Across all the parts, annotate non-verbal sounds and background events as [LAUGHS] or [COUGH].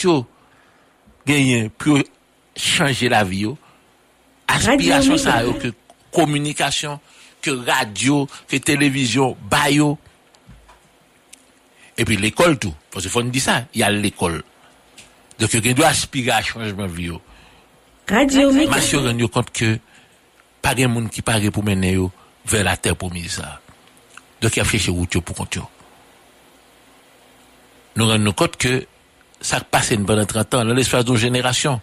Show gagné pour changer la vie. yo. Aspiration ça yo, que communication, que radio, que télévision, bayo. Et puis l'école tout. Parce qu'il faut nous dire ça, il y a l'école. Donc il doit aspirer à changement de vie. yo. Radio Mega. Mas yo rend yo compte que pas de monde qui paraît pour mener yo vers la terre pour ça. Donc il a cherché route yo yo. Compte que ça passe pendant 30 ans, dans l'espace d'une génération.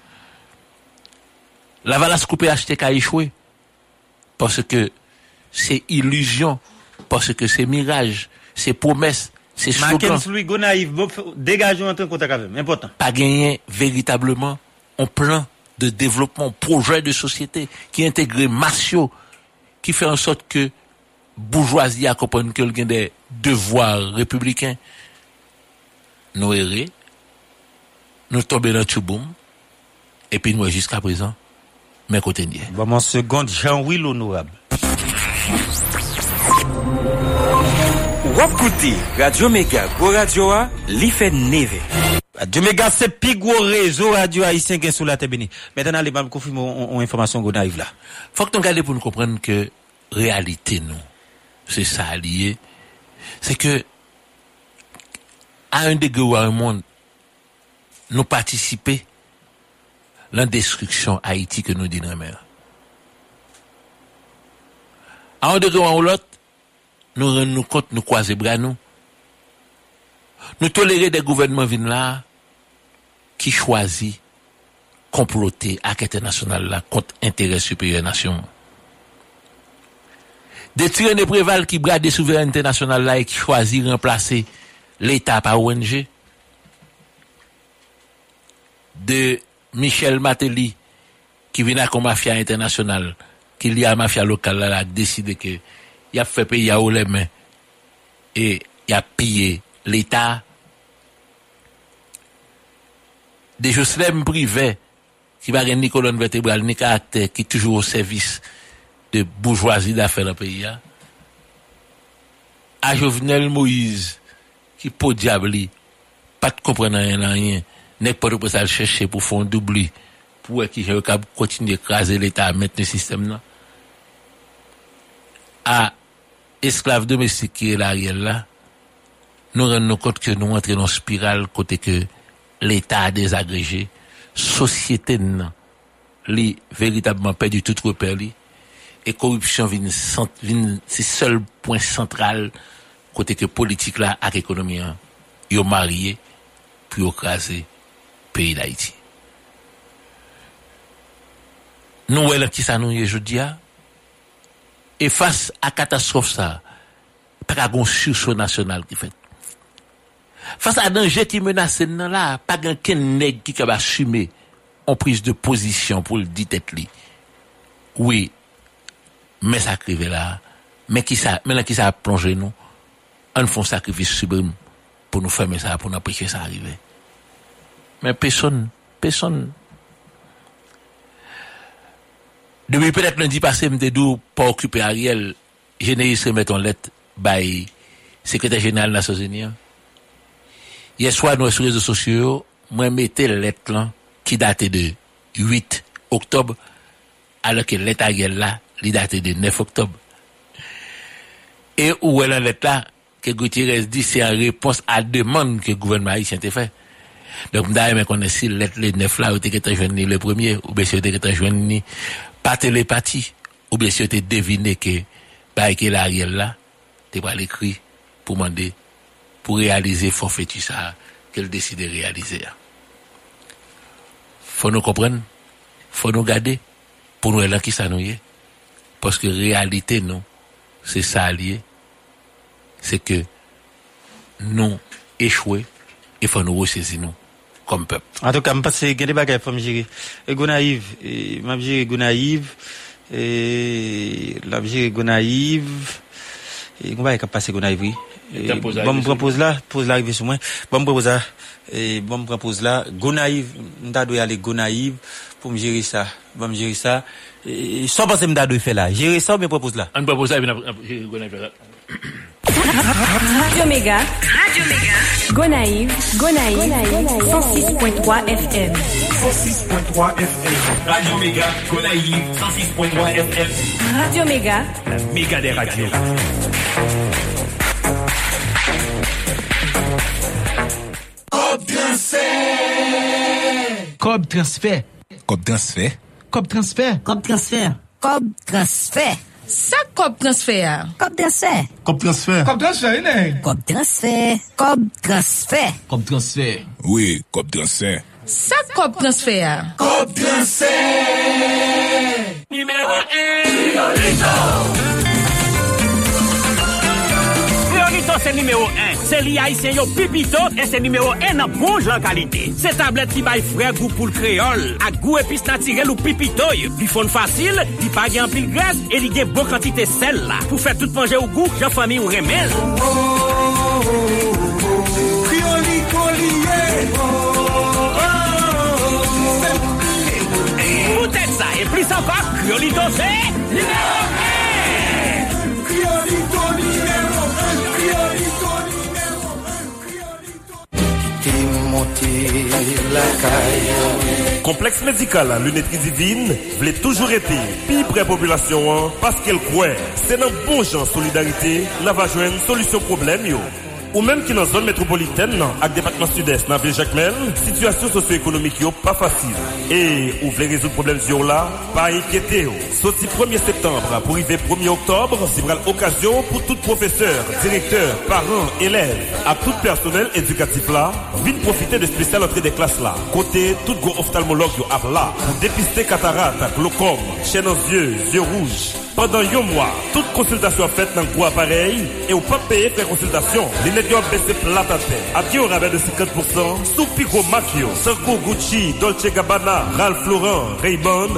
La valasse coupée HTK a échoué. Parce que c'est illusion, parce que c'est mirage, c'est promesse, c'est slogan. Louis Gonaïf, dégageons contact avec lui. Important. pas gagné véritablement un plan de développement, projet de société qui intègre Massio, qui fait en sorte que bourgeoisie a compris que y a des devoirs républicains. Errer, nous tombons dans Tchouboum, et puis nous, jusqu'à présent, mes côtés Vraiment, seconde, Jean-Will Honorable. Wapkouti, Radio Mega, Go Radio A, li fait neve. Radio Mega, c'est plus gros réseau radio haïtien qui est sous la terre bénie. Maintenant, les me confirme on, information qu'on arrive là. Faut que nous gardions pour nous comprendre que réalité, non, c'est ça lié. C'est que, à un degré ou à un monde, nous participer à la destruction Haïti que nous disons. À degré ou à l'autre, nous rendons compte, nous croiser bras nous. Tolérer des gouvernements là, qui choisissent comploter avec international là contre intérêt supérieur nation. Des tyrannes préval qui bradent des souverainetés nationales là et qui choisissent remplacer l'État par ONG. De Michel Matéli qui vient comme mafia internationale, qui lié à la mafia locale là, a décidé que il a fait payer à et il a pillé l'État. Des Jocelyn privés qui va ni colonne vertébrale ni caractère qui est toujours au service de bourgeoisie d'affaires dans le pays. hein. À Jovenel Moïse qui peut diabli, pas de comprendre rien rien, n'est pas de ça chercher pour faire un doubli, pour qui j'ai continuer à écraser l'État, à mettre le système là. À esclave domestique qui est là, nous rendons compte que nous entrons dans une spirale côté que l'État a désagrégé, société non, li véritablement perdu tout repère li, et corruption vient c'est seul point central côté que politique là avec économie yo marié puis yo crasé pays d'Haïti. Nous voilà qui ça nous y est jeudi a, et face à catastrophe ça, pas un sursaut national qui fait. Face à danger qui menace nan là, pas qu'un nèg qui capable assumer en prise de position pour le dire tête li. Oui, mais ça crive là, mais qui ça, mais là qui ça a plongé nous, on fait un sacrifice sublime pour nous fermer ça, pour nous empêcher ça arriver. Mais personne, personne. Depuis peut-être lundi passé, m'étais dou pas occupé Ariel, mettre en lettre, by secrétaire général des Nations Unies. Hier soir, nous, sur les réseaux sociaux, moi, mettez la lettre là, qui datait de 8 octobre, alors que lettre Ariel là, il datait de 9 octobre. Et où est la lettre là, que Gutiérrez dit, c'est en réponse à la demande que le gouvernement haïtien a fait. Donc, m'da aimé connaître si les neuf là, ou t'es joindre le premier, ou bien si t'es joindre pas télépathie, ou bien si t'es deviné que, bah, que l'Ariel là, t'es pas l'écrit pour demander, pour réaliser forfaitu ça, qu'elle décide de réaliser. Faut nous comprendre, faut nous garder, pour nous là qui ça nous. Parce que réalité, non, c'est ça lié. C'est que nous échoué et faut nous ressaisir nous comme peuple. En tout cas, je pense que des bagages faut gérer. Et Gounaïve, m'a gérer Gounaïve et l'a gérer Gounaïve et on va passer Gounaïve. Bon me propose là, pose l'arrivée sur moi. Bon me propose là et bon me propose là Gounaïve, m'ta doit aller Gounaïve pour me gérer ça. Bon me gérer ça. Sans penser m'ta doit faire là. Gérer ça, me propose là. On propose là et on Gounaïve là. Radio Méga. Radio Méga. Gonaïve. Gonaïve. 106.3 FM. 106.3 FM. Radio Méga, Gonaïve, 106.3 FM. Radio Méga. La méga des radios. Cob transfert. Kop transfer. Cob transfert. Kop transfer. Kop transfer. Sa kop transfer? Kop transfer. Kop transfer. E kop transfer, inè? Kop transfer. Kop transfer. Kop transfer. Oui, kop transfer. Sa kop transfer? Kop transfer. Numéro 1. Priorito c'est numéro 1. C'est li haïtien yo pipito et c'est numéro 1 dans bon jan qualité. C'est tablette qui bail frère goût pour le créole. À goût épice naturel ou pipito. Li fon facile, li pa gen pile graisse et li gen bon quantité sel là. Pour faire tout manger au goût, jan famille ou remel. Peut-être ça et plus encore, Criolito c'est numéro 1. Kompleks medikal an lunetri divin vle toujou rete pi pre populasyon an paske l kwe se nan bon jan solidarite la va jwen solusyon problem yo. Ou même qui dans zone métropolitaine, nan, avec département sud-est, dans ville Jacmel, situation socio-économique yo pas facile. Et ou voulez résoudre problème yo là, pas inquiéter yo. Sorti 1er septembre pour arriver 1er octobre, c'est vraiment l'occasion pour tout professeur, directeur, parents, élèves, à tout personnel éducatif là, vite profiter de spécial entrée des classes là. Côté tout gros ophtalmologue yo ap cataracte, glaucome, chaîne aux yeux, yeux rouges. Pendant un mois, toute consultation faite dans le appareil et ou pas payer frais consultation. Ont baissé plate à terre. À qui au rabais de 50% sous Pico Macchio, Sarko Gucci, Dolce Gabbana, Ralph Lauren, Ray-Ban,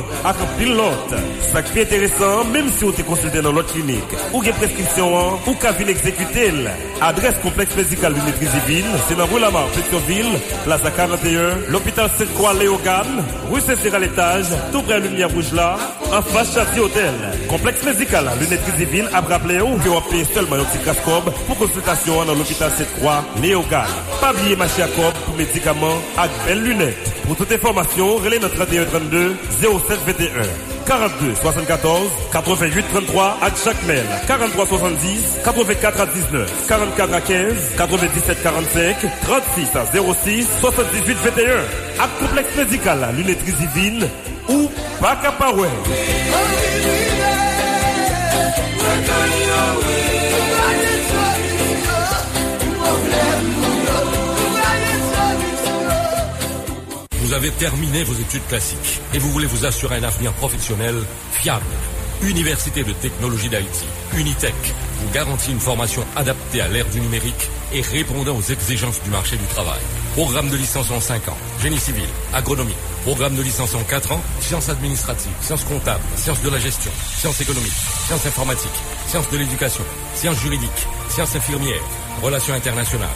pile l'autre. Ça crée intéressant même si on t'est consulté dans l'autre clinique. Ou des prescriptions hein, ou qu'à venir exécuter. Adresse complexe médical Lunetterie Divine, c'est dans Rue Lamar, Pétionville, Plaza 41, l'hôpital Sainte-Croix Léogane, rue Saint-Cyr à l'étage, tout près de lumière rouge là, en face Châtier Hôtel. Complexe médical, lunetterie divine, rappeler ou que payez seulement un petit cascob pour consultation dans l'hôpital Sainte-Croix, Léogane. Pas oublier ma pour médicaments avec belles lunettes. Pour toute information, relais notre 31 32 07 21. 42 74 88 33 à chaque mail 43 70 84 à 19 44 à 15 97 45 36 à 06 78 21 à complexe médical à lunetterie divine ou pas caparouet. Vous avez terminé vos études classiques et vous voulez vous assurer un avenir professionnel fiable. Université de technologie d'Haïti, Unitech, vous garantit une formation adaptée à l'ère du numérique et répondant aux exigences du marché du travail. Programme de licence en 5 ans, génie civil, agronomie. Programme de licence en 4 ans, sciences administratives, sciences comptables, sciences de la gestion, sciences économiques, sciences informatiques, sciences de l'éducation, sciences juridiques, sciences infirmières, relations internationales.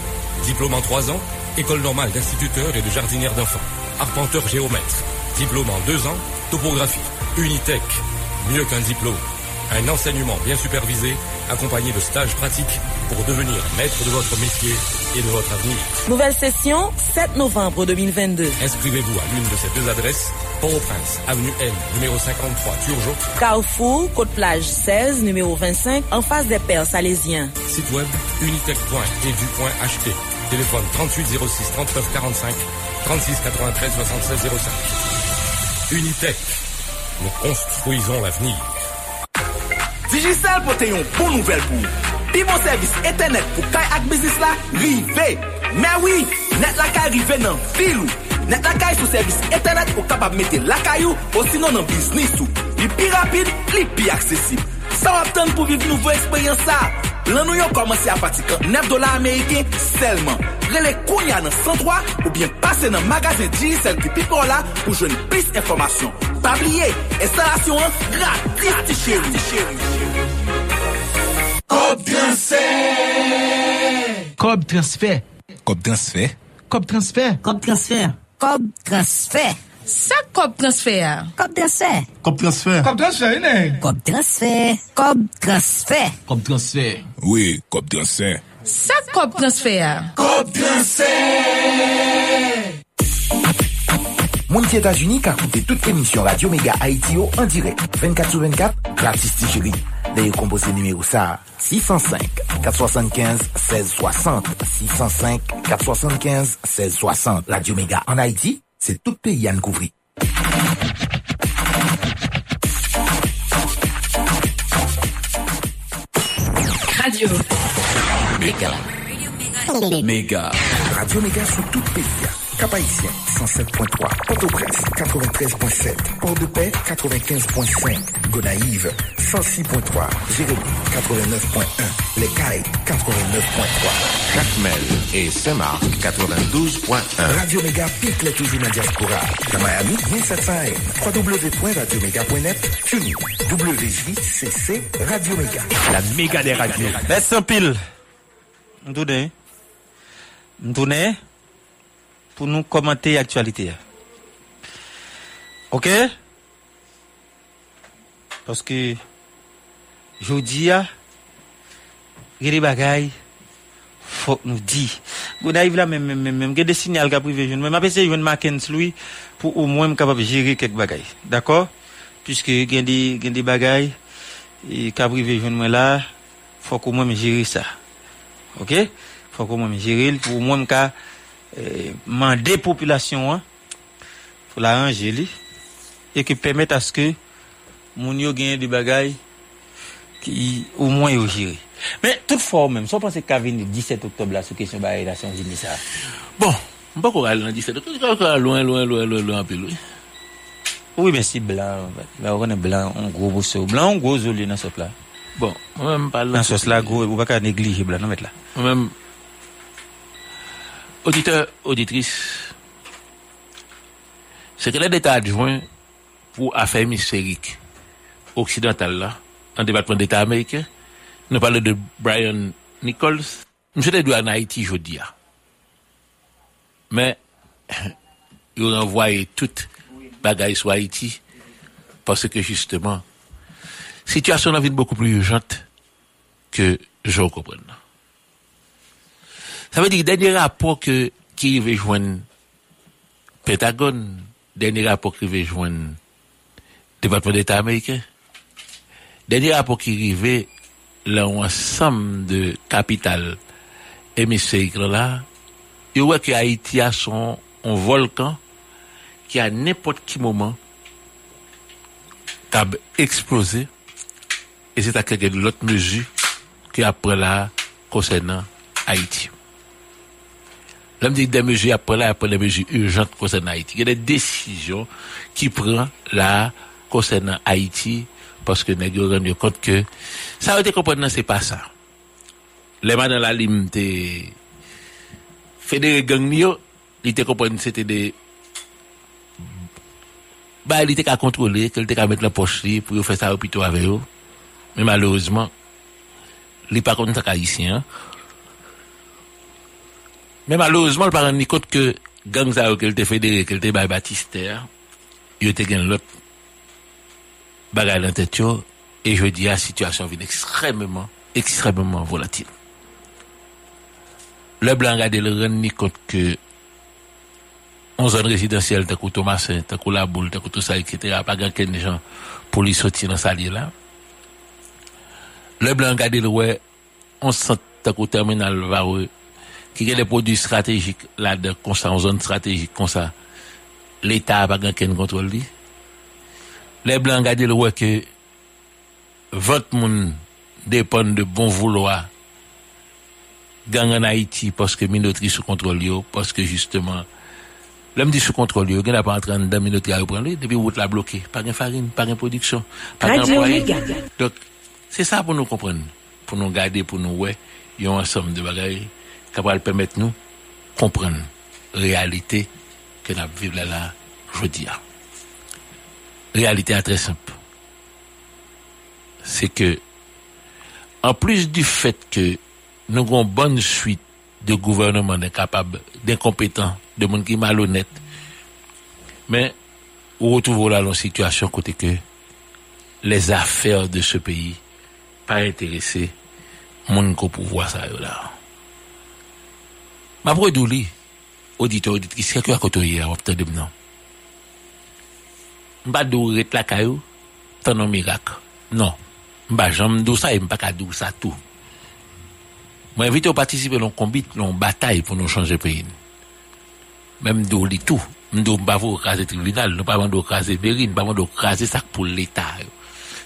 Diplôme en 3 ans, école normale d'instituteur et de jardinière d'enfants. Arpenteur géomètre. Diplôme en 2 ans, topographie. Unitech. Mieux qu'un diplôme. Un enseignement bien supervisé, accompagné de stages pratiques pour devenir maître de votre métier et de votre avenir. Nouvelle session, 7 novembre 2022. Inscrivez-vous à l'une de ces deux adresses. Port-au-Prince, avenue N, numéro 53, Turgeot. Carrefour, Côte-Plage 16, numéro 25, en face des Pères Salésiens. Site web unitech.edu.ht. Téléphone 38 06 39 45 36 93 76 05. Unitech. Nous construisons l'avenir. Digicel pou te yon bon nouvel pou ou. Pi bon servis internet pou kay ak bizis la, rive. Men oui, net la kay rive nan vil ou. Net la kay sou servis internet pou kapab mette la kay ou, ou sinon nan biznis ou. Li pi rapide, li pi aksesib. Sa wap tan pou viv nouvo eksperyans sa. Lan nou yo komanse a pati 49 dola Ameriken selman. Rele kounya nan 103 ou bien pase nan magazin DSL ki pipo la pou jwen plis informasyon. Pabliye, instalasyon an gratis ti chéri. Kop transfer. Kop transfer. Kop transfer. Kop transfer. Kop transfer. Kop transfer. Sa kop transfer? Kop transfer. Kop transfer. Kop transfer, nèg. Kop transfer. Kop transfer. Kop transfer. Oui, kop transfer. Sa kop transfer? Kop transfer. Moun ti Etats-Unis ka koute tout emisyon Radio Mega Haiti yo en direct. 24 sur 24, gratis ti chéri. D'ailleurs, composé numéro ça, 605 475 1660. 605 475 1660. Radio Mega en Haïti, c'est tout pays à nous couvrir. Radio. Méga. Méga. Radio Méga sur tout pays. Cap-Haïtien, 107.3. Port-au-Prince, 93.7. Port-de-Paix, 95.5. Gonaïve, 106.3. Jérémy, 89.1. Les Cailles, 89.3. Jacmel et Saint-Marc, 92.1. Radio Méga pique les toujours dans la diaspora. Dans Miami, 1700 AM. www.radioméga.net. TuneIn. WJCC Radio Méga. La méga des radios. Laisse un pile. M'tourne. M'tourne. pour nous commenter l'actualité. OK Parce que je dis, il y a des bagailles, faut nous dire. Gonaïve là, même, même, même, il y a des signaux qui privé jeune. Mais je vais essayer de marquer lui pour au moins capable de gérer quelques bagailles. D'accord Puisque il y a des, des bagailles qui privé jeune là, faut qu'au moins gérer ça. OK Faut qu'au moins gérer pour au moins capable E, mande populasyon an pou la anje li e ki pemet aske moun yo genye di bagay ki ou mwen yo jiri. Men, tout fòr mèm, sou panse kavin di 17 oktob la sou kesyon ba relasyon jini sa? Bon, mpa kou al nan 17 oktob, kou al loin, loin, loin, loin, loin apil wè. Oui, men si blan, ba wè nan blan, an gro boso, blan an gro zoli nan sop la. Bon, mwen mpa lan... Nan sop la, gro, ou baka negliji blan nan met la. Mwen mpa... Auditeur, auditrice, secrétaire d'État adjoint pour affaires hémisphériques occidentales là, en département d'État américain, nous parlons de Brian Nichols. Monsieur était en Haïti jeudi. Mais, [COUGHS] il a envoyé toute bagaille sur Haïti parce que justement, situation est devient beaucoup plus urgente que je comprends. Ça veut dire dernier rapport que, qui veut joindre Pentagone, dernier rapport qui veut joindre département d'État américain, dernier rapport qui arrivait l'ensemble de capitales hémisphériques là, il voit que Haïti a son un volcan qui à n'importe quel moment a explosé et c'est à quelques d'autres mesures qui après là concernant Haïti. L'homme dit des mesures après là, après des mesures urgentes concernant Haïti. Il y a des décisions qui prend là concernant Haïti parce que nous rendu compte que ça a été compris, c'est pas ça. Les dans la lime, fédéré gang il était compris, c'était des bah, il était qu'à contrôler, qu'il était qu'à mettre la poche pour faire ça au plutôt avec eux. Mais malheureusement, il n'est pas contre haïtien. Mais malheureusement, le parent ni compte que gang ça qu'elle était fédéré, qu'elle était by Baptistère, il était gain l'autre bagaille dans tête et je dis la situation vient extrêmement, extrêmement volatile. Le blanc a le rend compte que en zone résidentielle, t'as Thomasin, t'as la boule, t'as tout ça, etc., pas grand gens pour lui sortir dans sa là. Le blanc a le ouais, on sent t'as terminal vareux, qui a des produits stratégiques là de comme ça en zone stratégique comme ça l'état a pas aucun contrôle les blancs regardent le que votre monde dépend de bon vouloir gang en Haïti parce que minoterie sous contrôle yo parce que justement L'homme dit sous contrôle, il n'y a pas en train de minoterie à reprendre, depuis route la bloqué. Pas de farine, pas de production, pas d'employé. Donc, c'est ça pour nous comprendre, pour nous garder, pour nous, ouais, il y a un ensemble de bagages qui va permettre nous comprendre la réalité que nous vivons là, là, dis. Réalité est très simple. C'est que, en plus du fait que nous avons une bonne suite de gouvernements incapables, d'incompétents, de monde qui malhonnête, mais on retrouve là une situation côté que les affaires de ce pays pas intéressés monde au pouvoir ça là. Ma pou edou li, auditeur, auditrice, kèkè akotoye a wap tè dem nan. Mba dou ret la kayou, tan nan mirak. Non, mba jam dou sa e mpa ka dou sa tou. Mwen evite ou patisipe lon kombit, lon batay pou nou chanje peyin. Men mdou li tou, mdou mba vou krasi tribunal, nou pa mandou krasi berin, pa mandou krasi sak pou l'Etat.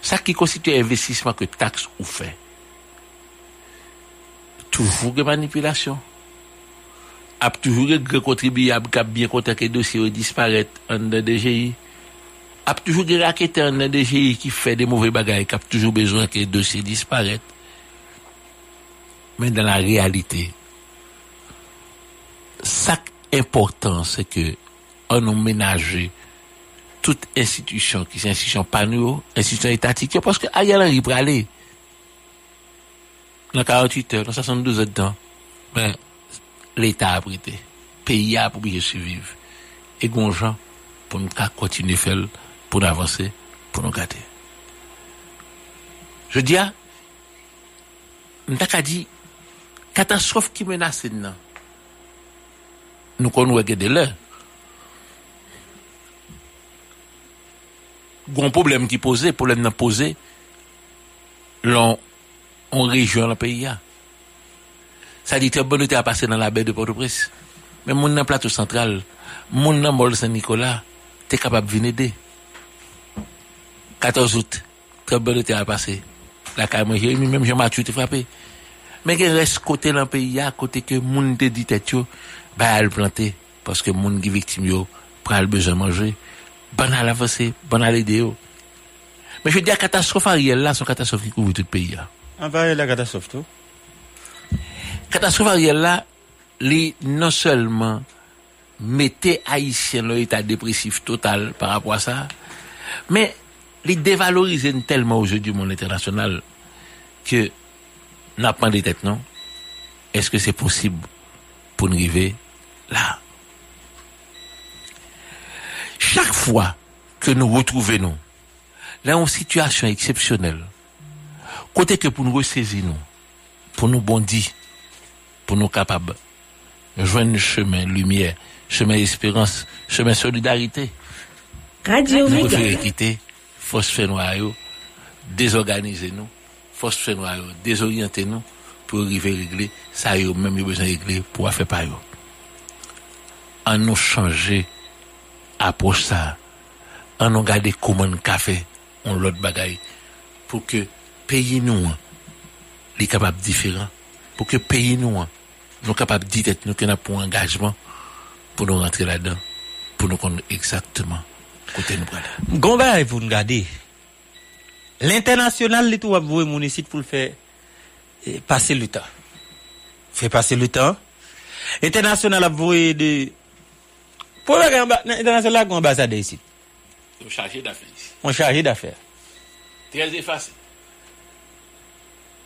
Sak ki konstitu investisman ke taks ou fe. Toujou ge manipilasyon. A toujours de contribuable qui a bien content que dossier disparaît en DGI. A toujours de raqueter en DGI qui fait des mauvais bagages, qui a toujours besoin que le dossier disparaît. Mais dans la réalité, ça important, c'est que on nous ménager toute institution qui est institution nous, institution étatique, parce que ailleurs Henry pour aller dans 48 heures, dans 72 heures de temps, l'Etat aprete. Peyi ap obje suiviv. E gonjan pou nou ka kontine fel, pou nou avanse, pou nou gade. Je di a, mta ka di, katastrof ki menase nan. Nou kon wè gede lè. Gon problem ki pose, problem nan pose, l'on rejyon la peyi a. Ça dit, très bonne à passer dans la baie de Port-au-Prince. Mais mon dans plateau central, mon dans Mol Saint-Nicolas, t'es capable de venir aider. 14 août, très bonne à passer. La caille, Jérémy, même Jean-Mathieu, t'es frappé. Mais il reste côté dans le pays, à côté que moun te dit bah, elle planter. Parce que moun qui victime yo, prend le besoin de manger. Bon à l'avancer, bon à l'aider. Mais je dis, la catastrophe Ariel là, c'est une catastrophe qui couvre tout le pays. là. On va la catastrophe tout. Catastrophe Ariel là, li non seulement mettait Haïtien dans l'état dépressif total par rapport à ça, mais les dévalorisait tellement aujourd'hui du monde international que n'a pas de tête, non? Est-ce que c'est possible pour nous arriver là? Chaque fois que nous retrouvons nous, là, en situation exceptionnelle, côté que pour nous ressaisir pour nous bondir, pour nous capables de joindre le chemin lumière, chemin espérance, chemin solidarité. Radio Nous préférons quitter, force fait yo, désorganiser nous, force fait yo, désorienter nous pour arriver à régler ça, yo, même besoin de régler pour faire par yo. En nous changer approche ça, en nous garder comment café, on l'autre bagaille, pour que pays nous, hein, les capables différents, pour que pays nous, hein, nous capables de dire que nous avons pour engagement pour nous rentrer là-dedans, pour nous connaître exactement côté nous voilà. Gomba, vous regardez. L'international, les tout à vous mon site pour le faire eh, passer le temps. Fait passer le temps. L'international a voué de. Pour l'international, l'ambassade ici. On chargé d'affaires. On chargé d'affaires. Très effacé.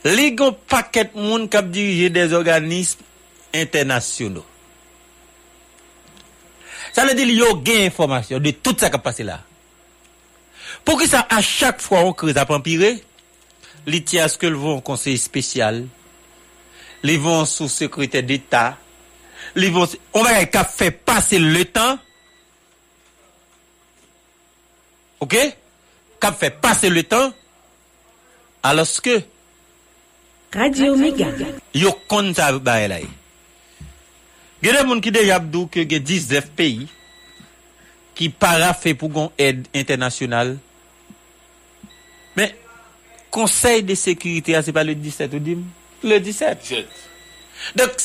Les gros paquets de monde qui dirigé des organismes internationaux. Ça veut dire qu'il y a gain information de tout ça qui a passé là. Pour que ça, à chaque fois on crise à empirer, les tiens ce que le vont conseil spécial, les vont sous secrétaire d'État, les vont, on va qu'à faire passer le temps, ok? Qu'à faire passer le temps, alors que, Radio Omega. Yo compte à Gen de moun ki de jabdou ke gen 19 peyi ki para fe pou gon ed internasyonal. Men, konsey de sekurite a se pa le 17 ou dim? Le 17. Dok,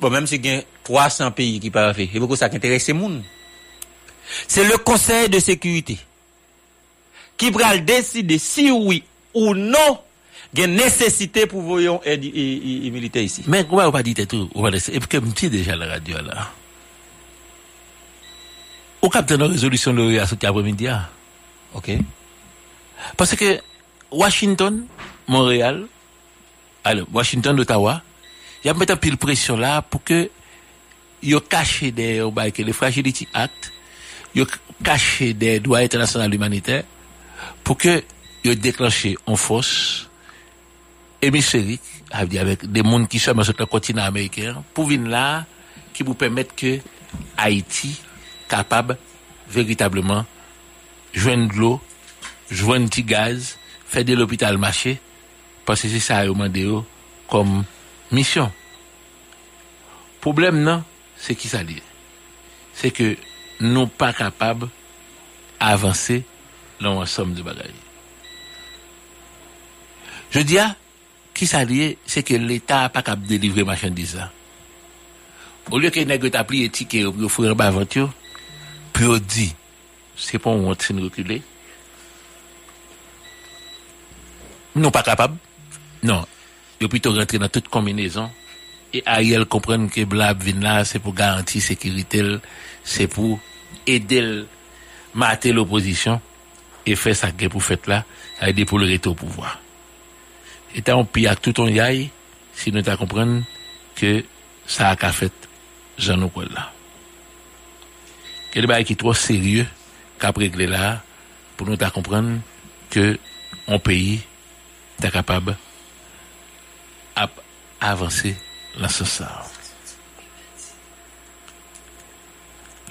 bon, menm se gen 300 peyi ki para fe. E pou kon sa ki interese moun. Se le konsey de sekurite ki pral deside si oui ou non gen nesesite pou voyon aide i- i- i milite isi. Men, kouwa ou pa dit etou, ou pa lese, e pou ke mti deja la radio la. Ou kapte nan rezolusyon lori a soti apremidi a. Ok. Parce que Washington, Montréal, alors, Washington, Ottawa, y a un pile pression là pour que yo caché des au que le Fragility Act, yo caché des droits internationaux humanitaires pour que yo déclenché en force hémisphérique, avec des mondes qui sont sur le continent américain, pour venir là, qui vous permettent que Haïti capable véritablement joindre de l'eau, joindre petit gaz, faire de l'hôpital marché, parce que c'est ça yo comme mission. Problème non, c'est qui ça dit? C'est que nous pas capables d'avancer dans l'ensemble de bagages. Je dis à, qui dit, c'est que l'État pas capable de délivrer marchandises là. Au lieu que les nègres t'a pris ticket pour offrir un aventure, puis on dit, c'est pas honte, c'est une reculer. Pas capable. Non. Ils plutôt rentrer dans toute combinaison. Et Ariel comprendre que Blab vient là, c'est pour garantir sécurité, c'est pour aider mater l'opposition et faire ça pour faire là, aider pour le retour au pouvoir. etan ou pi ak touton yay, si nou ta kompren ke sa ak afet jan nou kwen la. Ke li bay ki tro serye kap regle la pou nou ta kompren ke an peyi ta kapab ap avanse la sosa.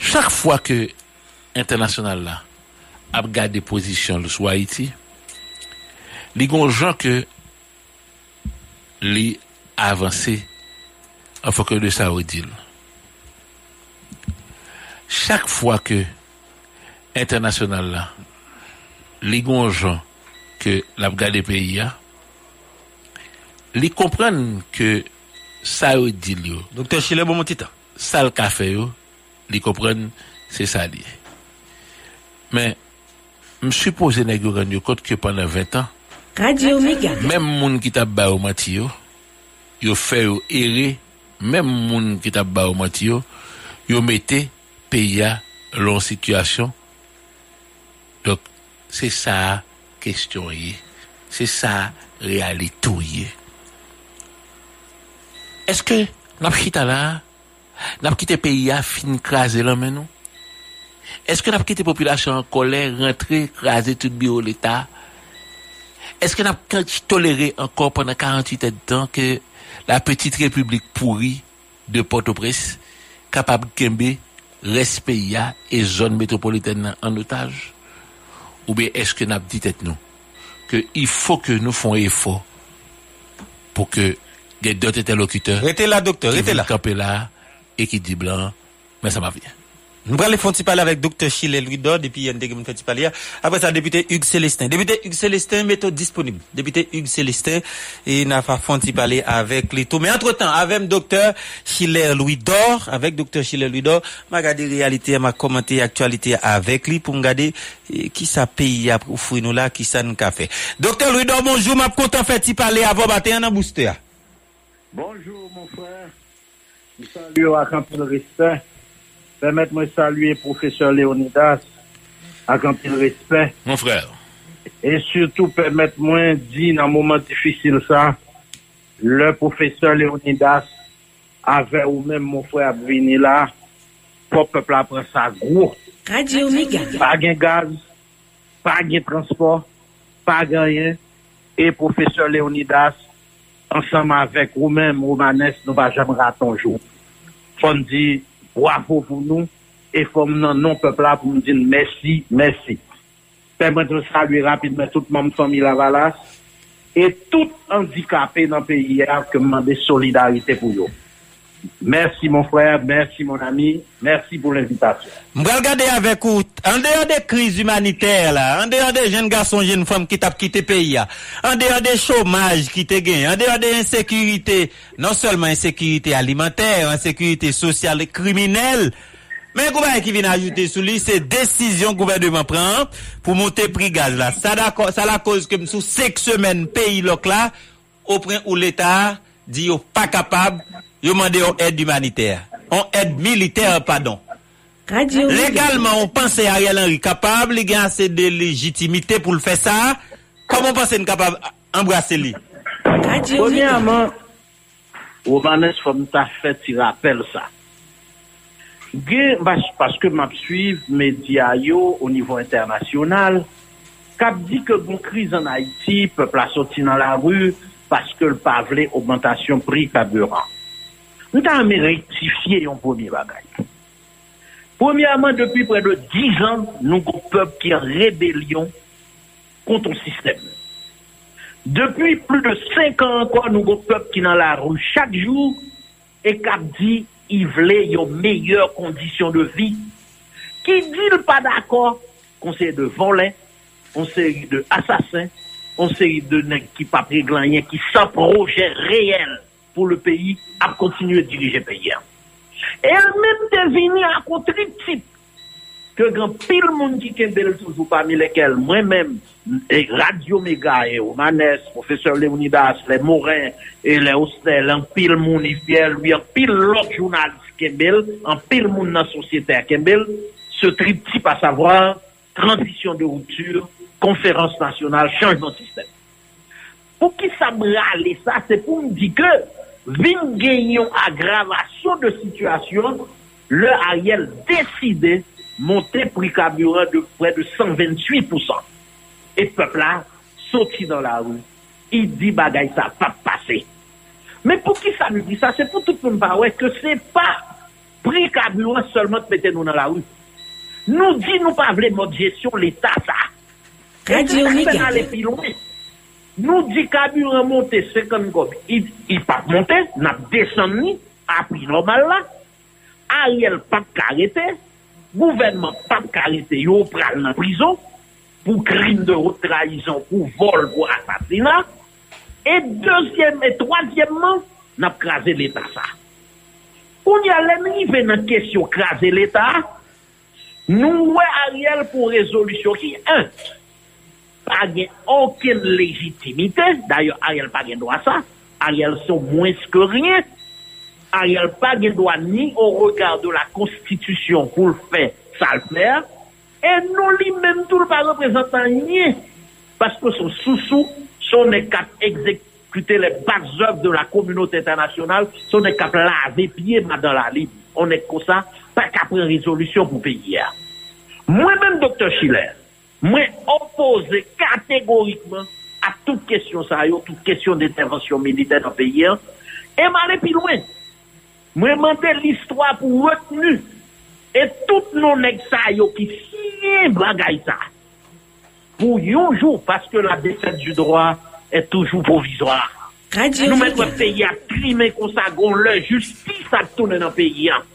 Chak fwa ke internasyonal la ap gade pozisyon lou sou Haiti, li gon jan ke li avanse an fokè de sa odil. Chak fwa ke internasyonal la, li gonjan ke lap gade peyi ya, li kompran ke sa odil yo. Dokter Chile Bomotita. Sa l kafe yo, li kompran se sa li. Men, m supose negyo ganyo kote ke panan 20 an, Radio Omega. Mem moun ki tap ba ou mati yo, yo fe yo ere, mem moun ki tap ba ou mati yo, yo mette peya lon situasyon. Dok, se sa kestyon ye, se sa realito ye. Eske nap chita la, nap kite peya fin krasen la men nou? Eske nap kite populasyon kolè rentre krasen tout biyo l'Etat? eske nap tolere ankon pwennan 48 et dan ke la petite republik pouri de Port-au-Prince kapab kembe respe ya e zon metropoliten nan an otaj? Ou be eske nap dit et nou? Ke il fò ke nou fon e fò pou ke gen dot etelokuteur rete la doktor, rete la e ki di blan, men sa ma vyen. Nous allons faire un parler avec Dr. Chile Louis Dodd et puis il y a parler. Après ça, député Hugues Célestin. Député Hugues Célestin, méthode tout disponible. Député Hugues Célestin, et nous allons faire parler avec Lito. Mais entre-temps, avec Dr. Chile Louis Dor, avec Dr. Chile Louis Dor, m'a regardé réalité, m'a commenté actualité avec lui pour me regarder eh, qui ça pays a offrir nous là, qui ça nous a fait. Dr. Louis Dor, bonjour, m'a content faire parler avant matin dans booster. Bonjour, mon frère. Salut à Campus Respect. Permet mwen salye profeseur Leonidas ak anpil respect. Mon frèl. E surtout permet mwen di nan mouman difisil sa, le profeseur Leonidas ave ou men moun frè ap vini la, pou pepl apren sa gwo. Radio Mega. Pa gen gaz, pa gen transport, pa gen yen, e profeseur Leonidas ansama avek ou men moumanes nou va jam ratonjou. Fon di, bravo pou nou, e fòm nan non pepla pou nou din mersi, mersi. Pèmè te salue rapidmen tout mòm Somi Lavalas, e tout handikapè nan peyi ya ke mwande solidarite pou yo. Merci mon frère, merci mon ami, merci pour l'invitation. M'bral gade avèk ou, an deyon de kriz humanitèr la, an deyon de jen gason, jen fòm ki tap kite peyi ya, an deyon de chomaj ki te gen, an deyon de insekurite, non seulement insekurite alimentèr, insekurite sosyal kriminel, men gouvernement ki vin ajoute sou li, se desisyon gouvernement pran pou monte pri gaz la. Sa la koz kem sou sek semen peyi lok la, ou pren ou l'Etat di yo oh, pa kapab yo mande yon aide humanitaire, yon aide militaire, pardon. Radio Légalement, on pense Ariel Henry capable, il a assez de légitimité pour le faire ça. Comment pense qu'il capable d'embrasser lui Premièrement, Romanes, comme ta as fait, tu rappelles ça. parce que je suis média au niveau international, cap dit que bon crise en Haïti, peuple a sorti dans la rue parce que le pas augmentation prix carburant. nou ta ame rektifiye yon pomi bagay. Premièrement, depi pre de 10 an, nou kon pep ki rebelyon konton sistem. Depi plus de 5 an ankon, nou kon pep ki nan la rou chak jou, e kap di, i vle yon meyye kondisyon de vi, ki di l pa d'akor, konseye de volen, konseye de asasin, konseye de nek ki pa preglanyen, ki sa proje reyel. Pour le pays, à continuer de diriger le pays. Et elle-même devine à contre type que grand pile monde qui kembel toujours parmi lesquels moi-même Radio Méga et Omanes, professeur Léonidas, les Morin et les Hostel, en pile monde lui en pile l'autre journaliste kembel, en pile monde dans la société à kembel, ce triptyque à savoir transition de rupture, conférence nationale, changement de système. Pour qui ça me râle ça, c'est pour me dire que vin gagnons aggravation de situation, le Ariel décidé monter prix carburant de près de 128%. Et peuple là, sorti dans la rue, il dit bagay ça pas passer. Mais pour qui ça nous dit ça? C'est pour tout le monde pas ouais, que c'est pas prix carburant seulement de mettre nous dans la rue. Nous dit nous pas voulons mode gestion l'État ça. Radio Et Nou di kaburan monte sekon gobi, i pat monte, nap desen ni, api normal la, a riel pat karete, gouvenman pat karete yo pral nan prison, pou krim de haute trahison, pou vol, pou asatina, e deuxième, e troisièmman, nap krasen l'Etat sa. Koun ya lemni ve nan kesyo krasen l'Etat, nou we a riel pou rezolusyon ki, un, pas gen aucune légitimité. D'ailleurs, Ariel pas gen droit à ça. Ariel sont moins que rien. Ariel pas gen droit ni au regard de la Constitution pour le faire, ça le faire. Et nous lui-même tout le pas représentant rien. Parce que son sous-sous, son est cap exécuter les basses œuvres de la communauté internationale, son est cap laver pied dans la libre. On est comme ça, pas qu'à prendre résolution pour payer. Moi-même, docteur Schiller, Mwen opose kategorikman a tout kesyon sa yo, tout kesyon d'intervensyon militer an peyi an, e mwen epi lwen. Mwen mante l'histoire pou retenu e tout nou nek sa yo ki siye bagay sa. Pou yonjou, paske la defet du droit e toujou provisoire. Nou men wè peyi a krime konsagon lè, justice a tounen an peyi an.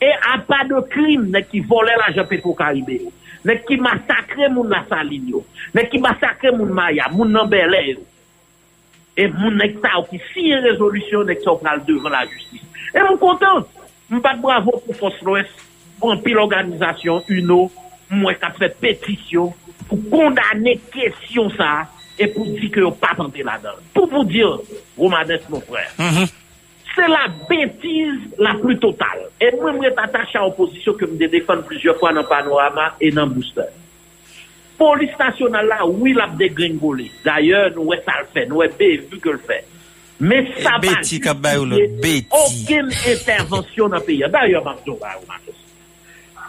E a pa de krime ne ki vole la jepe pou karibè yo. N'est qui massacrait moun la saline, yo, qui massacrait moun Maya, moun nan. Et moun nek sa ou qui si résolution ou pral devant la justice. Et mon content, m'pas bravo pour Force l'Ouest, pour pile organisation, UNO, moi qui fait pétition, pour condamner question ça, et pour dire que pas tenté là-dedans. Pour vous dire, Romanes, mon frère, Se la betiz la plu total. E mwen mwen patache a oposisyon ke mwen de defan plizye fwa nan panorama e nan booster. Polis nasyonal la, oui la bde gringole. D'ayor nou wè sal fè, nou wè be vu ke l fè. Men sa ba juye oken intervensyon nan peya. D'ayor mwen mwen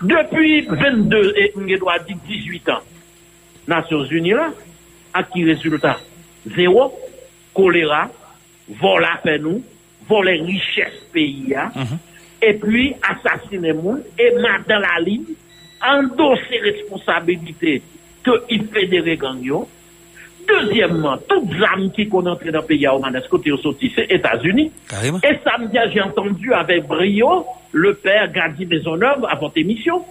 Depi 22 et mwen gèdwa di 18 an, Nasyon Zuni la, ak ki rezultat, zero, kolera, vola fè nou, voler richesse pays, hein, et puis assassiner moun, et mettre dans la ligne, endosser responsabilité que il gang yo, Deuxièmement, toutes âmes qui qu'on entre dans le pays à Omanes, côté au sorti, c'est États-Unis. Et samedi, j'ai entendu avec brio le père Gadi Maisonneuve votre émission.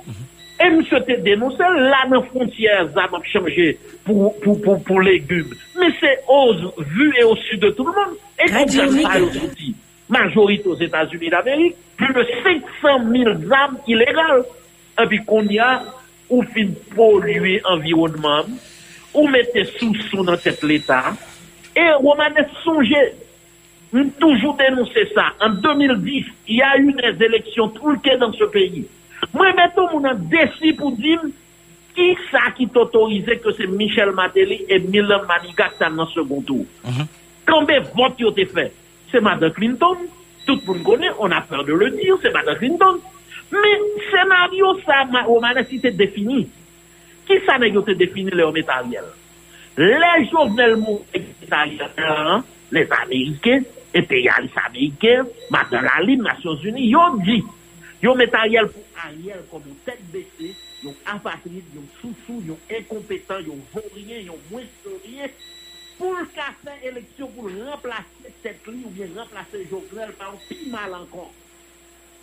Et monsieur te dénoncé, là, dans frontières, ça a changé pour, pour, pour, pour légumes. Mais c'est aux vu et au sud de tout le monde. Et comme. Majorité aux États-Unis d'Amérique, plus de 500 000 âmes illégales. Et puis qu'on y a, ou fin polluer l'environnement, ou mettez sous sous dans tête l'État. Et Romanes songez, nous toujours dénoncé ça. En 2010, il y a eu des élections truquées dans ce pays. Mwen meton moun an desi pou dim ki sa ki t'otorize ke se Michel Mateli e Milan Manigat tan nan second tour. Mm -hmm. Kambe vot yo te fe, se Madame Clinton, tout pou m konen, on a peur de le dire, se Madame Clinton. Men senaryo sa, Romane, si se defini, ki sa ne yo te defini le omet Ariel? Le jovenel moun ekit Ariel, les Amerike, et te yalis Amerike, Madame Lalim, Nations Unie, yo di, yo met Ariel pou Ariel kom yon tèt bèche, yon apatride, yon sousou, yon enkompetant, yon vorien, yon mwesorien, pou l'ka fè eleksyon pou l'remplase tèt li ou bien remplase Jovenel pa ou pi mal ankon.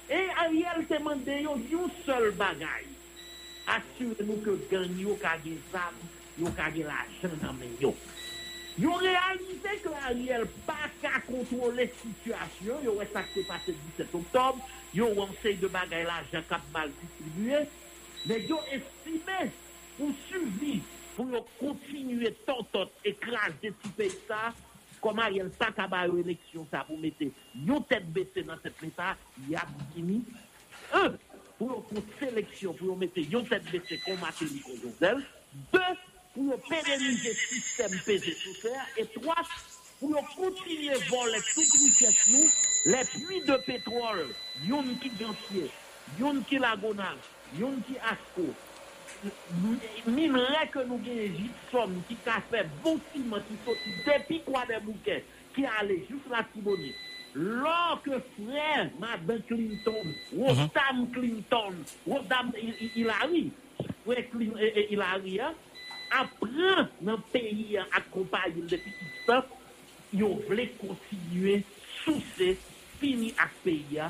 E Ariel temande yon yon sol bagay. Asyure nou ke gang yo kage zam, yo kage la jen nan men yo. Yo realize ke Ariel pa ka kontrole situasyon, yo wè sa kse pase 17 oktob, 17 octobre, yo wè de bagaille l'argent cap mal distribué, mais yo estimé pour survivre, pour continuer tant tant écraser petit pays ça, comme Ariel pas qu'à ba yo élection ça pour mettre yo tête baissée dans cet état, y a fini. Un, pour une sélection, pour mettre yon tête baissée comme Matéli Josel. Deux, pour pérenniser le système pesé sous terre. Et trois, pour continuer à voler toute les puits de pétrole, yon qui Gantier, yon qui Lagonal, yon qui Asco, minerai que nous gagnons gypsum, qui a fait bon ciment, qui sorti depuis quoi des bouquets, qui allait juste la Tibonite. Lors que frère Madame Clinton, Rodam Clinton, Rodam Hillary, frère apprend dans le pays hein, accompagné depuis tout temps, ils voulaient continuer sous ces fini à ce pays.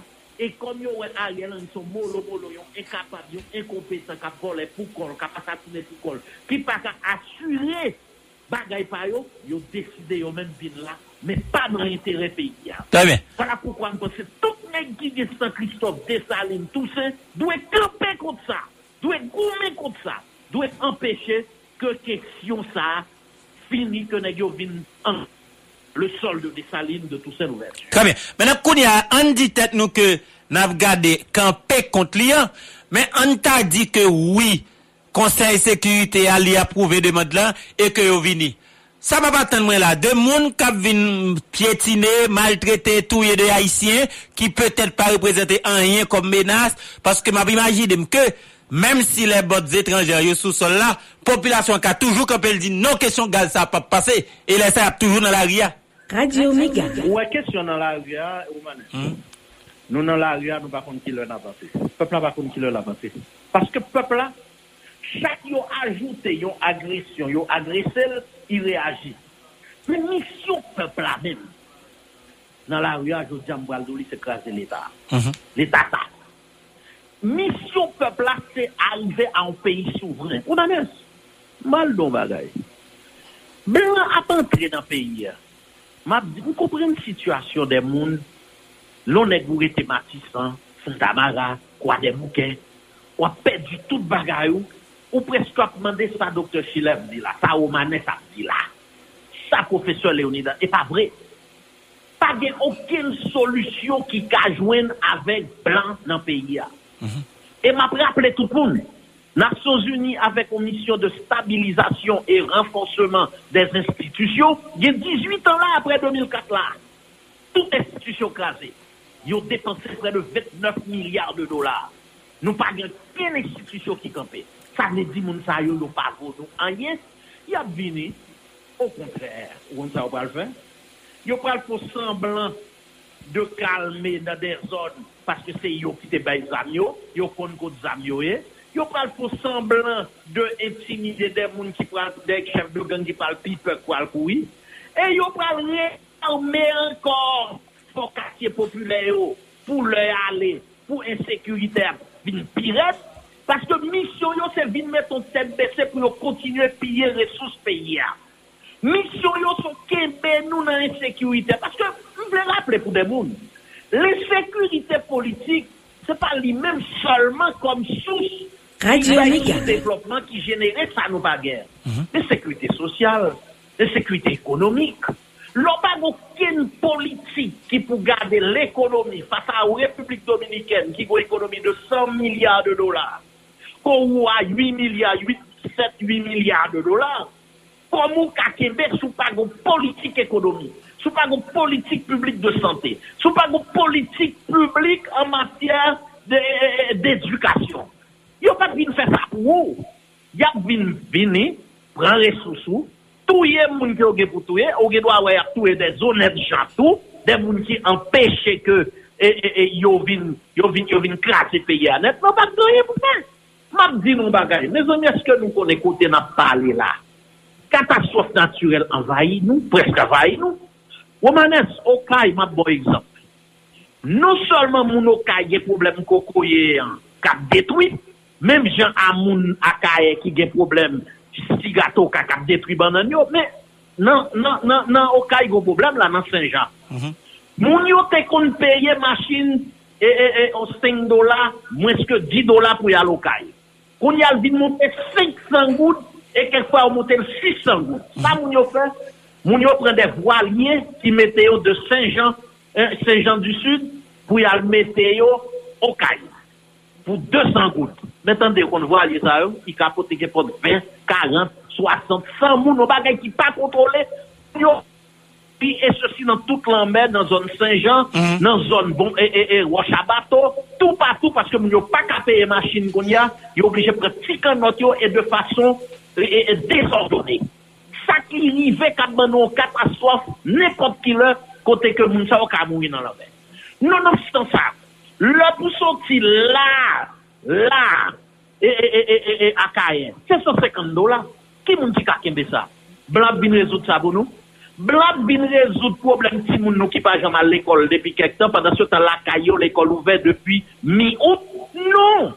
Et comme ils ont Ariel, mollo, mollo, ils sont incapables, ils sont incompétents, qui volent pour col, qui assassiner pour col, qui pas qu'à assurer bagay pa yo, ils ont décidé yo même venir là, mais pas dans l'intérêt pays. Très bien. Voilà pourquoi je pense que tout monde qui vient Saint-Christophe, Dessalines, tout ça, doit camper contre ça, doit goumer contre ça, doit empêcher que question ça finisse que nous viennent en le solde des salines de toutes ces nouvelles. Très bien. Maintenant, qu'on y a, on dit tête nous que n'a regardé camper contre l'IA, mais on t'a dit que oui, Conseil sécurité a li approuvé demande là et que yo vini. Ça va pas attendre moi là, deux monde qui vin piétiner, maltraiter touyer des haïtiens qui peut-être pas représenter rien comme menace parce que m'a imaginé que même si les bottes étrangères yo sous sol là, population qui a toujours quand elle dit non question gaz ça pas passer et là ça toujours dans la ria. Radio Méga. Ouais, question dans la rue, hein, Oumane. Nous, dans la rue, nous pas contre qui leur a avancé. Peuple n'a pas contre qui leur a avancé. Parce que peuple là, chaque yo ajouté, yo agression, yo agressé, il réagit. Mais mission peuple là même, dans la rue, je dis à c'est craser l'État. L'État ça. misyon pepla se arive an peyi souvren. Ou nan es? Mal don bagay. Blan ap antre nan peyi ya. Map di, ou kompren situasyon de moun, lon e goure te matisan, santa mara, kwa de mouken, wap pedi tout bagay ou, ou presko ap mande sa doktor Chilev di la, sa omane sa di la, sa profeseur Leonida, e pa vre. Pa gen oken solusyon ki ka jwen avek blan nan peyi ya. Hein. Et m'a rappelé tout le monde. Nations Unies avec une mission de stabilisation et renforcement des institutions, il y a 18 ans là après 2004 là, toute institution crasée, ils ont dépensé près de 29 milliards de dollars. Nous pas aucune institution qui campait. Ça ne dit moun sa yo pas nous rien. Il a venu au contraire, ou ça va le faire? Yo pral pour semblant de calmer dans des zones parce que c'est yo qui te bay zam yo, yo kon ko zam yo eh. Yo pral fò semblant de intimider des moun qui des chefs de gang qui pral pipe kwa koui. Et yo pral réarmer encore pour quartier populaire pour leur aller, pour insécurité vin pirate. Parce que mission yo c'est vin mettre ton tête baissée pour continuer à piller ressources pays. Mission yo sont kembe nous dans l'insécurité. Parce que, voulais rappeler pour des moun, l'insécurité politique, c'est pas lui-même seulement comme source un développement qui générait ça nous pas guerre. L'insécurité sociale, l'insécurité économique. L'on pas aucune politique qui pour garder l'économie face à la République dominicaine qui a une économie de 100 milliards de dollars. Qu'on a 8 milliards, 8, 7, 8 milliards de dollars. Comment Québec, sous pas une politique économique, sou pa goun politik publik de sante, sou pa goun politik publik an matyar d'edukasyon. Yo pat vin fè sa pou ou. Yap vin vini, pran resousou, touye moun ki ouge pou touye, ouge do a wè ap touye de zonèd jantou, de moun ki empèche ke e, e, e, yo vin, vin krasi peye anèt, nan pat touye pou fè. Mab di nou bagay, ne zon eske nou kon ekote na pale la. Katastrof naturel envayi nou, presk envayi nou, Womanes, okay, ma bo ekzamp. Non solman moun okay gen problem koko ye kap detwi, menm jen a moun akaye ki gen problem sigato ka kap detwi banan yo, men nan, nan, nan, nan okay go problem la nan Saint-Jean. Mm -hmm. Moun yo te kon peye masin e, e, e, o 5 dola, mwen ske 10 dola pou yal okay. Kon yal vin monte 500 goud, e kekwa ou monte 600 goud. Sa moun yo fè, Moun yo pren de voalyen ki mette yo de Saint-Jean, euh, Saint-Jean du Sud, pou yal mette yo okay. Pou 200 gout. Metande kon voalyen sa yo, ki kapote ke pot 20, 40, 60, 100 moun yo bagay ki pa kontrole. Moun yo pi esosi nan tout l'anmè, nan zon Saint-Jean, mm -hmm. nan zon bon, e, e, e, Rochabato, tout patou, paske moun yo pa kapeye masin kon ya, yo oblije pre tikan not yo e de fason e, e desordone. sa ki rive kat banon katastrof, nepot ki lè, kote ke moun sa ou ka moui nan la vè. Non obstan sa, lè pou soti la, la, e, e, e, e, e, e akayen, 750 dola, ki moun ki kakembe sa? Blab bin rezout sa bonou? Blab bin rezout problem ti moun nou ki pa jaman l'ekol depi kek tan, padan se tan lakayo l'ekol ouve depi mi out? Non!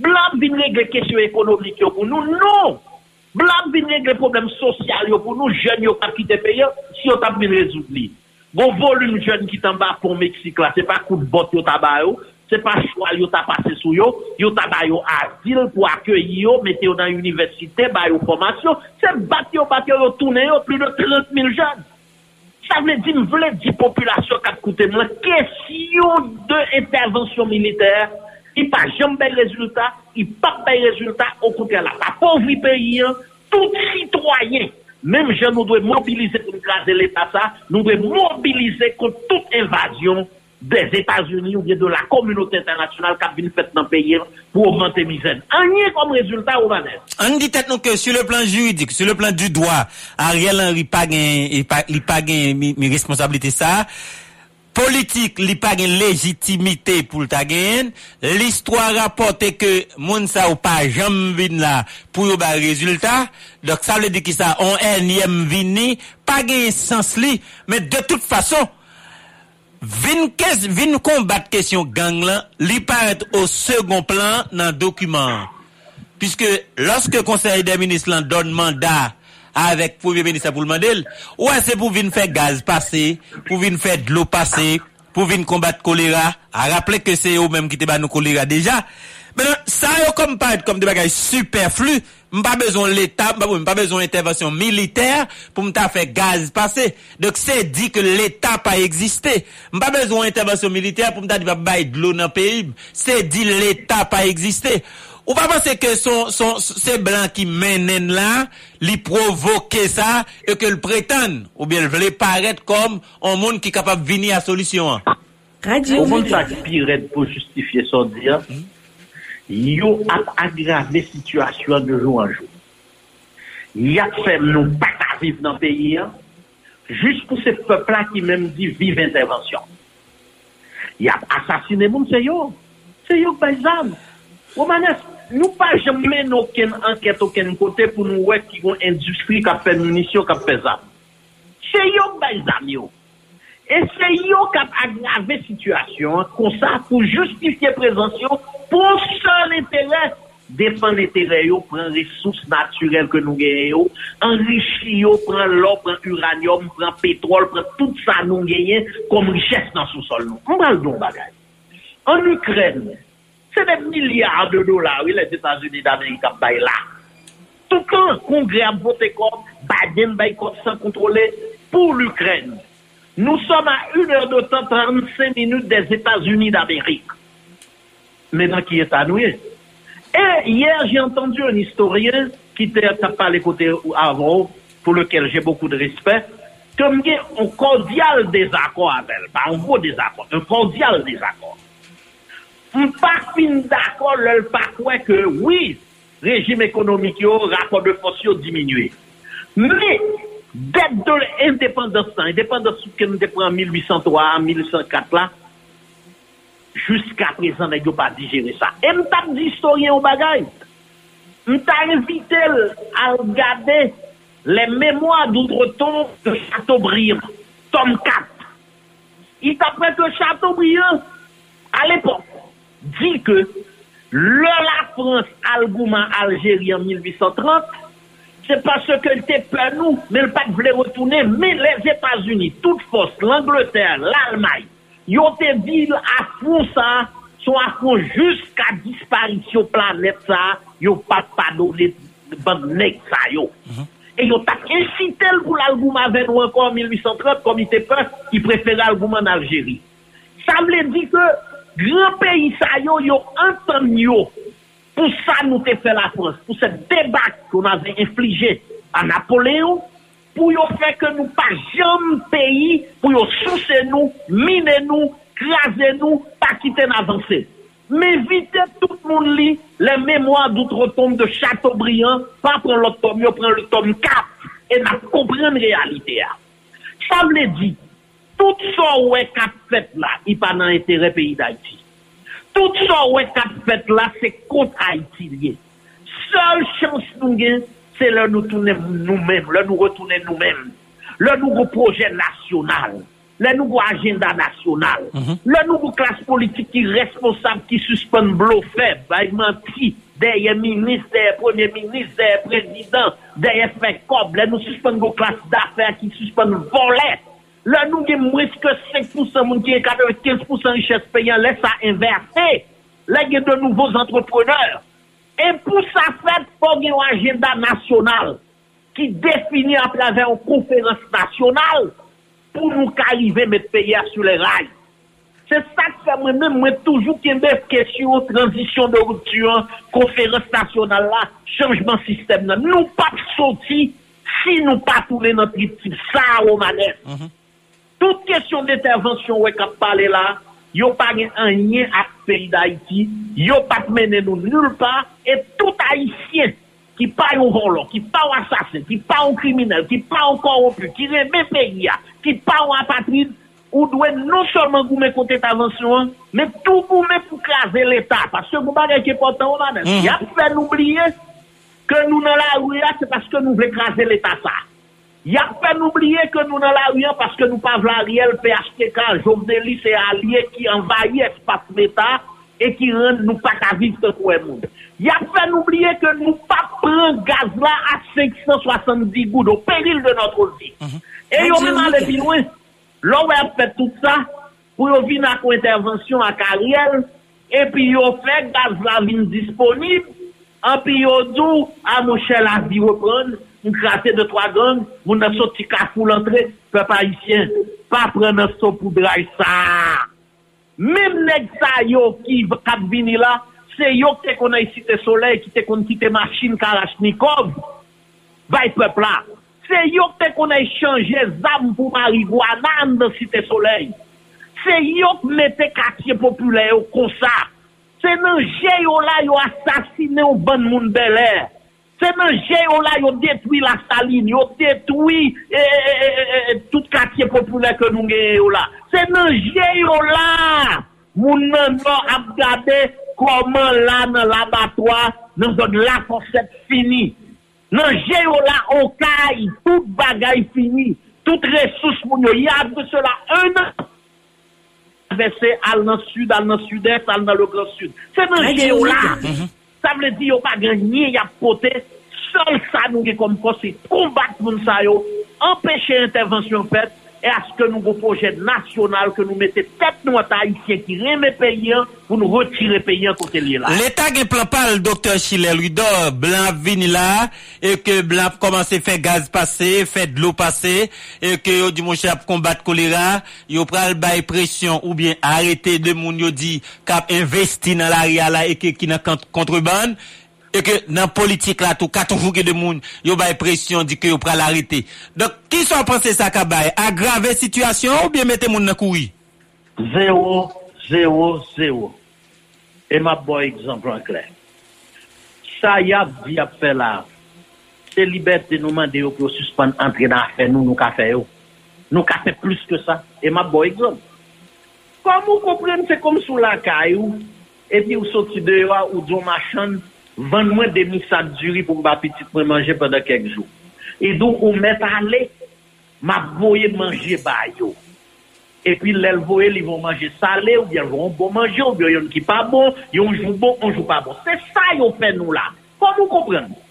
Blab bin regle kesyo ekonomik yo pou nou? Non! Blan bin regle problem sosyal yo pou nou, jen yo pa ki te peyo, si yo tap bin rezout li. Gon volum jen ki tan ba pou Meksik la, se pa kout bot yo taba yo, se pa chwa yo taba se sou yo, yo taba yo azil pou akyeyi yo, mete yo nan universite, ba yo formasyon, se bat yo bat yo yo toune yo, pli de 30.000 jen. Sa vle di m vle di populasyon kat koute m la, kesyon de intervensyon militer, il pas jamais bel résultat, il pas bel résultat, au contraire la pauvre pays, hein, tout citoyen, même je nous devons mobiliser pour écraser l'État ça, nous devons mobiliser contre toute invasion des États-Unis ou bien de la communauté internationale qui a venu faire dans le pays pour augmenter misère. Rien comme résultat, au Vanessa. On dit peut-être que sur le plan juridique, sur le plan du droit, Ariel Henry il pas, mi responsabilité ça. politik li pa gen legitimite pou lta gen, l'histoire rapote ke moun sa ou pa jam vin la pou yo ba rezultat, dok sa vle di ki sa on en yem vini, pa gen sens li, men de tout fason, vin, kes, vin kombat kesyon gang lan, li paret au second plan nan dokumen. Piske loske konsey de minis lan don mandat avèk Premier Ministre pou l'mandel, wè se pou vin fè gaz pase, pou vin fè dlo pase, pou vin kombat kolera, a rappele ke se yo mèm ki te ban nou kolera deja, menon, sa yo kom pa et kom de bagay superflu, mpa bezon l'Etat, mpa bezon intervensyon militer, pou mta fè gaz pase, dok se di ke l'Etat pa eksiste, mpa bezon intervensyon militer, pou mta di ba bay dlo nan peyi, se di l'Etat pa eksiste, Ou pa pense ke son, son, se blan ki menen la, li provoke sa, e ke l pretan, ou bien vle paret kom, an moun ki kapap vini a solisyon an. Ou moun sa piret pou justifiye son diyan, yo ap agrave situasyon de jou an jou. Yat fem nou pata vive nan peyi an, jist pou se pepla ki menm di vive intervensyon. Yap asasine moun se yo, se yo bezan, ou manes nou pa jem men oken anket oken kote pou nou wek ki yon industri kap pen munisyon kap pen zam. Se yo bay zam yo. E se yo kap agrave situasyon kon sa pou justifiye prezansyon pou san entere. Defan entere yo pren resous naturel ke nou genye yo. Enrichi yo pren lò, pren uranium, pren petrol, pren tout sa nou genye kom riches nan sou sol nou. Mbal don bagay. An Ukren. Se de milyard de dola, oui, les Etats-Unis d'Amérique ap bay la. Tout kan kongre ap vote kont, Biden bay kont san kontrole pou l'Ukraine. Nou som a 1 heure de temps 35 minutes des Etats-Unis d'Amérique. Menan ki etanouye. Et hier, j'ai entendu un historien qui t'a parlé côté avant, pour lequel j'ai beaucoup de respect, comme qu'il y a un cordial désaccord avec, pas un gros désaccord, un cordial désaccord. Mpa fin d'akon lèl pa kwen ke, oui, rejim ekonomik yo, rapor de fos yo diminue. Mè, det de l'independansan, independansan ke nou depren 1803, 1804 la, jusqu'a prezant nè yo pa digere sa. E mta di historien ou bagay. Mta evite al gade le mèmoa d'Oudreton de Chateaubriand. Tom 4. Il tapre que Chateaubriand, al epok, di ke lè la Frans al gouman Algérie en 1830, se parce ke lte pe nou, men l'pak vle retoune, men les Etats-Unis, tout fos, l'Angleterre, l'Allemagne, yon te vil a fon sa, son a fon jusqu'a disparisyon planet sa, yon pat pado le ban nek sa yo. Mm -hmm. E yon tak ensitel pou l'algouman ven ou ankon 1830, komite pe, ki prefere l'algouman Algérie. Sa vle di ke gran peyi sa yo yo anton yo pou sa nou te fe la Frans, pou se debak kon ave inflije a Napoléon, pou yo fe ke nou pa jom peyi, pou yo souse nou, mine nou, krasen nou, pa kiten avanse. Men vite tout moun li, le mèmois d'outre-tombe de Chateaubriand, pa pren l'automne, yo pren l'automne 4, e na kompren realite ya. Sa m le di, tout sa ouè kap fèt la, i pa nan entere peyi d'Haïti. Tout sa ouè kap fèt la, se kont Haïti liye. Seul chans nou gen, se lè nou toune nou mèm, lè nou retoune nou mèm. Lè nou go proje nasyonal, lè nou go agenda nasyonal, lè nou go klas politik ki responsab ki suspèn blo fèb, bayman ti, deye minis, deye premier minis, deye prezident, deye fèk kob, lè nou suspèn go klas dafèr ki suspèn la nou gen mweske 5% moun ki e 95% riches payan, lè sa inversè, lè gen de nouvoz entrepreneur. E pou sa fèd, pou gen yon agenda nasyonal ki defini an plave yon konferans nasyonal pou nou ka rive met peye sou le ray. Se sa fè mwen mè mwen toujou ki mè fkesyon transisyon de ruptuyon, konferans nasyonal la, chanjman sistem nan. Nou pa psoti si nou pa toule nan triptip sa ou manè. Mm -hmm. Tout kesyon d'intervensyon wè kap pale la, yo pa gen anyen ak peyi d'Haïti, yo pat menen nou nul pa, et tout Haïtien ki pa yon volon, ki pa yon asasen, ki pa yon kriminel, ki pa yon koroplu, ki gen men peyi ya, ki pa yon apatride, ou dwe non solman goumen konti intervensyon, men tout goumen pou krasen l'Etat, paske mou bagay ki potan ou manen. Mm. Mm-hmm. Ya pou fè n'oubliye, ke nou nan la ou ya, se paske nou vle krasen l'Etat sa. Yak pe n'oubliye ke nou nan la riyan paske nou pa vla riel PHTK, Jovneli se alye ki envaye espat meta e ki ren nou pa ka viv te kouè moun. Yak pe n'oubliye ke nou pa pren gaz la a 570 goud ou peril de notre vie. Uh -huh. E yo menman le pinwen, lò wè ap fè tout sa, pou yo vin ak ou intervensyon ak a riel, e pi yo fè gaz la vin disponib, an pi yo dou a mouche la vi reprenn, moun krasè de 3 gang, moun nan sot ti kafou l'antre, pe pa isyen, pa pren nan sot pou drai sa. Mem neg sa yo ki kap vini la, se yo te kon a isi te soley, ki te kon ki te machin karachnikov, bay pepla. Se yo te kon a chanje zam pou marigwanan nan si te soley. Se yo te mette kakye popule yo konsa. Se nan je yo la yo asasine ou ban moun belè. Se manje yo la yo detwi la saline, yo detwi e, e, e, tout katye popule ke nou nge yo la. Se manje yo la, moun nan nan ap gade koman la nan labatwa nan zon la foset fini. Manje yo la okay, tout bagay fini, tout resous moun yo yad de cela. Un an, Vese al nan sud, al nan sud-est, al nan le grand sud. Se manje yo la. sa vle di yo pa genye yap pote, sol sa nou ge kom kon se kombat moun sa yo, empèche intervensyon pet, Eske nou go proje nasyonal ke nou mette tet nou ata Haitien ki reme peyen pou nou retire peyen kote li la. L'Etat gen plan pal, Dr. Chilel Rido, blan vini la, e ke blan komanse fè gaz pase, fè dlo pase, e ke yo di monshe ap kombat kolera, yo pral bay presyon ou bien arete de moun yo di kap investi nan la ria la e ke ki nan kontreban, et que dans politique là tout ka toujours de moun yo bay pression dit que yo pral arrêter. Donc qui sont penser ça ka bay aggraver situation ou bien mettre moun nan kouri? Zéro, zéro, zéro. Et ma bon exemple en clair. Ça y a dit a fait là. C'est liberté nous demander yo pour suspendre entrer dans affaire nous nous ka faire yo. Nous ka faire plus que ça. Et ma bon exemple. Comme vous comprenez, c'est comme sous la caille, et puis vous sortez dehors, ou de machin, Van mwen demi sa djuri pou mba pitit mwen manje pwede kek jou. E dou ou met ale, map voye manje bayo. E pi lèl voye li von manje salè, ou bien von bon manje, ou bien yon ki pa bon, yon jou bon, yon jou pa bon. Se sa yon fè nou la. Kon nou kompren nou?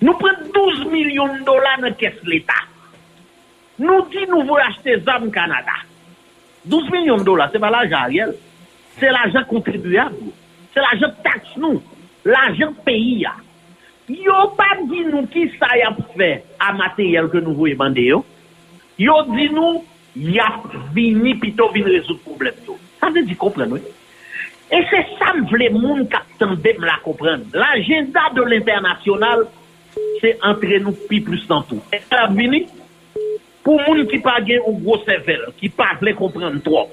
Nou pren 12 milyon dola nan kes l'Etat. Nou di nou vou achete zam Kanada. 12 milyon dola, se pa l'ajan riel. Se l'ajan kontribuyab. Se l'ajan tax nou. l'ajan peyi ya. Yo pa di nou ki sa yap fe a materyel ke nou voye mande yo. Yo di nou, yap vini pito vin rezout problem yo. Sa de di kompren we. E se sa m vle moun kap de m la kompren. L'agenda de l'internasyonal se entre nou pi plus nan tou. E sa vini, pou moun ki pa gen ou gros sevel, ki pa vle kompren tro.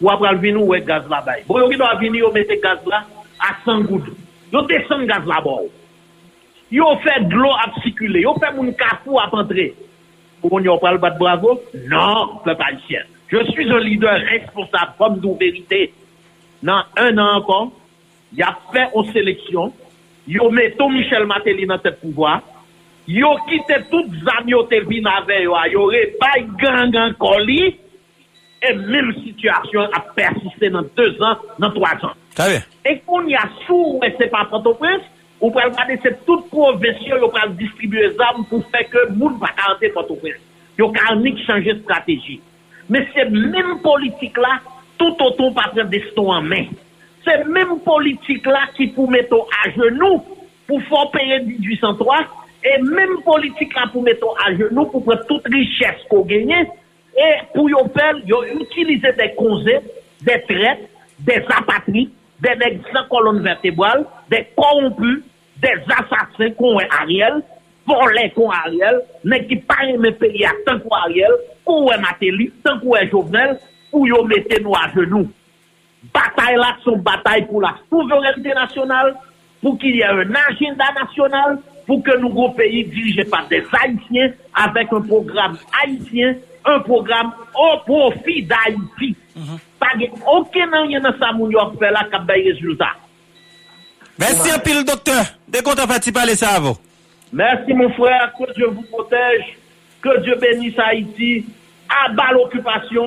Ou apral vini ou e gaz la bay. Bo yo ki do avini yo mette gaz la a 100 goudou. yo desen gaz la bo. Yo fè glo ap sikule, yo fè moun kapou ap entre. Pou moun yo pral bat bravo? Non, pe pa l'chien. Je suis un leader responsable, pomme d'ou verite. Nan un an ankon, ya fè ou seleksyon, yo meto Michel Matéli nan te pouvoi, yo kite tout zam yo te vin ave yo a, yo re bay gang an koli, e mil situasyon a persiste nan 2 an, nan 3 an. E kon ya sou ou e se pa Port-au-Prince, ou pral gade se tout provensyon yo pral distribue zam pou fè ke moun pa karante Port-au-Prince. Yo karnik chanje strategi. Me se men politik la, tout oton pa pren deston an men. Se men politik la ki pou meto a genou pou fò peye 1803, e men politik la pou meto a genou pou pren tout richès ko genye, E pou yo fel, yo utilize de konze, de tret, de zapatri, de neg san kolon vertebral, de korompu, de asasin kon wè Ariel, forlen kon Ariel, neg ki pari me peri a tan kon Ariel, kon wè Mateli, tan kon wè Jovenel, pou yo mette nou a genou. Bataille là, son bataille pour la souveraineté nationale, pour qu'il y ait un agenda national, pour que nos gros pays dirigés par des Haïtiens, avec un programme haïtien, un programme au profit d'Haïti. Pagè, okè nan yon sa moun yo fè la kap bay rezultat. Merci un pile, docteur. Dès qu'on t'a fait parler ça à vous. Merci mon frère, que Dieu vous protège, que Dieu bénisse Haïti, abat l'occupation,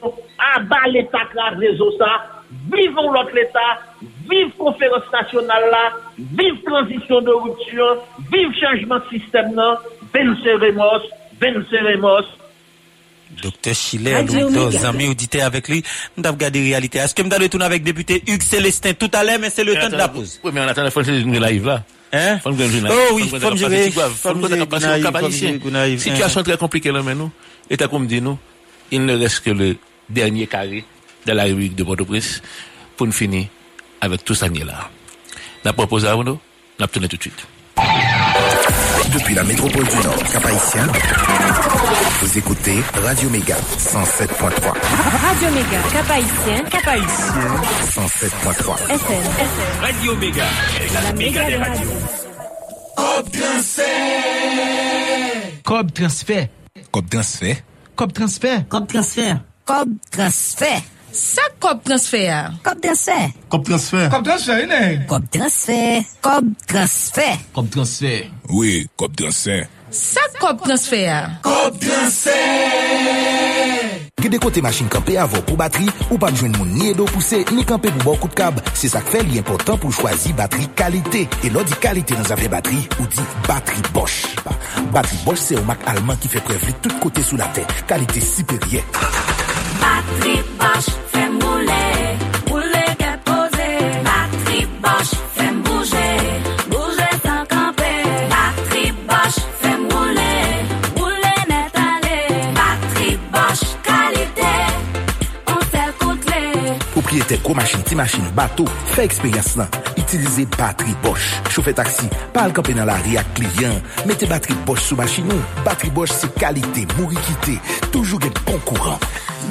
abat l'État grave réseau ça, vivons l'autre l'État, vive conférence nationale là, vive transition de rupture, vive changement de système là, venceremos, venceremos. Docteur Chile, nos amis auditeurs avec lui, nous avons regardé la réalité. Est-ce que nous allons retourner avec député Hugues Célestin tout à l'heure, mais c'est le temps de la pause. Oui, mais en attendant, il faut que je live là. Hein? Faut que je Oh oui, faut que je Situation très compliquée là, mais nous. Et t'as comme dit nous, il ne reste que le dernier carré de la République de Port-au-Prince pour nous finir avec tout ça là. La propose à nous, la tourner tout de suite. Depuis la métropole du Nord, Cap-Haïtien, vous écoutez Radio Méga 107.3. Radio Méga, Cap-Haïtien, Cap-Haïtien. 107.3. FM, FM. Radio Méga, la méga des radios. Cob transfert. Cob transfert. Cob transfert. Cob transfert. Cob transfert. Cob transfert. Sa kop transfer. Kop transfer. Kop transfer. Kop transfer, nèg. Kop transfer. Kop transfer. Kop transfer. Oui, kop transfer. Sa kop transfer. Kop transfer. Gede kote machin kampe avon pou bateri, ou pa jwen moun ni edo pousse, ni kampe pou bon kout kab. Se sak fe li important pou chwazi bateri kalite. E lo di kalite nan zave bateri, ou di bateri Bosch. Bateri Bosch se ou mak alman ki fe prevli tout kote sou la te. Kalite siperye. Patri Bosch, fem voler. Propriété gros machine, ti machine, bateau, fait expérience là. Utilisez batterie Bosch. Pas le camper dans la ria client. Mettez batterie Bosch sous machine nous. Batterie Bosch c'est qualité, mouri qualité, toujours un bon courant.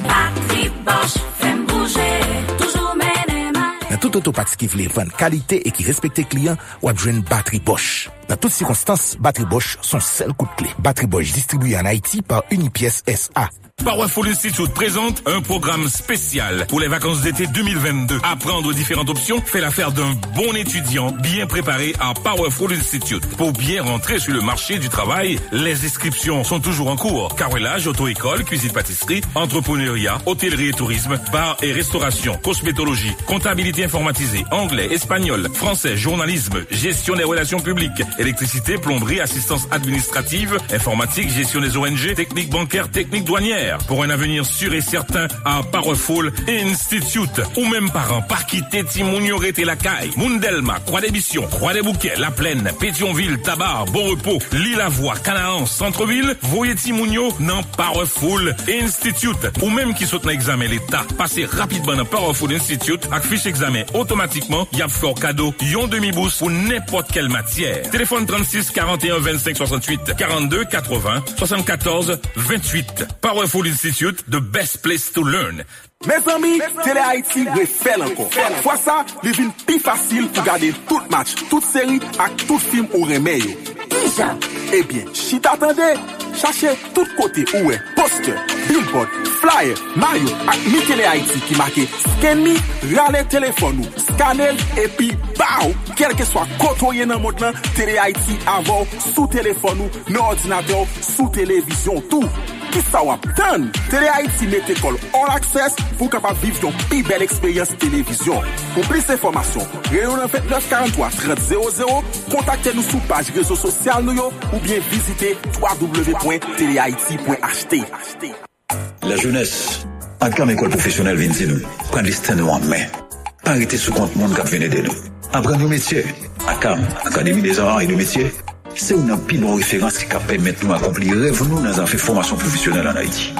Bateri Bosch, fem bouje, toujou mene male. Dans tout autopat qui voulait vendre qualité et qui respecte client, ou une batterie Bosch. Dans toutes circonstances, batterie Bosch sont seul coup de clé. Batterie Bosch distribuée en Haïti par Unipièce SA. Powerful Institute présente un programme spécial pour les vacances d'été 2022. Apprendre différentes options fait l'affaire d'un bon étudiant bien préparé à Powerful Institute. Pour bien rentrer sur le marché du travail, les inscriptions sont toujours en cours. Carrelage, auto-école, cuisine-pâtisserie, entrepreneuriat, hôtellerie et tourisme, bar et restauration, cosmétologie, comptabilité informatisée, anglais, espagnol, français, journalisme, gestion des relations publiques, électricité, plomberie, assistance administrative, informatique, gestion des ONG, technique bancaire, technique douanière. Pour un avenir sûr et certain à Powerful Institute. Ou même parents, par quitter Timounio Rete la caille, Mundelma, Croix des Bissions, Croix des Bouquets, La Plaine, Pétionville, Tabar, Bon Repos, Lille-la-Voix, Canaan, Centre-Ville, voyez Timounio dans Powerful Institute. Ou même qui saute dans l'examen l'État, passez rapidement dans Powerful Institute, avec fiche examen automatiquement, y a fait cadeau, yon demi-boost pour n'importe quelle matière. Téléphone 36 41 25 68 42 80 74 28. Powerful School Institute, the best place to learn. Me zami, Tele Haiti refel anko. Fwa sa, li vin pi fasil pou gade tout match, tout seri ak tout film ou remeyo. Ki jan? Ebyen, eh chi tatande? Cherchez tout côté où est poster, billboard, flyer, maillot ak mi Télé Haïti qui marqué scan me, rale téléphone ou, scanel et puis bao, quel que soit côté dans monde là, Télé Haïti avant sous téléphone ou, dans ordinateur, sous télévision tout. Ki sa wap tan? Tele Haiti mette kol all access pou kapap viv yon pi bel eksperyans televizyon. Pou plis informasyon, reyon an fet 943 3000, kontakte nou sou page rezo sosyal nou ou bien visite www.telehaiti.ht La jeunesse, an kam ekol profesyonel vin si nou, pren liste nou an men. Arrete sou kont moun kap vene de nou. Apren nou metye. Akam, Akademi des Arts et de Métiers, c'est une pile bon référence qui peut permettre nous d'accomplir rêve nous dans une formation professionnelle en Haïti.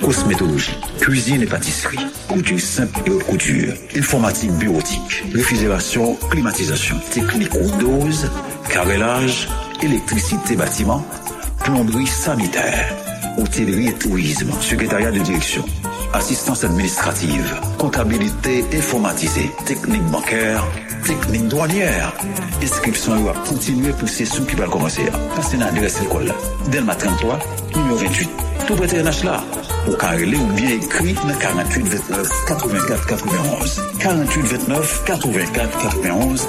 Cosmétologie, cuisine et pâtisserie, couture simple et haute couture, informatique bureautique, réfrigération, climatisation, technique ou dose, carrelage, électricité bâtiment, plomberie sanitaire, hôtellerie et tourisme, secrétariat de direction, assistance administrative, comptabilité informatisée, technique bancaire, technique douanière. Inscription va continuer pour ces sous qui va commencer. Passez dans l'adresse l'école. Delma 33, numéro 28. Tout près de là. Ou carrelé ou bien écrit dans 48 29 84 91. 48 29 84 91.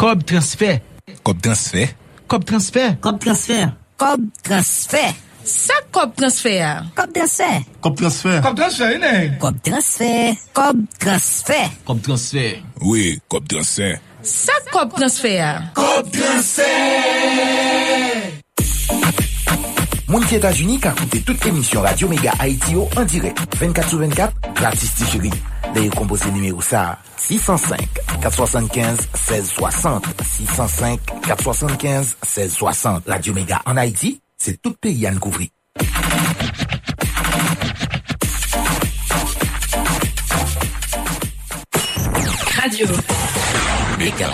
Cob transfert. Cob transfert. Cob transfert. Cob transfert. Cob transfert. Sa kop transfer. Cob transfert. Cob transfert. Cob transfert, nèg. Cob transfert. Cob transfert. Cob transfert. Oui, cob transfert. Sa kop transfer. Cob transfert. Moun ki Etats-Unis ka koute tout émission Radio Mega Haïti yo en direct. 24 sur 24, gratis ti D'ailleurs, composé numéro ça, 605 475 1660. 605 475 1660. Radio Mega en Haïti, c'est tout pays à nous couvrir. Radio. Méga.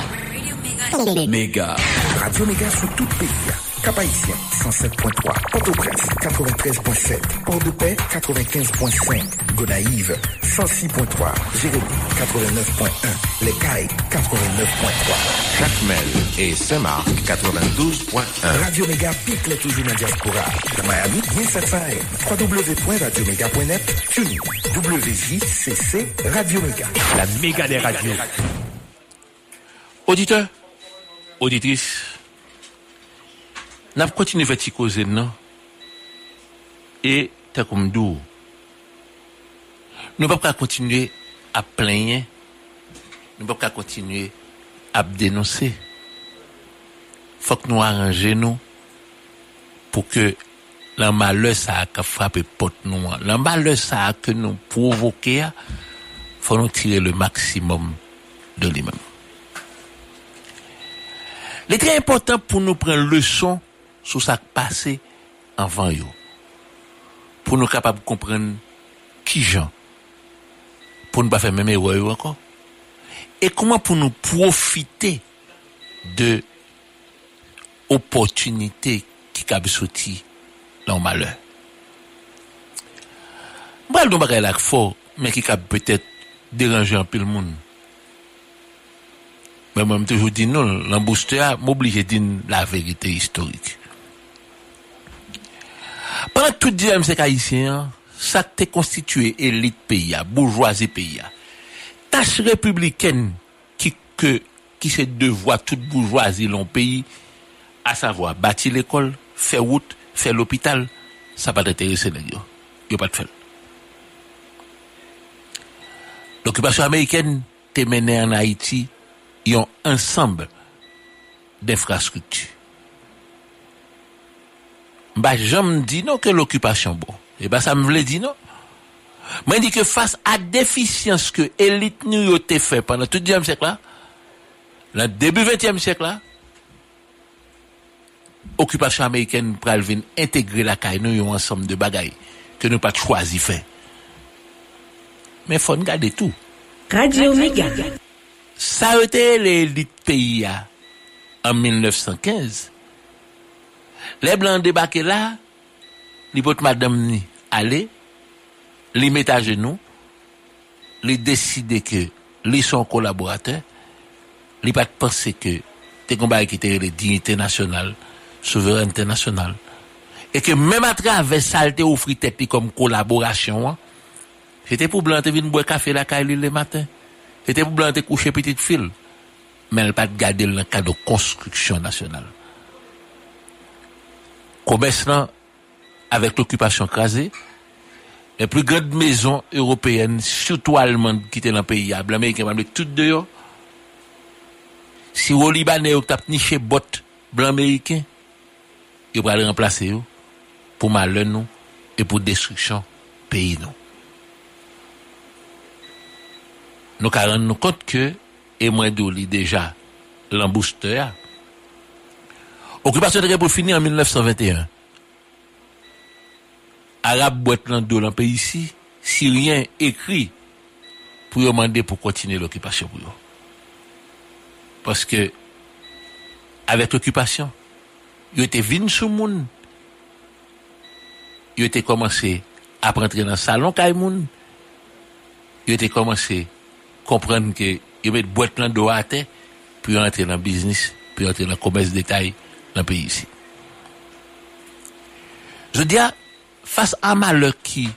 Méga. Radio Méga sur tout pays. Cap-Haïtien, 107.3. Port-au-Prince, 93.7. Port-de-Paix, 95.5. Gonaïve, 106.3. Jérémy, 89.1. Les Cailles, 89.3. Jacmel et Saint-Marc, 92.1. Radio Méga pique les toujours dans la diaspora. Dans Miami, 1700 www.radioméga.net. TuneIn, WJCC, Radio Méga. La méga des radios. Auditeur, auditrice, Nap kontine fè ti koze nan. E, ta koum dou. Nou pa pa kontinue ap plenye. Nou pa pa kontinue ap denonse. Fok nou aranje nou pou ke lan male sa ak frape pot nou an. Lan male sa ak nou provoke a, fok nou tire le maksimum de li men. Li tre important pou nou pren le son ce qui passé avant yo. Pour nous capables de comprendre qui gens. Pour ne pas faire même yo encore. Et comment pour nous profiter de opportunités qui cap sorti dans le malheur. Moi, nous bagay la fort, mais qui cap peut-être déranger un peu le monde. Mais moi, je dit non, l'embouchure m'oblige de dire la vérité historique. Pendant tout 10e siècle haïtien, ça t'est constitué élite pays, bourgeoisie pays. Tâche républicaine qui, que, qui se devoir toute bourgeoisie dans pays, à savoir bâtir l'école, faire route, faire l'hôpital, ça va t'intéresser les gars. Il a pas de fait. L'occupation américaine t'est menée en Haïti, ils ont ensemble d'infrastructures. Bah, j'aime dit non que l'occupation bon. Et bah, ça me voulait dire non. Moi, dit que face à déficience que élite nous a fait pendant tout le 10e siècle là, le début 20e siècle là, occupation américaine pral venir intégrer la caille nous un ensemble de bagailles que nous pas choisi faire. Mais faut regarder tout. Radio. Ça a été l'élite pays en 1915. Les blancs débarqués là, les potes madame ni aller, les mettre à genoux, les décider que les sont collaborateurs, les pas penser que t'es combat qui était les dignités nationales, souveraineté nationale. Et que même à travers ça, te offert comme collaboration, hein, c'était pour blanc venir boire café la caille le matin. C'était pour blanc coucher petite file. Mais elle pas garder le cas de construction nationale. Komers nan, avèk l'okupasyon krasè, lè plou gèd mèzon européen, soutou alman ki te lan peyi, a blanmè yè kèmèm lè tout de yo, si wò libanè yo tap ni che bot blanmè yè kèm, yo pralè remplase yo pou malè nou e pou destriksyon peyi nou. Nou ka rend nou kont ke e mwen do li deja lan booster ya, occupation de pour finir en 1921. Arabe boîte dans dans le pays ici, Syrien écrit pour demander pour continuer l'occupation pour. Parce que, avec l'occupation, ils étaient venus sur le monde. Ils étaient commencé à rentrer dans le salon. Ils étaient commencé à comprendre que ils mettent boîte dans à terre, puis entrer dans le business, puis entrer dans le commerce détail dans le. Je dis, face à malheur qui,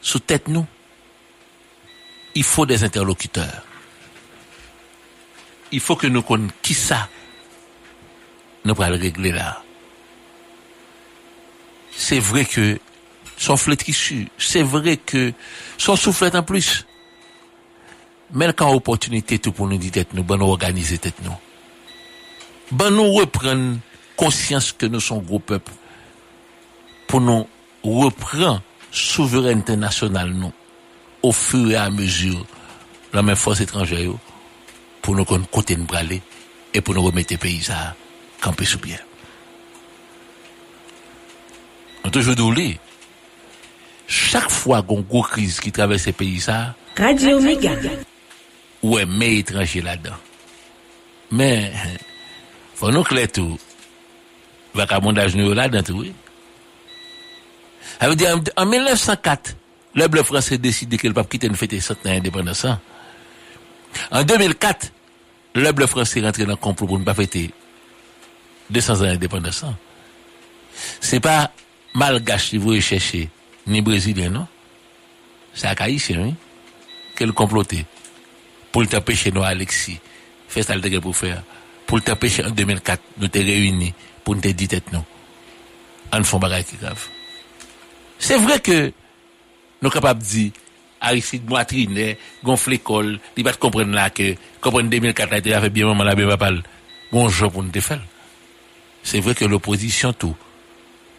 sous tête nous, il faut des interlocuteurs. Il faut que nous connaissions qui ça nous pourrons le régler là. C'est vrai que son flétrissu, c'est vrai que son soufflet en plus. Mais quand opportunité tout pour nous dire tête nous, ben nous organiser tête nous. Ben nous reprendre conscience que nous sommes gros peuple. Pour nous reprendre souveraineté nationale nous, au fur et à mesure, la même force étrangère, pour nous côté nous braler et pour nous remettre les pays à camper sous pied. On toujours d'oublier. Chaque fois qu'on a une grosse crise qui traverse ces pays, ça, Radio Méga. ouais, mais étranger là-dedans. Mais, faut nous tout. nous là dans tout, oui. Ça veut dire, en en 1904, le bleu français décide qu'il pas quitter une fête centenaire indépendance. hein. En 2004, le bleu français rentre dans le complot pour ne pas fêter 200 ans d'indépendance. hein. C'est pas malgache qui vous chercher, ni brésilien, non? C'est à Haïtien, oui. Qu'elle comploté. Pour t'empêcher nous, Alexis, fait ça le pour faire. pour le péché en 2004, nous t'es réunis pour nous te dire tête non. On fait un qui grave. C'est vrai que nous sommes capables de dire, Aristide Moitrine, eh, gonfle l'école, il va comprendre là que, comprendre 2004, il a fait bien maman, la bien papa. Bonjour pour nous te faire. C'est vrai que l'opposition tout,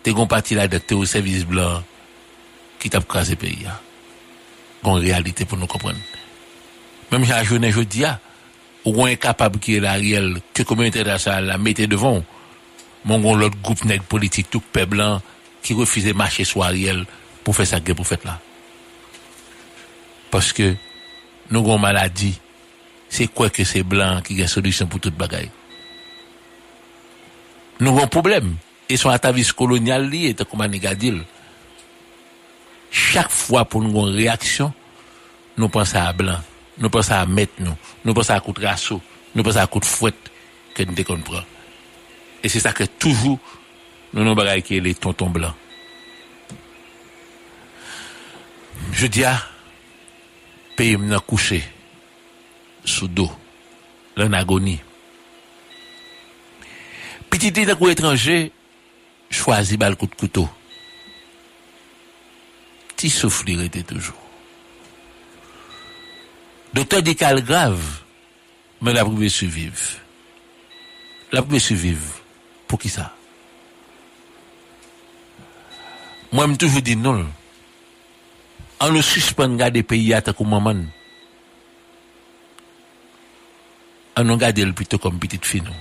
t'es gon parti là, t'es au service blanc, qui t'a crasé pays, Bon réalité pour nous comprendre. Même si la journée, je dis, ah, ou incapable qui est l'Ariel, que communauté internationale la mettez devant. Mon l'autre groupe nègre politique, tout peuple blanc, qui refusait marcher sur Ariel pour faire ça que pour faire là. Parce que, nous avons maladie, c'est quoi que c'est blanc qui a solution pour toute bagaille. Nous avons problème. Et son atavisme colonial lié, comme on Chaque fois pour nous une réaction, nous pensons à blanc. nous pensons à mettre nous, nous pensons à coup de rasso, nous pensons à coup de fouette que nous décomprend. Et c'est ça que toujours nous nous baraquons les tontons blancs. Je dis à pays m'en couché sous dos, l'en agonie. Petit d'un étranger, choisi bal coup de couteau. Petit souffle était toujours. Docteur dit qu'elle grave, mais la pouvait survivre. La pouvait survivre. Pour qui ça? Moi, je toujours dit non. On nous suspend garder pays à comme maman. On nous garde le plutôt comme petite fille. non.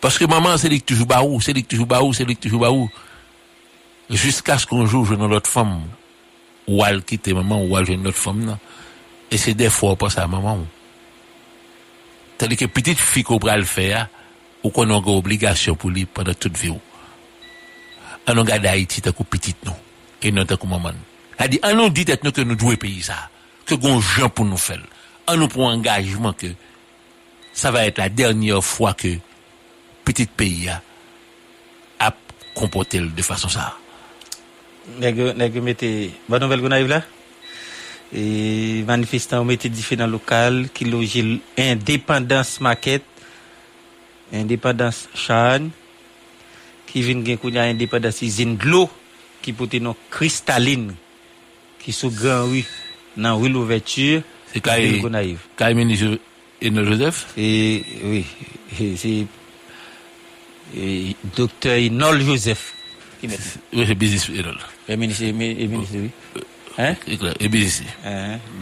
Parce que maman, c'est lui qui toujours baou, c'est lui qui toujours baou, c'est lui qui toujours baou. Jusqu'à ce qu'un jour, je n'ai l'autre femme, ou al kite maman ou al jwen not fom nan. E se defo pa sa maman ou. Tade ke pitit fi ko pral fe ya, ou konon ga obligasyon pou li panan tout vi ou. Anon ga da iti takou pitit nou, e non takou maman. A di anon dit et nou ke nou dwe peyi sa, ke gon jen pou nou fel. Anon pou engajman ke sa va et la dernye fwa ke pitit peyi ya ap kompote de fason sa. Nèg mettez bonne nouvelle qu'on arrive là. Et manifestant mettez différents local qui loge indépendance maquette indépendance chan qui vient gen kounya indépendance usine de l'eau qui pote non cristalline qui sous grand rue dans rue l'ouverture C'est. Kaye ministre Eno Joseph? Et oui, et c'est et docteur Inol Joseph Oui, c'est business Enol. Le ministre, le ministre, oui. Hein? Et business.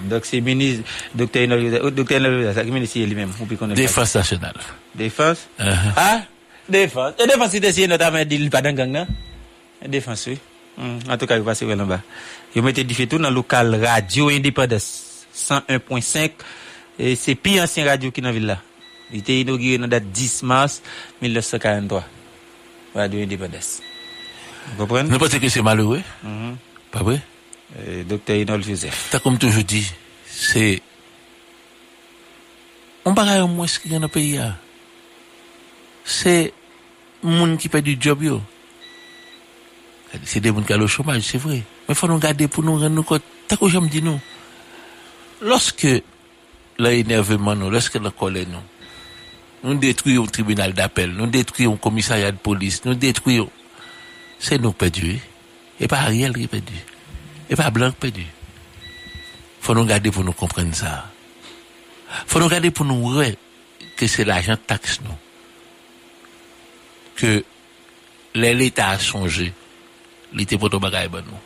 Donc c'est ministre, docteur Inol Joseph, docteur Inol Joseph, c'est le ministre puis qu'on est pas. Défense nationale. Défense? Ah? Défense. Et défense, c'est essayé notamment de pas dans gang, non? Défense, oui. En tout cas, passez là bas. Vous mettez du fait tout dans le local radio indépendance 101.5. Et c'est pire ancien radio qui est dans la ville là. Il était inauguré dans la date 10 mars 1943. Radio indépendance. Vous comprenez? Vous pensez que c'est malheureux? Mhm. Pas vrai? Docteur Inol Joseph. T'as comme toujours dit, c'est. On bagaille au moins ce qu'il y a dans le pays. là. C'est. Moun qui fait du job, yo. C'est des moun qui ont le chômage, c'est vrai. Mais faut nous garder pour nous rendre nous compte. T'as que j'aime dire nous? Lorsque l'énervement nous, lorsque la colère nous, nous détruisons le tribunal d'appel, nous détruisons le commissariat de police, nous détruisons. C'est nous perdus. Et pas Ariel qui perdu. Et pas Blanc perdu. Faut nous garder pour nous comprendre ça. Faut nous garder pour nous voir que c'est l'argent taxe nous. Que l'État a changé. L'État pour ton bagage ben nous.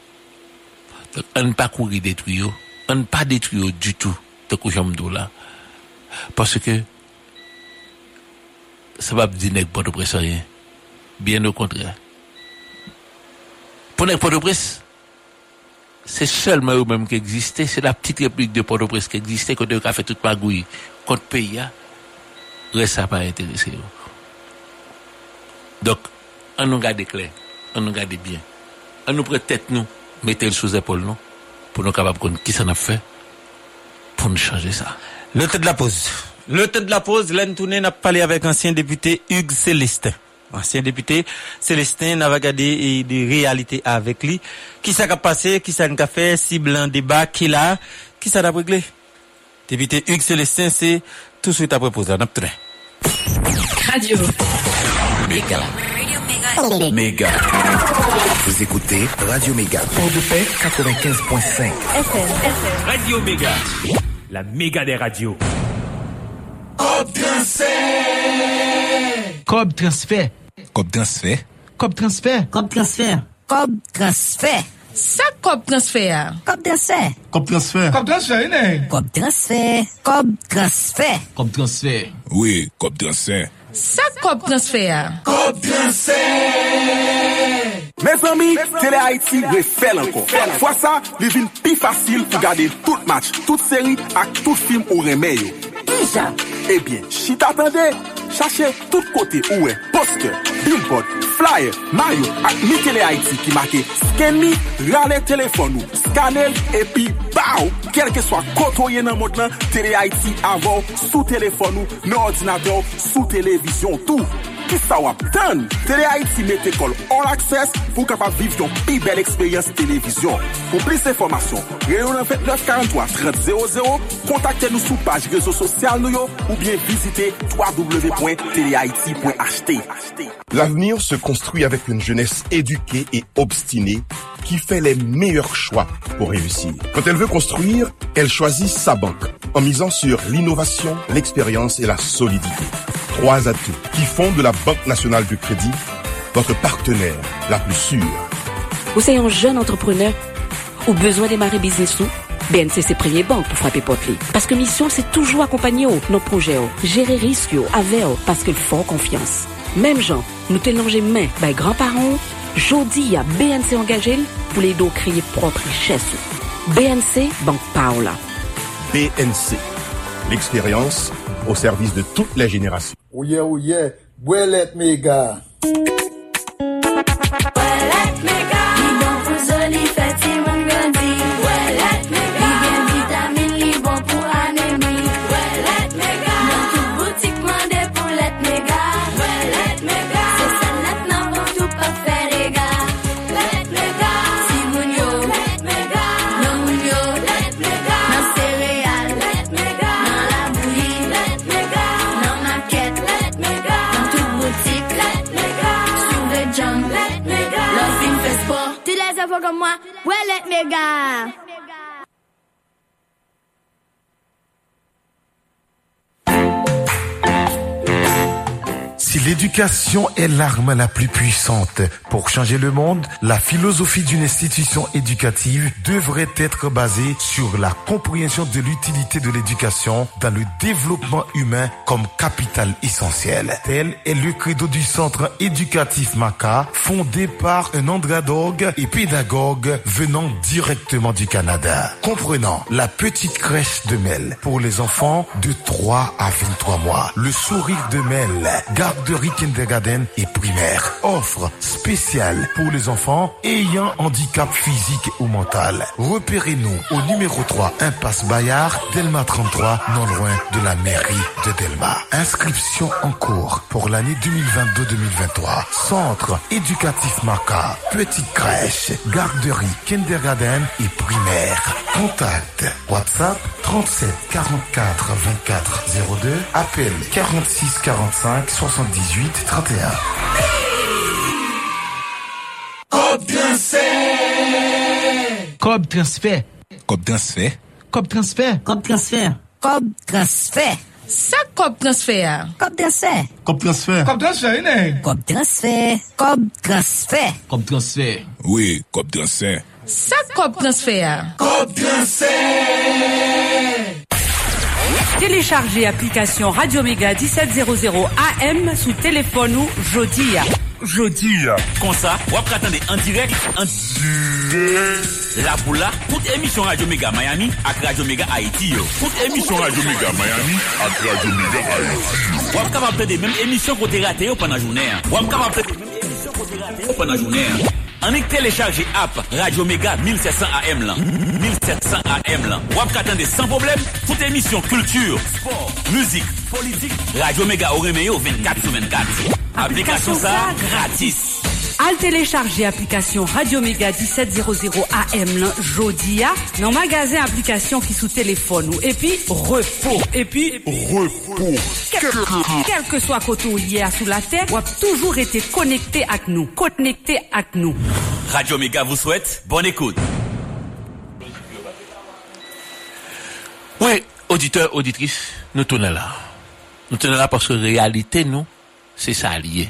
Donc, on ne pas courir détruire, on ne pas détruire du tout, coucham là. Parce que, ça va dire n'est pas de rien. Bien au contraire. Pour de presse, c'est seulement eux-mêmes qui existaient, c'est la petite république de Port-au-Prince qui existait, quand on a fait toute magouille contre le pays, hein. reste ça pas intéressé. Donc, on nous garde clair, on nous garde bien. On nous prête tête nous, mettez le sous épaule nous, pour nous capables de qui ça n'a fait, pour nous changer ça. Le temps de la pause. Le temps de la pause, l'année tournée n'a parlé avec ancien député Hugues Célestin. Ancien député Célestin n'a regardé des réalités avec lui. Qui ça a passé, qui ça a fait, cible un débat, qui l'a, qui ça a réglé. Député Hugues Célestin, c'est tout de suite après pause. Tourné. Radio. Méga. Méga. Vous écoutez Radio Méga. Port de paix 95.5. Radio Méga. La méga des radios. Cob transfert. Cob Kop transfer. Kop transfer. Kop transfer. Kop transfer. Sa kop transfer. Kop transfer. Kop transfer. Kop transfer, inè. Kop transfer. Kop transfer. Kop transfer. Oui, kop transfer. Sa kop transfer. Kop transfer. Mes ami, Tele Haiti refèl anko. Fwa sa, li vin pi fasil pou gade tout match, tout seri ak tout film ou remè yo. Ki jan? Bien, si t'attendais, cherchez tout côté où est poster, billboard, flyer, maillot et mi Télé Haïti qui marque scan me, râle téléphone ou scanner et puis bao, quel que soit côté dans le monde, là, Télé Haïti avant sous téléphone ou, dans ordinateur, sous télévision, tout. Qui ça wap tan? Télé Haïti met école all access pour capable vivre une plus belle expérience télévision. Pour plus d'informations, réunion 29 43 30 00, contactez-nous sur page réseaux sociaux nous yo, ou bien visitez www.telehaiti.ht. L'avenir se construit avec une jeunesse éduquée et obstinée qui fait les meilleurs choix pour réussir. Quand elle veut construire, elle choisit sa banque en misant sur l'innovation, l'expérience et la solidité. Trois atouts qui font de la Banque nationale du crédit votre partenaire la plus sûre. Ou c'est un jeune entrepreneur ou besoin de démarrer business ou BNC c'est premier banque pour frapper porte. Parce que mission c'est toujours accompagner au nos projets au, gérer risque au, avec au, parce qu'il faut confiance. Même gens, nous te langer main by grands-parents, jodi à BNC engagé pour les dos créer propre richesse. BNC Banque Paola. BNC. L'expérience au service de les infos comme Well, let me go. Si l'éducation est l'arme la plus puissante pour changer le monde, la philosophie d'une institution éducative devrait être basée sur la compréhension de l'utilité de l'éducation dans le développement humain comme capital essentiel. Tel est le credo du centre éducatif MACA, fondé par un andragogue et pédagogue venant directement du Canada. Comprenant la petite crèche de Mel pour les enfants de 3 à 23 mois, le sourire de Mel, garderie kindergarten et primaire, offre spéciale pour les enfants ayant handicap physique ou mental. Repérez-nous au numéro 3 Impasse Bayard, Delma 33, non loin de la mairie de Delma. Inscription en cours pour l'année 2022-2023. Centre éducatif Maca, petite crèche, garderie, kindergarten et primaire. Contact WhatsApp 37 44 24 02, appel 46 45 78 31. Cob transfert. Cob transfert. Cob transfert. Cob transfert. Cob transfert. Cob transfert. Sa kop transfer? Cob transfert. Cob transfert. Cob transfert, né? Cob transfert. Cob transfert. Cob transfert. Oui, cob transfert. Sa kop transfer? Cob transfert. Téléchargez application Radio Méga 1700 AM sous téléphone ou Jodi. Jodi. Comme ça, vous attendez en direct, en direct La pou la, tout emisyon Radio Mega Miami ak Radio Mega Haiti yo. Tout emisyon Radio Mega Miami ak Radio Mega Haiti. Wap kapap tade menm emisyon kote rate yo panan jounen. Wap kapap tade menm emisyon kote rate yo panan jounen. Anik telecharge app Radio Mega 1700 AM lan. 1700 AM lan. Wap katande sans problème tout émission culture, sport, musique, politique. Radio Mega Oremeyo 24 sur 24. Application ça gratis. Al télécharger application Radio Mega 1700 AM Jodia dans magasin application qui sous téléphone ou et puis repos et puis repos. Quel, quel que soit côté ou hier sous la terre, ou a toujours été connecté avec nous, connecté avec nous. Radio Mega vous souhaite bonne écoute. Oui, auditeurs, auditrices, nous tournons là. Nous tournons là parce que réalité, nous, c'est ça lié.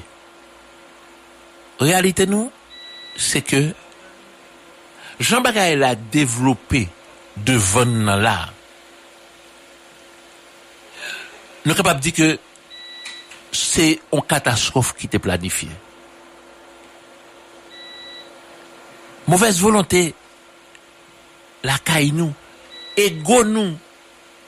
Réalité, nous, c'est que Jean Bagaille a développé devant nous là. Nous sommes capables de dire que c'est une catastrophe qui était planifiée. Mauvaise volonté, la caille nous, ego nous,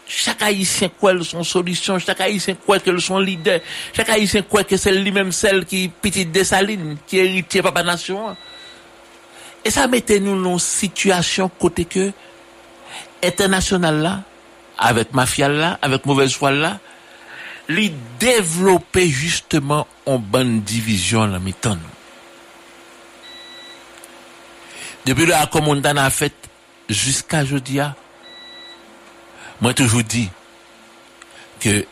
chaque haïtien croit son solution, chaque haïtien croit son leader, chaque haïtien croit que c'est lui-même celle qui petite Dessalines, qui héritier papa nation. Et ça mettait nous dans une situation côté que international là, avec mafia là, avec mauvaise foi là, lui développer justement en bonne division la mi-temps. Depuis le on a fait jusqu'à jeudi, Mwen toujou di ke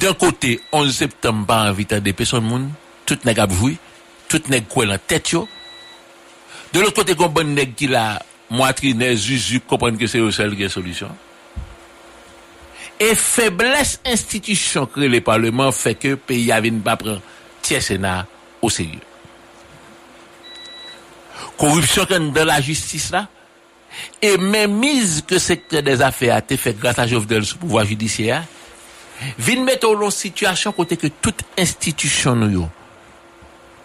d'un kote 11 septembre pa anvita de peson moun, tout neg apjoui, tout neg kwen lan tet yo. De l'ot kote kon bon neg ki la mwatri ne zuzu kompon ke se yo sel gen solusyon. E febles institisyon kre le parlement fe ke peyi avin pa pran tiye sena o serye. Korupsyon kan dan la jistis la, et même mise que secteur des affaires a été fait grâce à Jovenel sous pouvoir judiciaire, vient mettre en situation côté que toute institution nous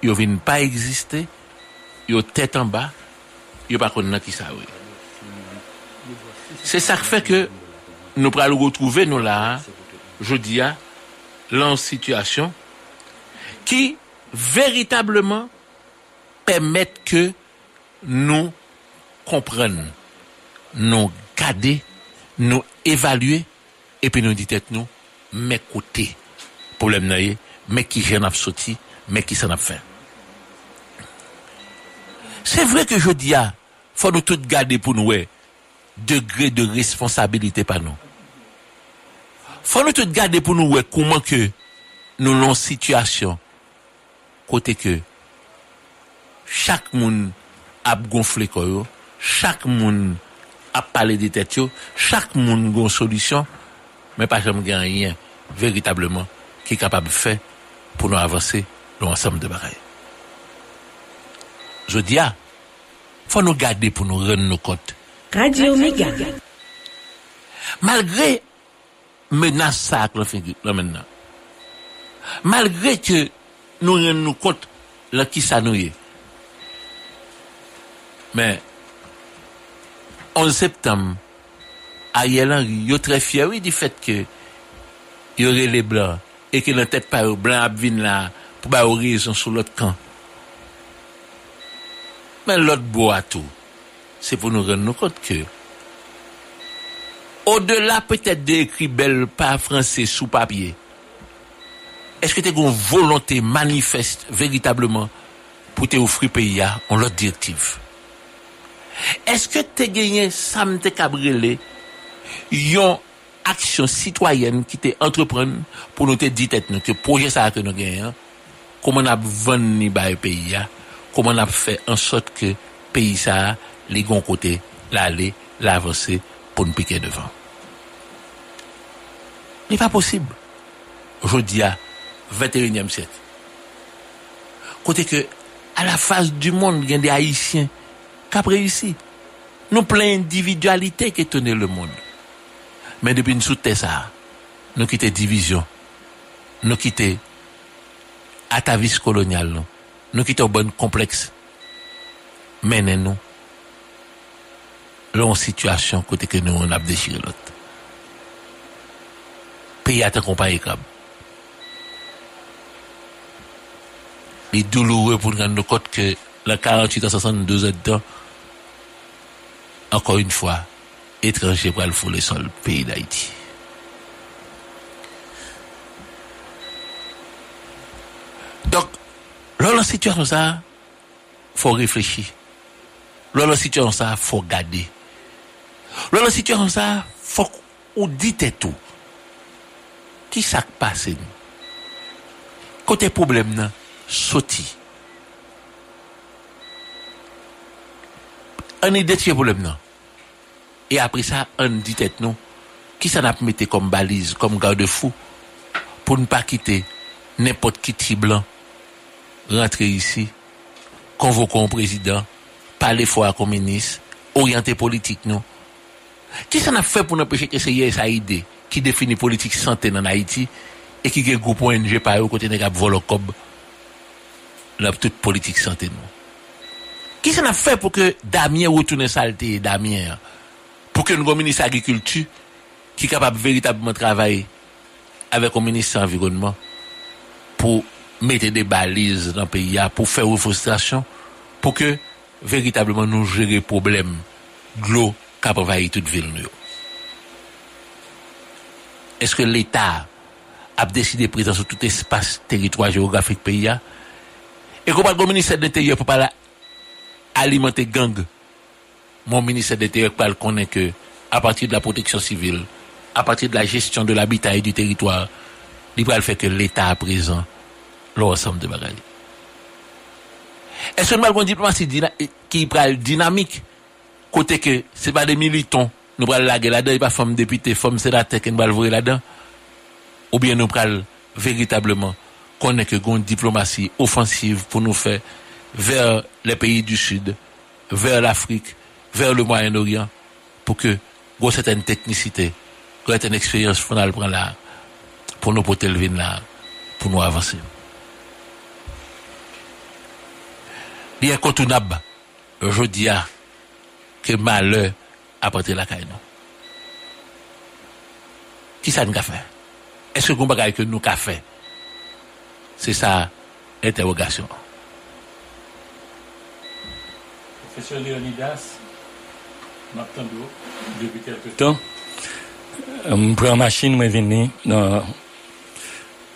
yo vient pas exister, tête en bas, yo pas connaître qui ça. C'est ça qui fait que nous pourrons retrouver nous là, je dis à, dans situation qui véritablement permettent que nous comprenions, nou gade, nou evalue, epi nou ditet nou, mek kote, problem na ye, mek ki jen ap soti, mek ki san ap fe. Se vre ke jodi ya, fò nou tout gade pou nou we, degre de responsabilite pa nou. Fò nou tout gade pou nou we, kouman ke nou lon situasyon, kote ke, chak moun ap gonfle koyo, chak moun monde a parlé de tête yo, chaque monde a une solution, mais pas jamais rien véritablement qui est capable de faire pour nous avancer dans l'ensemble de bagailles. Je dis, ah, faut nous garder pour nous rendre nos comptes. Radio Méga. Malgré menace ça que là maintenant. Malgré que nous rendons nous compte là qui ça nous est. Mais 11 septem, Ariel Henry yo tre fyewi di fet ke yo rele blan, e ke nan tet pa yo blan ap vin la pou ba yo rezon sou lot kan. Men lot bo atou, se pou nou ren nou kont ke, o de la petet de ekri bel pa franse sou papye, eske te kon volonte manifest veritableman pou te oufri peya an lot direktiv. Eske te genyen samte kabrele yon aksyon sitwayen ki te entrepren pou nou te ditet nou ke proje sa akè nou genyen, koman ap ven ni baye peyi ya, koman ap fè ansot ke peyi sa li gon kote la ale, la avanse pou nou pike devan. Ni pa posib. Jodi ya, 21e set. Kote ke a la fase du moun gen de Haitien kap reyusi. Nou plen individualite ke tene le moun. Men depi nou soute sa, nou kite divizyon, nou kite atavis kolonyal nou, nou kite ou bon kompleks, menen nou, lon situasyon kote ke nou an ap dechire lot. Peyi atan kompaye kab. Li douloure pou nan nou kote ke la 48 à 62 et dan, encore une fois, étranger pour le fouler sur le pays d'Haïti. Donc, de la situation ça, faut réfléchir. De la situation ça, faut garder. De la situation ça, faut qu'on dise tout. Qui ça passe? Côté problème sauti. on identifie le problème. Non? Et après ça, on dit tête nous, qui ça n'a pas comme balise, comme garde-fou, pour ne pas quitter n'importe qui petit blanc, rentrer ici, convoquer un président, parler fort comme ministre, orienter politique nous. Qui ça n'a fait pour empêcher que c'est sa idée qui définit politique santé en Haïti et qui est un groupe ONG par eux côté de Volokob, la toute politique santé nous. Qui ça n'a fait pour que Damien retourne saleté Damien? Pour que nous ministre agriculture qui est capable véritablement travailler avec un ministre de l'environnement pour mettre des balises dans le pays pour faire une frustration pour que véritablement nous gérer le problème de l'eau qui a envahi toute ville. Est-ce que l'État a décidé de présenter sur tout espace territoire géographique pays et qu'on pas le ministère de l'Intérieur pour pas alimenter gang mon ministère de l'Intérieur connaît que à partir de la protection civile à partir de la gestion de l'habitat et du territoire il va faire que l'État à présent l'ensemble de bagages est-ce que nous avons une diplomatie qui est dynamique côté que c'est pas des militants nous prenons la là-dedans, pas femmes députés, femmes sénateurs qui nous allons là-dedans? Ou bien nous prenons véritablement qu'on une diplomatie offensive pour nous faire vers les pays du Sud, vers l'Afrique, vers le Moyen-Orient, pour que une certaine technicité, une expérience qu'on prendre là, pour nous porter le là, pour nous avancer. Il est incontournable, je dis que malheur apporter la caille. Qui ça nous a fait? Est-ce que nous avons que nous avons fait? C'est ça l'interrogation. Professeur Leonidas, m'attendons depuis quelque temps. Je prends machine, je venir dans le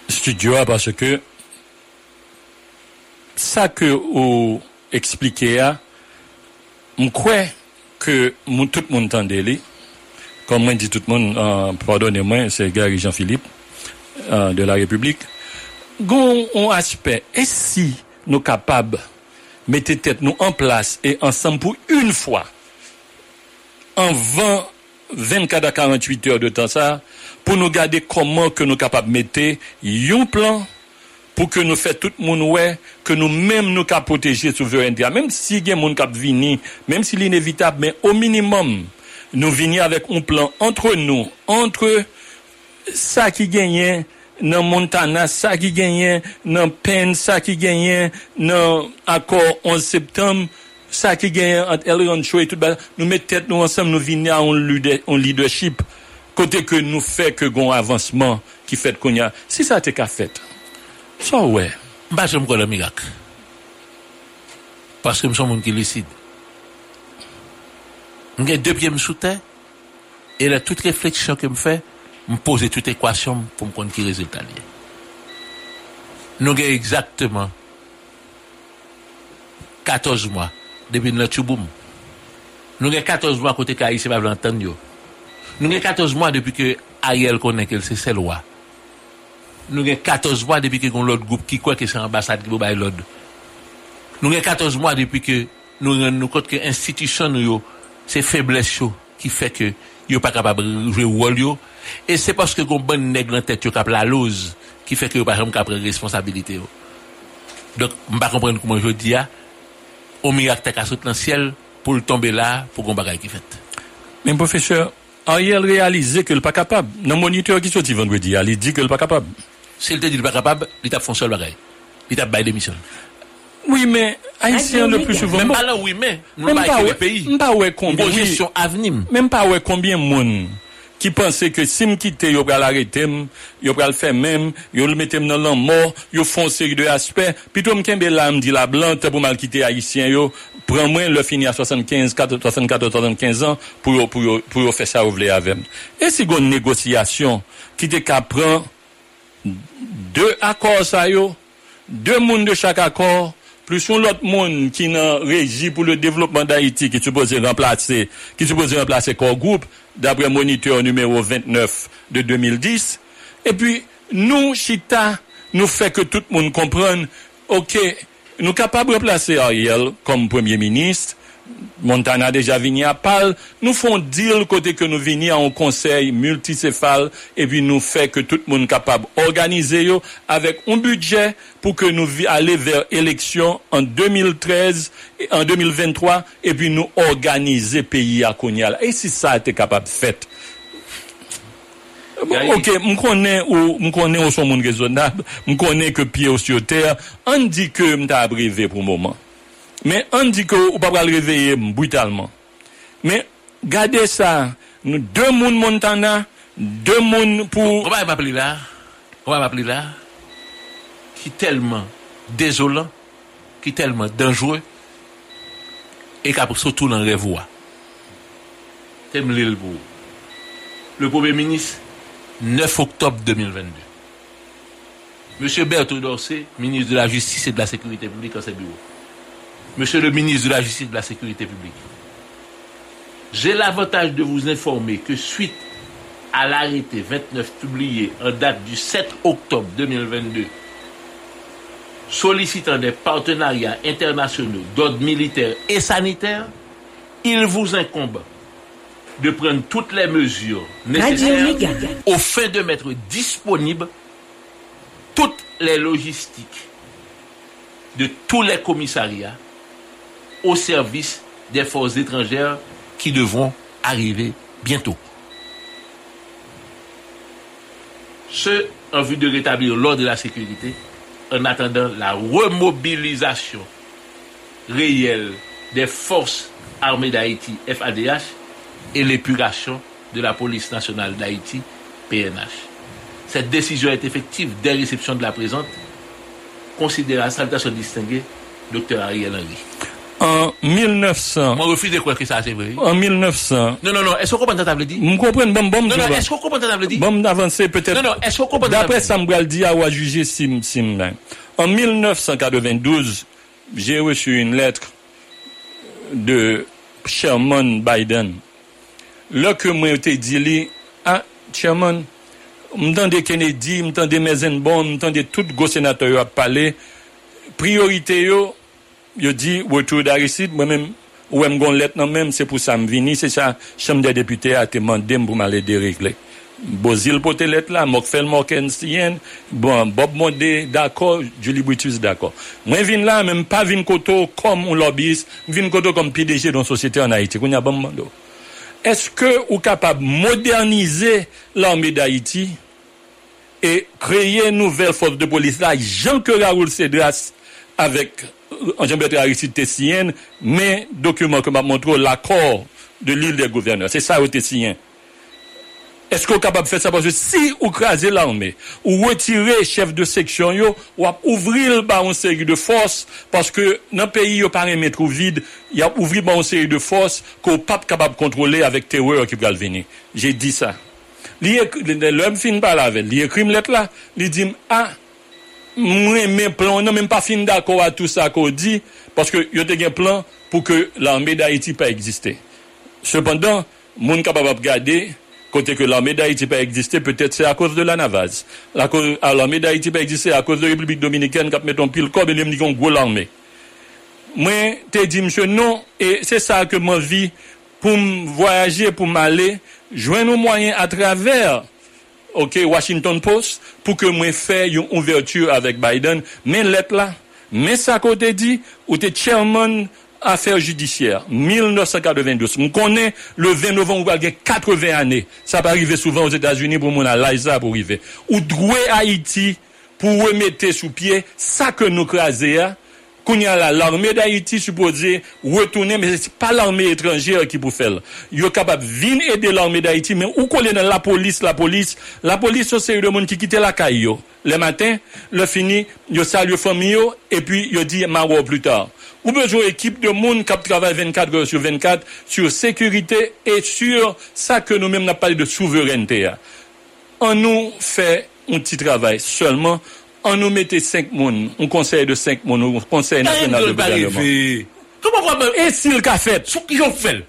studio parce que ça que vous expliquez, je crois que tout le monde entendait. Comme dit tout le monde, euh, pardonnez-moi, c'est Gary Jean-Philippe de la République. Gon un aspect, et si nous capables mettez tête nous en place et ensemble pour une fois, en 20, 24 à 48 heures de temps ça, pour nous garder comment que nous capables de mettre un plan pour que nous fassions tout le monde ouais, que nous-mêmes nous capables protéger souveraineté. Même si il y a monde qui vini, même si l'inévitable, mais au minimum, nous venir avec un plan entre nous, entre ça qui gagne, nan Montana sa ki genyen, nan Penn sa ki genyen, nan akor 11 septem, sa ki genyen ant el yon chou etout ba, nou met tèt nou ansam nou vini a on leadership, kote ke nou fè ke gon avansman ki fèt kon ya. Si sa te ka fèt, sa wè. Ba se m kon la mirak. Paske m son moun ki lisid. M gen debye m soute, e la tout refleksyon ke m fè, m pose tout ekwasyon pou m kon ki rezultat liye. Nou gen exactement 14 mwa debi nou tchouboum. Nou gen 14 mwa kote ka yise pa blantan yo. Nou gen 14 mwa depi ke Ariel konen ke lse sel wwa. Nou gen 14 mwa depi ke kon lot goup ki kwa ke se ambasad ki bo bay lod. Nou gen 14 mwa depi ke nou gen nou kote ke institisyon yo se febles yo ki fe ke nous pas capable de jouer le rôle. Et c'est parce que avons bonne nègre en tête qui la lose qui fait que nous pas capable de responsabilité. Donc, je ne comprends pas comment je dis, au miracle qui sauté dans le ciel pour le tomber là, pour qu'on bagaille qui fait. Mais professeur, Ariel réalisé que le pas capable. Dans le moniteur qui sorti vendredi, il dit que le pas capable. S'il te dit pas capable, il t'a fait seul bagage. Il t'a baillé démission. Oui, mais Haïtiens le plus souvent. Même bon, pas là, oui, mais. Même pas le pays. Même pas ouais combien. gestion avenir. Même pas ouais combien de monde qui pensait que si me quitter, yo pral arrêter, yo pral faire même, yo le mettre dans l'an mort, yo font série de aspects. Plutôt me kembe là, me dit la blante pour mal quitter Haïtien yo. Prends moins le fini à 75, 74, 75 ans pour pour pour faire ça ouvler avec. Et si une négociation qui te prend deux accords ça yo, deux mondes de chaque accord plus un l'autre monde qui nan régie pour le développement d'Haïti, qui supposé remplacer, qui supposé remplacer corps groupe, d'après moniteur numéro 29 de 2010. Et puis, nous, Chita, nous fait que tout le monde comprenne, ok, nous capables de remplacer Ariel comme premier ministre, Montana deja vini a pal, nou fon dil kote ke nou vini a an konsey multisefal, epi nou fe ke tout moun kapab organize yo avek un budget pou ke nou ale ver eleksyon an 2013, an 2023, epi nou organize peyi a konyal. E si sa te kapab fet? Ok, m konen ou, ou son moun rezonab, m konen ke piye osyoter, an di ke m ta abrive pou mouman. Men an di ke ou pa pral reveye m, brutalman. Men, gade sa, nou de moun Montana, de moun pou... Ou pa pa pli la, ou pa pa pli la, ki telman dezolant, ki telman denjouè, e ka pou sotou nan revoa. Tem li l pou. Le Premier Ministre, 9 octobre 2022. Monsieur Bertrand Dorcé, Ministre de la Justice et de la Sécurité Publique en ses bureaux. Monsieur le ministre de la Justice et de la Sécurité publique. J'ai l'avantage de vous informer que suite à l'arrêté 29 publié en date du 7 octobre 2022 sollicitant des partenariats internationaux d'ordre militaire et sanitaire, il vous incombe de prendre toutes les mesures nécessaires au fin de mettre disponibles toutes les logistiques de tous les commissariats au service des forces étrangères qui devront arriver bientôt. Ce en vue de rétablir l'ordre et la sécurité en attendant la remobilisation réelle des forces armées d'Haïti, FADH, et l'épuration de la police nationale d'Haïti, PNH. Cette décision est effective dès réception de la présente. Considérez salutation distinguée, Dr Ariel Henry. En 1900. Mwen refize kwe ki sa se vre. En 1900. Non, non, non. Esko kompon ta table di? Mwen kompon bom bom. Non, non. Esko kompon ta table di? Bom avanse peut-être. Non, non. Esko kompon ta table di? Dapre sa mbrel di a wajuje sim sim lan. En 1992, j'ai reçu une lettre de Sherman Biden. Lò ke mwen te di li, ah, Sherman, mtande Kennedy, mtande Mezenbon, mtande tout go senatoyo ap pale, priorite yo, yo di, wotou d'Arisid, mwen mèm, ou mwen gon let nan mèm, se pou sa m vini, se sa chanm de depute a te mandem pou male de regle. Bozil pote let la, Mokfel Mokensiyen, bon, Bob Monde, d'akor, Julie Boutus, d'akor. Mwen vin la, mwen pa vin koto kom ou lobbyist, vin koto kom PDG don sosyete an Haiti, koun ya ban mando. Eske ou kapab modernize l'armè d'Haiti e kreye nouvel fos de polis la, jan ke Raoul Cedras avèk Jean-Bertrand Aristide Tessien, men dokumen ke map montrou l'akor de l'il de gouverneur. Se sa ou Tessien. Esko kapab fè sa? Parce si ou krasè l'armè, ou retire chef de seksyon yo, ou ap ouvri l'ba an seri de fos, paske nan peyi yo pare metrou vide, ya ouvri l'ba an seri de fos, ko pap kapab kontrole avèk teror ki pral veni. Jè di sa. Li ek, lèm fin pa la vel, li ekrim let la, li dim, a, ah, mwen men plan nan men pa fin dako a tout sa ko di, paske yo te gen plan pou ke l'armè d'Haïti pa egziste. Sependan, moun kapab ap gade, kote ke l'armè d'Haïti pa egziste, petèt se a kouz de la Navaz. La l'armè d'Haïti pa egziste a kouz de Republik Dominikèn kap meton pil kob e lèm di kon gwo l'armè. Mwen te di msè non, e se sa ke mwen vi pou m voyaje, pou m ale, jwen nou mwayen a traver ok, Washington Post, pou ke mwen fè yon ouverture avèk Biden, men let la, men sa kote di, ou te chairman affaire judiciaire, 1992. Mwen konen, le 20 novembre, ou algen 80 anè, sa pa rive souvan os Etats-Unis pou moun alayza pou rive. Ou drouè Haiti pou remete sou pie sa ke nou krasè ya, Kounya la, l'armée d'Haïti supposée retourner, mais c'est pas l'armée étrangère qui peut faire. Yo capable venir aider l'armée d'Haïti, mais où coller dans la police, la police, la police, c'est le monde qui quitte la caille, Le matin, le fini, yo salue famille, et puis yo dit maro plus tard. Ou besoin équipe de monde qui travaille 24 heures sur 24 sur sécurité et sur ça que nous-mêmes n'a parlé de souveraineté. On nous fait un petit travail seulement an nou mette 5 moun, un konsey de 5 moun, un konsey national de gouvernement. E sil ka fet? Sou ki joun fel?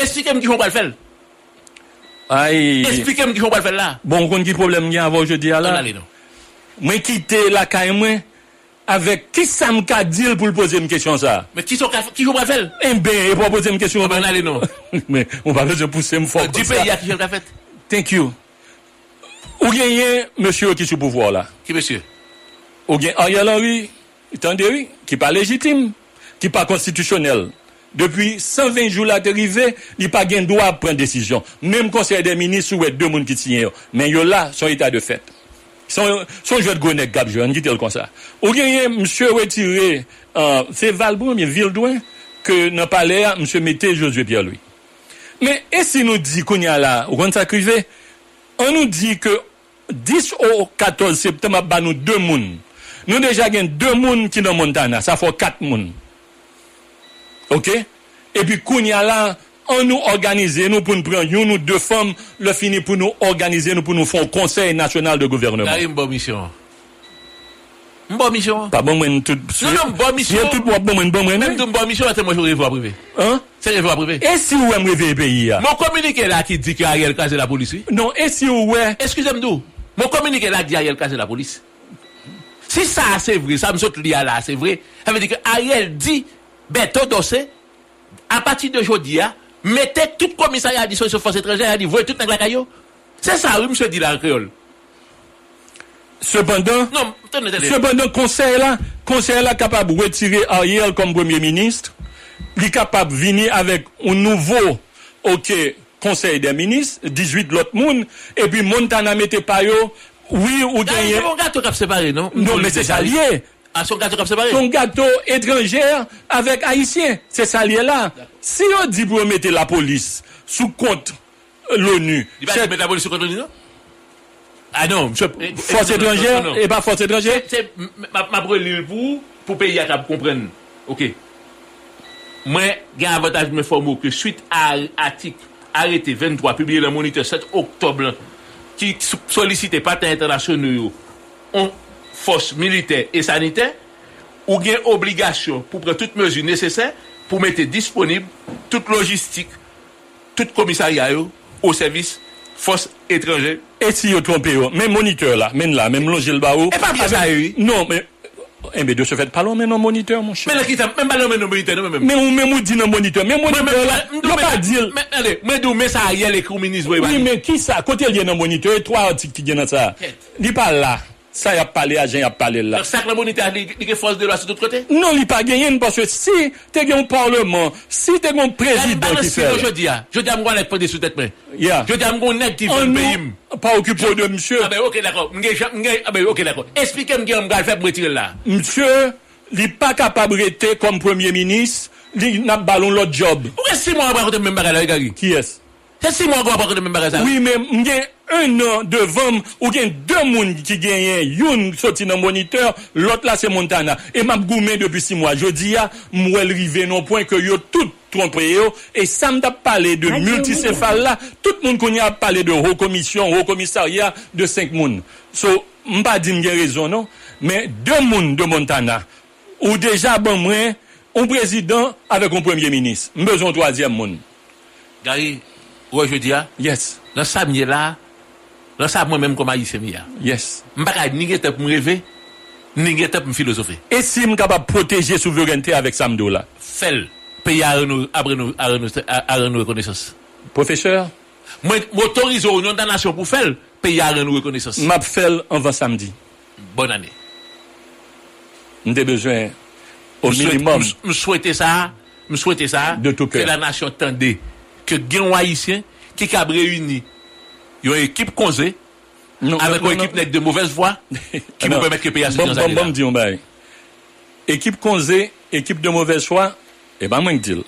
Esplikem ki joun pal fel? Ay. Esplikem ki joun pal fel la? Bon, kon ki problem gen avon je di ala? Mwen kite la kay mwen, avek ki sa m ka dil pou l pose m kesyon sa? Mwen ki joun pal fel? E mbe, e pou pose m kesyon. Mwen alè non. Mwen pa vez yo puse m fok. Di pe ya ki joun pal fet? Thank you. Ou genyen monsye ki sou pouvoir la. Ki monsye? Ou genyen Ariel Henry, oui, ki pa legitime, ki pa konstitusyonel. Depi 120 jou la terive, li pa gen do ap pren desisyon. Mem konser de minis sou et de moun ki tiyen yo. Men yo la son etat de fet. Son, son jwet gounek gap jwen, gitel kon sa. Ou genyen monsye wetire, uh, se Valbroum, yon Vildouin, ke nan pale a monsye mette Josué Pierre-Louis. Men esi nou di konya la, ou kon sa krive, an nou di ke 10 ou 14 septem ap ba nou 2 moun. Nou deja gen 2 moun ki nan Montana. Sa fo 4 moun. Ok? E pi koun ya la, an nou organize nou pou nou pren yon nou 2 fom, le fini pou nou organize nou pou nou fon konsey nasyonal de gouvernement. La yon bon misyon. Mbo misyon. Pa bon mwen tout. Non, non, mbo misyon. Yon tout wap bon mwen bon mwen. Mwen tout mbo misyon, ate mwen joun revo aprive. Hein? Se revo aprive. E si ou wè mreve e peyi ya? Mwen komunike la ki di ki a rel kaze la polisi? Non, e si ou wè. Eskuse mdou. Mon communiqué là dit Ariel Kazé la police. Si ça c'est vrai, ça me saute lié là, c'est vrai. Ça veut dire que Ariel dit, Beto Dossé, à partir de aujourd'hui, hein, mettez tout commissariat à disposition force étrangère, il dit, voyez tout dans la caillou. C'est ça, oui, monsieur dit la créole. Cependant, Non, tenez, tenez. Cependant, conseil là, conseil là capable de retirer Ariel comme premier ministre, il est capable de venir avec un nouveau, ok, konsey de minis, 18 lot moun, epi moun tan amete payo, oui ou genye... Da, yon gato kap separe, non? Non, men se salye. A son gato kap separe? Son gato etranjer avèk haisyen, se salye la. Si yo di pou mette la polis sou kont l'ONU... Di ba di mette la polis sou kont l'ONU, non? Ah non, force non, non, étrangère non, et pas force étrangère. C'est ma brûlure pour pour pays à comprendre. OK. Moi, j'ai un avantage de me former que suite à l'article arrêté 23 publié le moniteur 7 octobre qui sollicitait partenaires internationaux en force militaire et sanitaire ou gain obligation pour prendre toutes mesures nécessaires pour mettre disponible toute logistique, tout commissariat au service force étrangère Et si vous trompez, yo, même moniteur là, même là, même loger le barreau. Et pas bien ça, oui. Non, mais, Mbe de se fèt palon men nan moniteur mon chè. Men la ki sa, men palon men nan moniteur nan men men. Men ou men mou di nan moniteur. Men moniteur la, yo pa dil. Men ale, men dou men sa a ye le kou minis wè. Oui men ki sa, kote li nan moniteur, 3 artik ki gen nan sa. Li pa la. ça y a parlé agent y a parlé là donc ça que la bonité a dit que force de loi sur tout côté? Non il pas gagné parce que si tu as un parlement si tu as un président qui fait je dis je dis moi les prendre sous tête mais. Je dis moi nèg qui veut pays. pas occupé de monsieur. Ah ben OK d'accord. Ah ben OK d'accord. Expliquez-moi qui on va faire pour retirer là. Monsieur il pas capable rester comme premier ministre il n'a ballon l'autre job. Ou est-ce que moi, je vais même bagarre avec Qui est-ce? Pesi mwen gwa pakon de mwen bagay sa. Oui, men mwen gen un an devan ou gen dè moun ki genyen. Youn soti nan moniteur, lot la se Montana. E map goumen depi 6 si mwa. Jodi ya, mwen rive non point ke yo tout trompé yo. E sam da pale de multicéphale la. Tout moun konye a pale de ho-komisyon, ho-komissaria de 5 moun. So, mpa di mgen rezon non. Men, dè moun de Montana. Ou deja ban mwen, ou prezident avek ou premier ministre. Mbezon troasyem moun. Gari, ouais, je dis, ah, Yes. dans ça, est là, dans ça, moi-même, comme haïtien. Yes. M'pas ni guette pour me rêver, ni me philosopher. Et si je suis capable de protéger la souveraineté avec Samdo là Fais pays à renou reconnaissance. Professeur, Moi, m'autorise au nom de la nation pour faire pays à renou reconnaissance. m'a fait avant samedi. Bonne année. J'ai besoin au minimum me souhaiter ça, me souhaiter ça, De tout que cœur. la nation tendait, ke gen Haitien ki kab reuni yon ekip konze avèk yon ekip net de mouvez vwa ki mou pèmèt ke peyi asè nan zanè la. Ekip konze, ekip de mouvez vwa, e ba mwen kdil.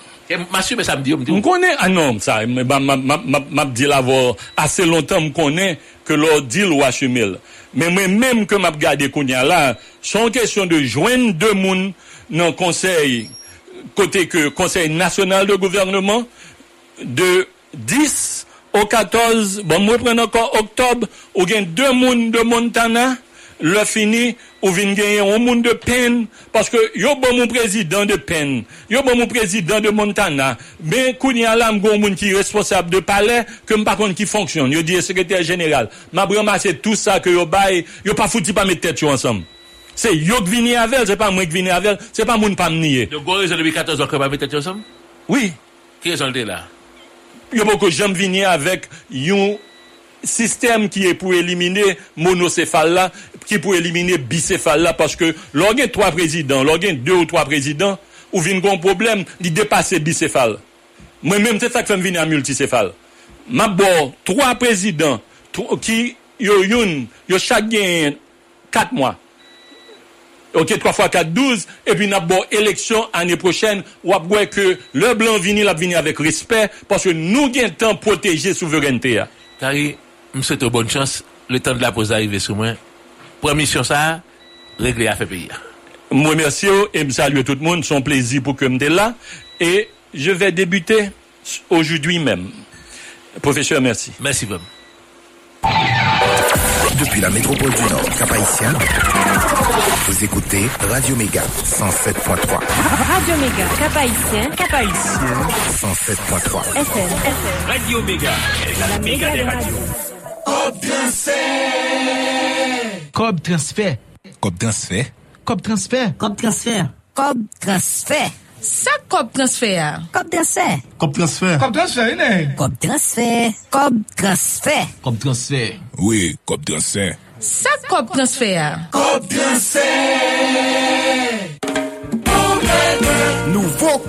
Masye mè sa mdi yo mdi yo? M konen anon sa, mè ba map di la vò asè lontan m konen ke lò dil wache mil. Mè mè mèm ke map gade konen la, son kesyon de jwen de moun nan konsey kote ke konsey nasyonal de gouvernement, de 10 ou 14, bon mwen pren ankon oktob, ou gen 2 moun de Montana, le fini ou vin genye ou moun de pen, paske yo bon moun prezident de pen, yo bon moun prezident de Montana, ben koun ya lam goun moun ki responsable de pale, ke mpa kon ki fonksyon, yo diye sekretèr jeneral, mabri amase tout sa ke yo bay, yo pa fouti pa met tèt yo ansam. Se yo kvini avel, se pa mwen kvini avel, se pa moun pa mniye. Yo gori zan 2014 wakre pa met tèt yo ansam? Oui. Ki yon zan lte la? yo moko jom vini avèk yon sistem ki e pou elimine monosefal la, ki pou elimine bisefal la, paske lor gen 3 prezident, lor gen 2 ou 3 prezident, ou vin kon problem, li depase bisefal. Mwen menm se sak fèm vini an multisefal. Mabor, 3 prezident, ki yo yon, yo chak gen 4 mwa. Ok, 3 fois 4, 12. Et puis, n'a bon élection année prochaine. Ou après que le blanc vini, l'a vini avec respect. Parce que nous gagnons temps protéger souveraineté. hein. Kari, je souhaite bonne chance. Le temps de la pause arrive sur moi. Pour mission ça, régler à faire payer. Moi, merci et me salue tout le monde. C'est un plaisir pour que me là. Et je vais débuter aujourd'hui même. Professeur, merci. Merci vraiment. Depuis la métropole du Nord, Cap-Haïtien, vous écoutez Radio Méga 107.3. Radio Méga, Cap-Haïtien, Cap-Haïtien. 107.3. FM, Radio Méga, la méga des radios. Cob transfert. Cob transfert. Cob transfert. Cob transfert. Cob transfert. Sa kop transfer a? Kop transfer. Kop transfer. Kop transfer, inè? Kop transfer. Kop transfer. Kop transfer. Oui, kop transfer. Sa kop transfer a? Kop transfer.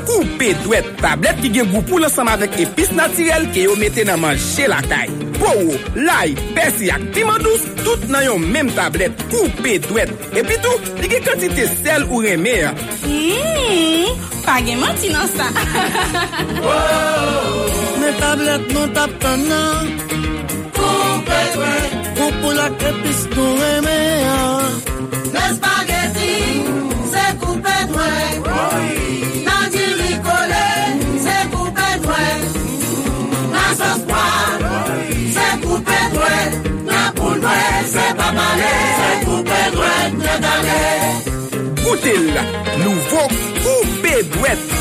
Koupe dwet tablet ki gen goupou lansan avèk epis naturel ke yo mette nan manje la kay. Pou, lay, persi ak piment dous, tout nan yon menm tablet koupe dwet. Epi tou, li gen kantite sel ou reme ya. Mmm, pa gen manti nan sa. Ne [LAUGHS] tablet nou tap tanan Koupe dwet Koupou la krepis nou reme Ne spaghetti Se koupe dwet se pa male, se koupe dwet ne dale. Goutil, nouvo koupe dwet.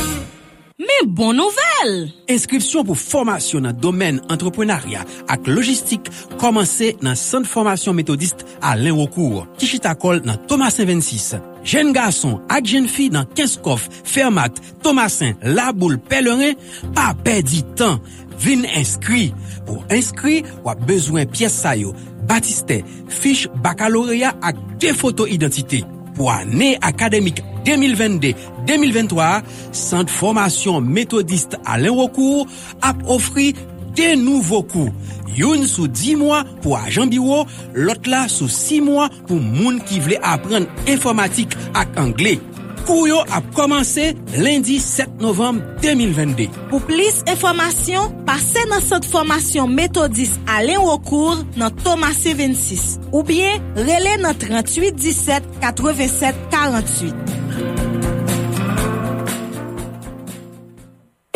Men bon nouvel! Inskripsyon pou formasyon nan domen entreprenarya ak logistik komanse nan San Formasyon Metodist Alain Wokour, Kishita-Kol nan Thomasin 26. Jen gason ak jen fi nan Kenskov, Fermat, Thomasin, Laboul, Pelerin, pa pe di tan, vin inskri. Po inskri, wap bezwen piyes sayo. Batiste, fiche bakaloreya ak de foto identite. Po ane akademik 2022-2023, Sant Formasyon Metodiste Alen Rokour ap ofri de nouvo kou. Youn sou 10 mwa pou ajan biwo, lot la sou 6 mwa pou moun ki vle apren informatik ak angle. Konkou yo ap komanse lendi 7 novem 2022. Pou plis informasyon, pase nan sot formasyon metodis alen wakour nan Tomase 26. Ou bien, rele nan 38 17 87 48.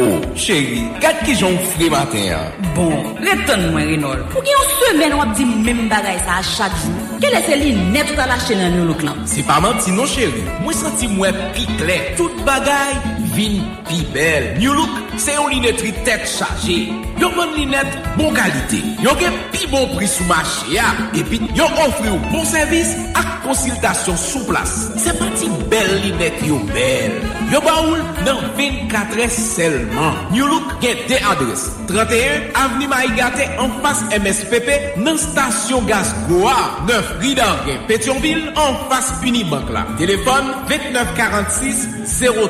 Chéri, kat ki jon fri maten ya. Bon, mwen Renol. Pou gen yon semen wap di mem bagay sa a chak jou. Kele se li net tout ala chen nan nou luk lan? Se pa manti non chéri, mwen santi mwen pi kle. Tout bagay vin pi bel. New Look se yon linetri tet chaje. Yon bon linet, bon kalite. Yon gen pi bon pri sou mache ya. Epi, yon ofri ou bon servis ak konsiltasyon sou plas. Se pati bel linet yo bel. Yon baoul nan 24 es selman. New Look gen de adres. 31 Avni Maigate an fas MSPP nan stasyon gas Goa. 9 Ridan gen Petionville an fas Unibank la. Telefon 2946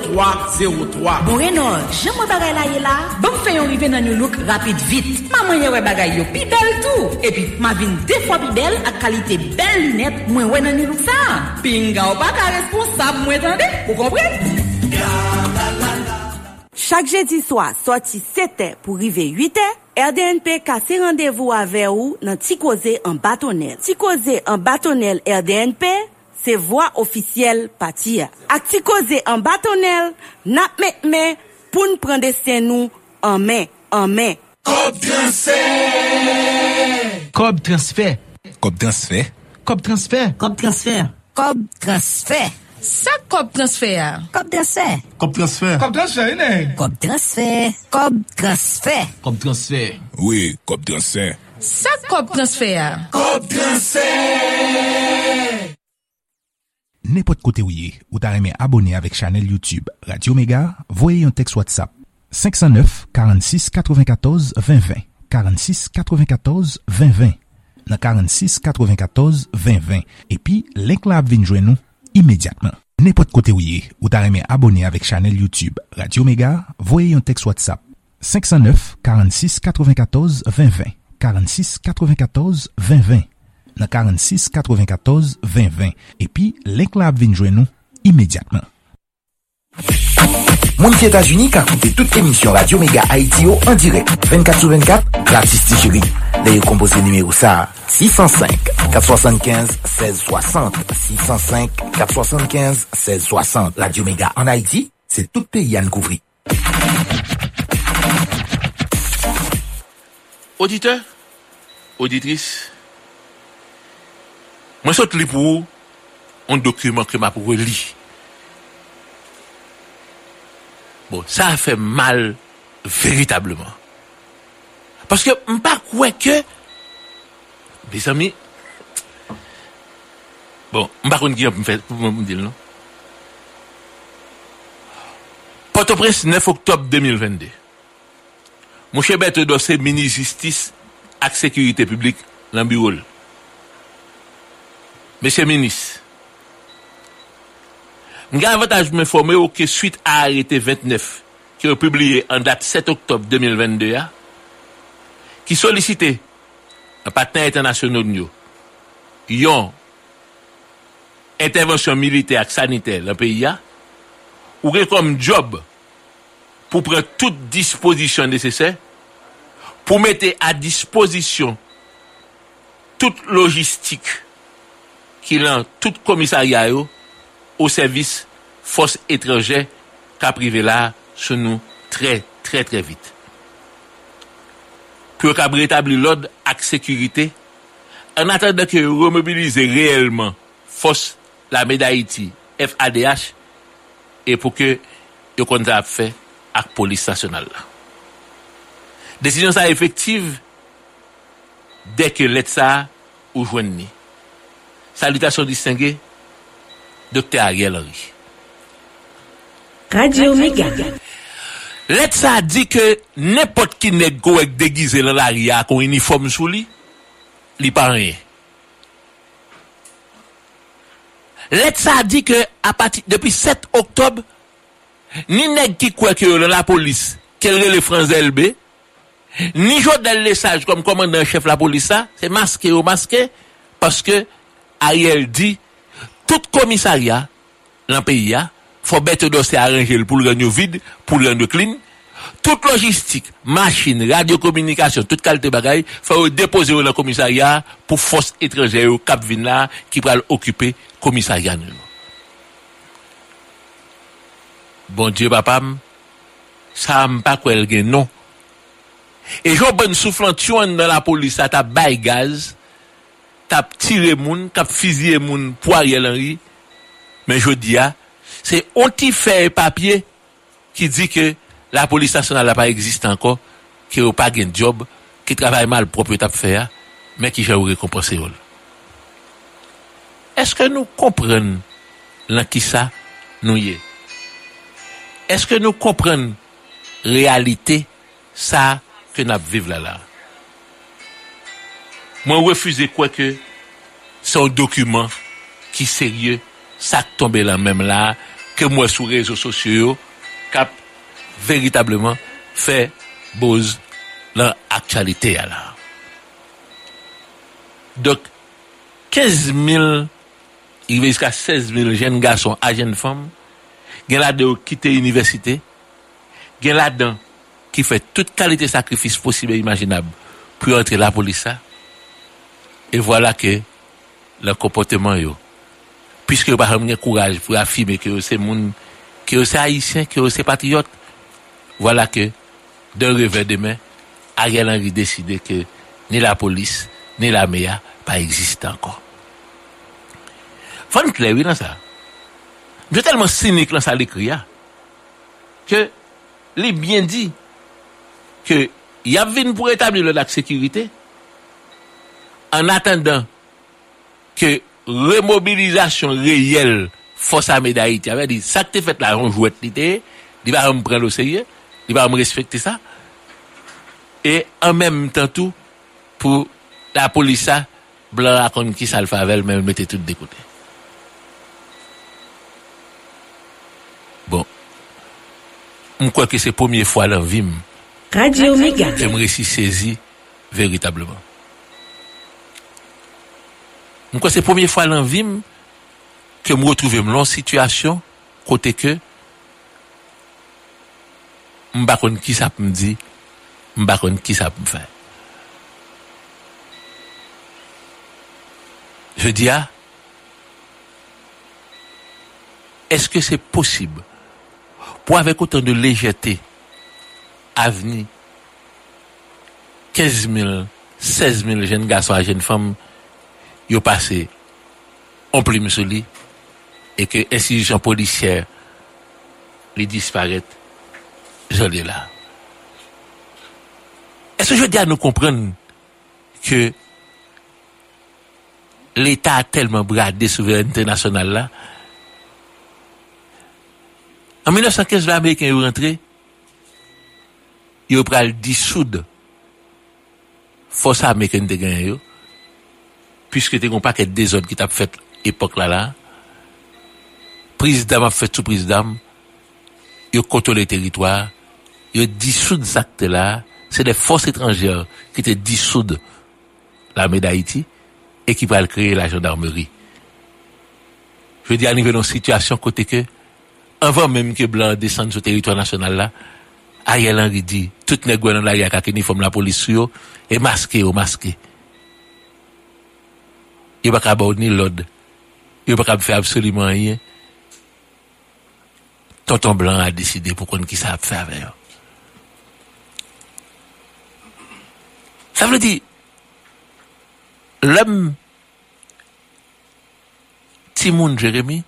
03 0. Numéro 3. Bon Renaud, j'aime moi bagay la ye la. Fè yon rive nan New Look rapide vite. Maman ye wè bagay yo pi bel tout. Et puis, ma vin deux fois pi bel ak kalite bel lunettes mwen wè nan New Look sa. Pinga ou pa ka responsable mwen tande. Ou kompren? Chak jeudi swa, soti 7 pou rive 8 RDNP kase randevou ave ou nan ti koze an batonel. Ti koze an batonel RDNP, se vwa ofisyel pati ya. Ak ti koze an batonel, nap mek me pou n prende sen nou an men, an men. Kob transfer. Kob transfer. Kob transfer. Kob transfer. Kob transfer. Kob transfer. Sa kop transfer? Kob transfer. Kob transfer. Kob transfer, ene. Kob transfer. Kob transfer. Kob transfer. Oui, kob transfer. Sa kop transfer? Kob transfer. nepot kote ou ye, ou ta reme abone avek chanel YouTube Radio Mega, voye yon tekst WhatsApp. 509-46-94-2020 46-94-2020 nan 46-94-2020 epi, link la ap vinjwen nou imediatman. Nepot kote ou ye, ou ta reme abone avek chanel YouTube Radio Mega, voye yon tekst WhatsApp. 509-46-94-2020 46-94-2020 94 2020 46 94 2020 nan 46 94 2020 epi, link la ap vin jwen nou imediatman. Moun ki Etats-Unis ka koute tout emisyon Radio Mega Haiti yo an direk 24 sou 24, gratis ti. Le yo kompose numéro sa 605-475-1660 605-475-1660 Radio Mega en Haiti, se tout peyi an kouvri. Auditeur, auditrice, Mwen sot li pou ou, an dokumen ke ma pou ou li. Bon, sa a fe mal veritableman. Paske mpa kwe ke, bes ami, bon, mpa kon ki an pou mwen pou mwen dil, non? Port-au-Prince, 9 oktob 2022. Mwen chebet do se mini-jistis ak sekurite publik lan biwol. Mese Menis, mga avantaj mwen fome yo ke suite a arete 29 ki yo publie an dat 7 oktob 2022 ya, ki solisite an patnen internasyonou nyo yon intervensyon milite ak sanite la peyi ya, ou gen kom job pou pren tout disposisyon desese, pou mette a disposisyon tout logistik ki lan tout komisarya yo ou servis fos etranje ka prive la sou nou tre, tre, tre vit. Pyo ka bretabli lod ak sekurite, an atade ke remobilize reyelman fos la medayiti FADH e pou ke yo konta ap fe ak polis stasyonal la. Desisyon sa efektiv dek let sa ou jwen ni. Salutasyon distingé, Dr. Ariel Henry. Radio Mega. Let sa di ke nepot ki neg go ek degize lan la ria kon uniform sou li, li pa rin. Let sa di ke apati, depi 7 oktob, ni neg ki kwe ke yo lan la polis, kelre le franze elbe, ni jodel le saj kom komandan chef la polis sa, se maske yo maske, paske Ariel di, tout komisarya nan peyi ya, fò bete dosè aranjel pou l'renyo vide, pou l'renyo klin, tout logistik, machin, radiokomunikasyon, tout kalte bagay, fò ou depose ou nan komisarya pou fòs etrejè ou kap vin la ki pral okupè komisarya nou. Bon diyo papam, sa m pa kwen gen nou. E jò bon souflant yon nan la polis sa ta bay gaz, tap tire moun, kap fizye moun pou a riel anri, men jodi ya, se onti fey papye ki di ke la polis nasyonal la pa exist anko, ki yo pa gen job, ki travay mal propyo tap feya, men ki jè ou rekompense yo. Eske nou kompren lan ki sa nou ye? Eske nou kompren realite sa ke nap vive la la? Mwen refuze kwa ke son dokumen ki serye sak tombe lan menm la ke mwen sou rezo sosyo kap veritableman fe boz lan aktualite ya la. Dok, 15.000 ive iska 16.000 jen gason a jen fom gen la de ou kite universite gen la dan ki fe tout kalite sakrifis posibè imaginab pou yon entre la polisa E wala ke la kompoteman yo. Piske yo pa remne kouraj pou afime ke yo se moun, ke yo se haisyen, ke yo se patriyot. Wala ke, d'un revè demè, Ariel Henry deside ke ni la polis, ni la meya pa existe ankon. Fon klewi nan sa. Mwen te telman sinik lan sa li kriya, ke li bien di, ke yav vin pou etabli le lak sekurite, en attendant que remobilisation réelle force armée d'Haïti avait dit ça que tu fait là on jouette l'idée il va me prendre au sérieux il va me respecter ça. Et en même temps tout pour la police ça blanc raconte qui ça le favel mais mettez tout de côté. Bon. Je crois que c'est la première fois dans la vie Radio Méga. j'aimerais si saisi véritablement Mwen kwa se pwemye fwa lan vim, ke mwen retrouve mwen lon situasyon, kote ke, mwen bakon ki sa pou mdi, mwen bakon ki sa pou mfè. Je di a, eske se posib pou avek otan de lejete avni 15.000, 16.000 jen gaso a jen fam ont passé en plume sur lui et que institution policière les disparaît, je l'ai là. Est-ce que je dis à nous comprendre que l'État a tellement bradé souveraineté nationale là? En 1915, les Américains sont rentrés, ils ont dissoudre force qui ont gagné, puisque n'as pas que des autres qui t'a fait époque là là. Président a fait sous président, il contrôle le territoire, il dissoudre cet acte là, c'est des forces étrangères qui te dissoudent l'armée d'Haïti et qui va créer la gendarmerie. Je veux dire, arriver dans une situation côté que, avant même que Blanc descende sur le territoire national là, Ariel Henry dit, tout les gouvernements dans l'arrière qui uniforme la police est masqué ou masqué. Il n'y a pas qu'à ni l'ordre. Il a pas faire absolument rien. Tonton Blanc a décidé pour qu'on qui ça fait avec. Ça veut dire, l'homme, Timoun Jérémy,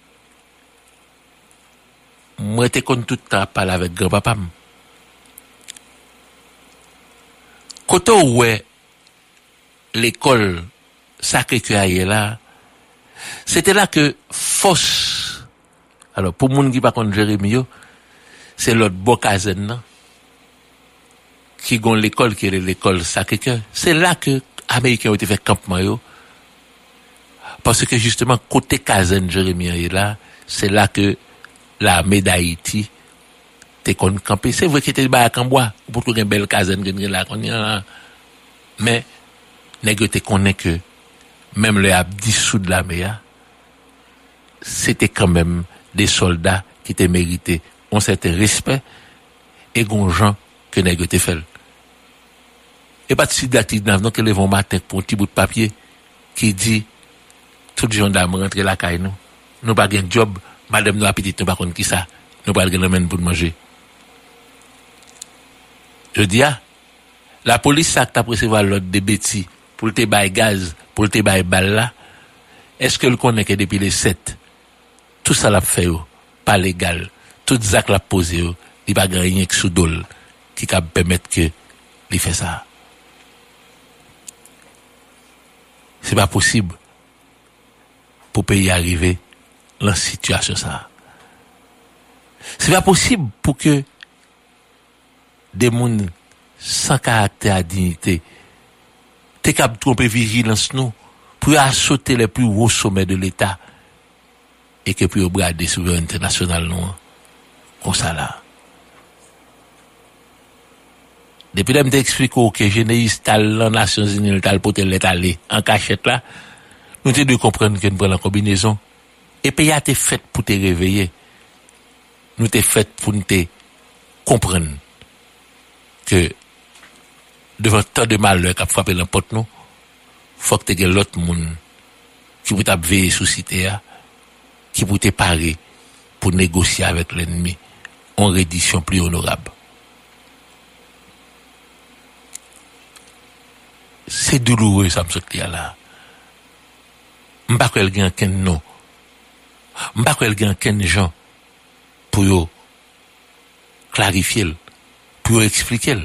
moi, j'étais con tout le temps parler avec grand-papa. Quand on ouais l'école Sacré-Cœur là, c'était là que force, alors pour moun qui pas yo, c'est l'autre Bokazen, qui gon l'école qui est l'école Sacré-Cœur. C'est là que Américains ont été fait campement, yo. Parce que justement, côté Kazen Jérémy est là, c'est là que l'armée d'Haïti t'es qu'on campé. C'est vrai que t'es bas à Cambois, pour trouver une belle Kazen, a, mais, nègre te connaît que, même le a dissous de l'armée, c'était quand même des soldats qui étaient mérités un certain respect et gon gens que te fait. Et pas de si d'actifs donc ils vont matin pour un petit bout de papier qui dit tout les gendarmes rentrer la caille nous. Nous pas un job, madame nous petite nous pas qui ça. Nous pas le même pour manger. Je dis ah, la police ça t'a recevoir l'ordre de bêtises pour te bail gaz, pour te bail balle là. Est-ce que le connaît que depuis les 7 tout ça l'a fait pas légal. Tout ça l'a posé il pas gagner que sous dol qui peut permettre que il fait ça. C'est pas possible pour pays arriver dans cette situation ça. C'est pas possible pour que des gens sans caractère à dignité te kap trompe vigilans nou, pou a sote le plus wou somè de l'Etat, e ke pou yo brade souveranite nasyonal nou an, kon sa la. Depi dem te ekspliko ke jeneis tal lan nasyon zinil tal potel let ale, an kachet la, nou te de komprende ke nou pren la kombinezon, e pe ya te fet pou te reveye, nou te fet pou nou te komprende ke devant tant de malheur qui a frappé dans porte nous, faut que tu l'autre monde qui peut veiller sous cité, qui peut te parer pour négocier avec l'ennemi en reddition plus honorable. C'est douloureux, ça me saute là. M'pas qu'elle gagne ken non. M'pas qu'elle gagne ken gens pour clarifier, pour expliquer.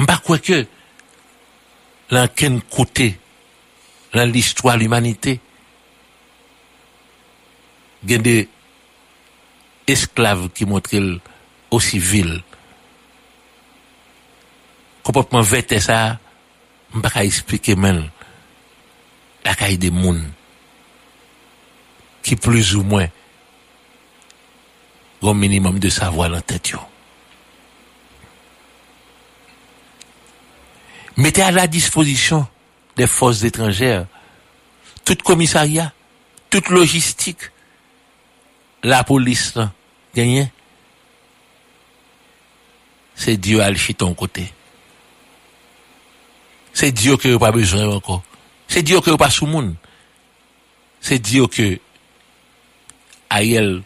Mpa kwe ke lan ken kote lan l'histoire l'humanité gen de esklave ki montre osi vil. Kompotman vete sa mpa ka explike men lakay de moun ki plus ou mwen goun minimum de savoi lan tet yo. Mettez à la disposition des forces étrangères tout commissariat, toute logistique, la police, là, gagné. C'est Dieu chez ton côté. C'est Dieu n'a pas besoin encore. C'est Dieu n'a pas sous monde. C'est Dieu que Ariel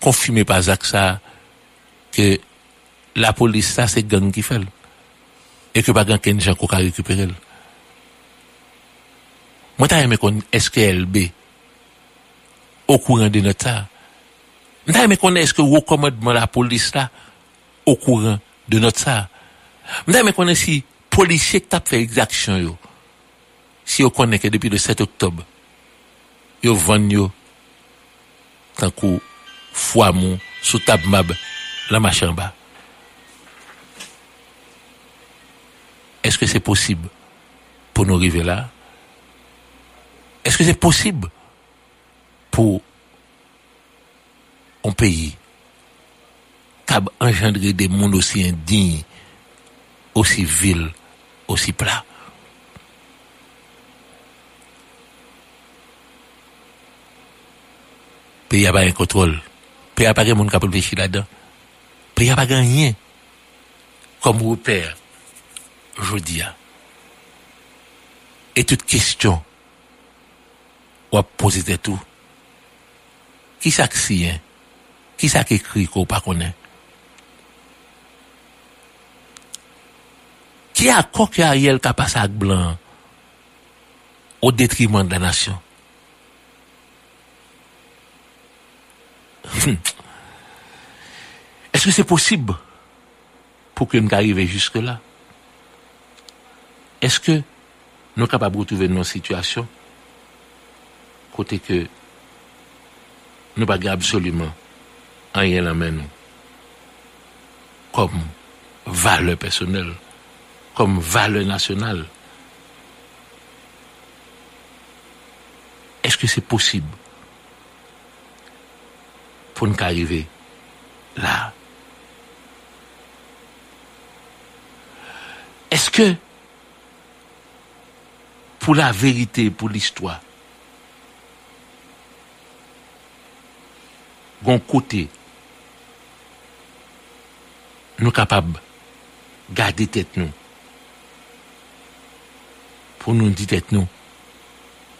confirmé par Zach ça que la police ça c'est gang qui fait. e ke bagan ken jan kou ka rekupere l. Mwen ta yeme kon eske LB ou kouran de nota. Mwen ta yeme kon eske wakomadman la polis la ou kouran de nota. Mwen ta yeme kon eski polisye tap fe exaksyon yo. Si yo konen ke depi le 7 oktob yo van yo tankou fwa moun sou tab mab la machan ba. Est-ce que c'est possible pour nous arriver là? Est-ce que c'est possible pour un pays qui a engendré des mondes aussi indignes, aussi vils, aussi plats? Pays n'a pas un contrôle. Pays n'a pas de monde qui a là-dedans. Pays n'a pas gagné comme repère, je dis. Et toute question, on va poser tout. Qui ça qui sien? Qui ça qui écrit qu'on pas connaît? Qui a quoi Ariel qui a passé avec blanc au détriment de la nation? Est-ce que c'est possible pour que nous jusque-là? Est-ce que nous sommes capables de retrouver nos situations côté que nous pas absolument rien la main nous comme valeur personnelle, comme valeur nationale? Est-ce que c'est possible pour nous arriver là? Est-ce que pour la vérité, pour l'histoire, bon côté, nous capables de garder tête nous, pour nous dire tête nous,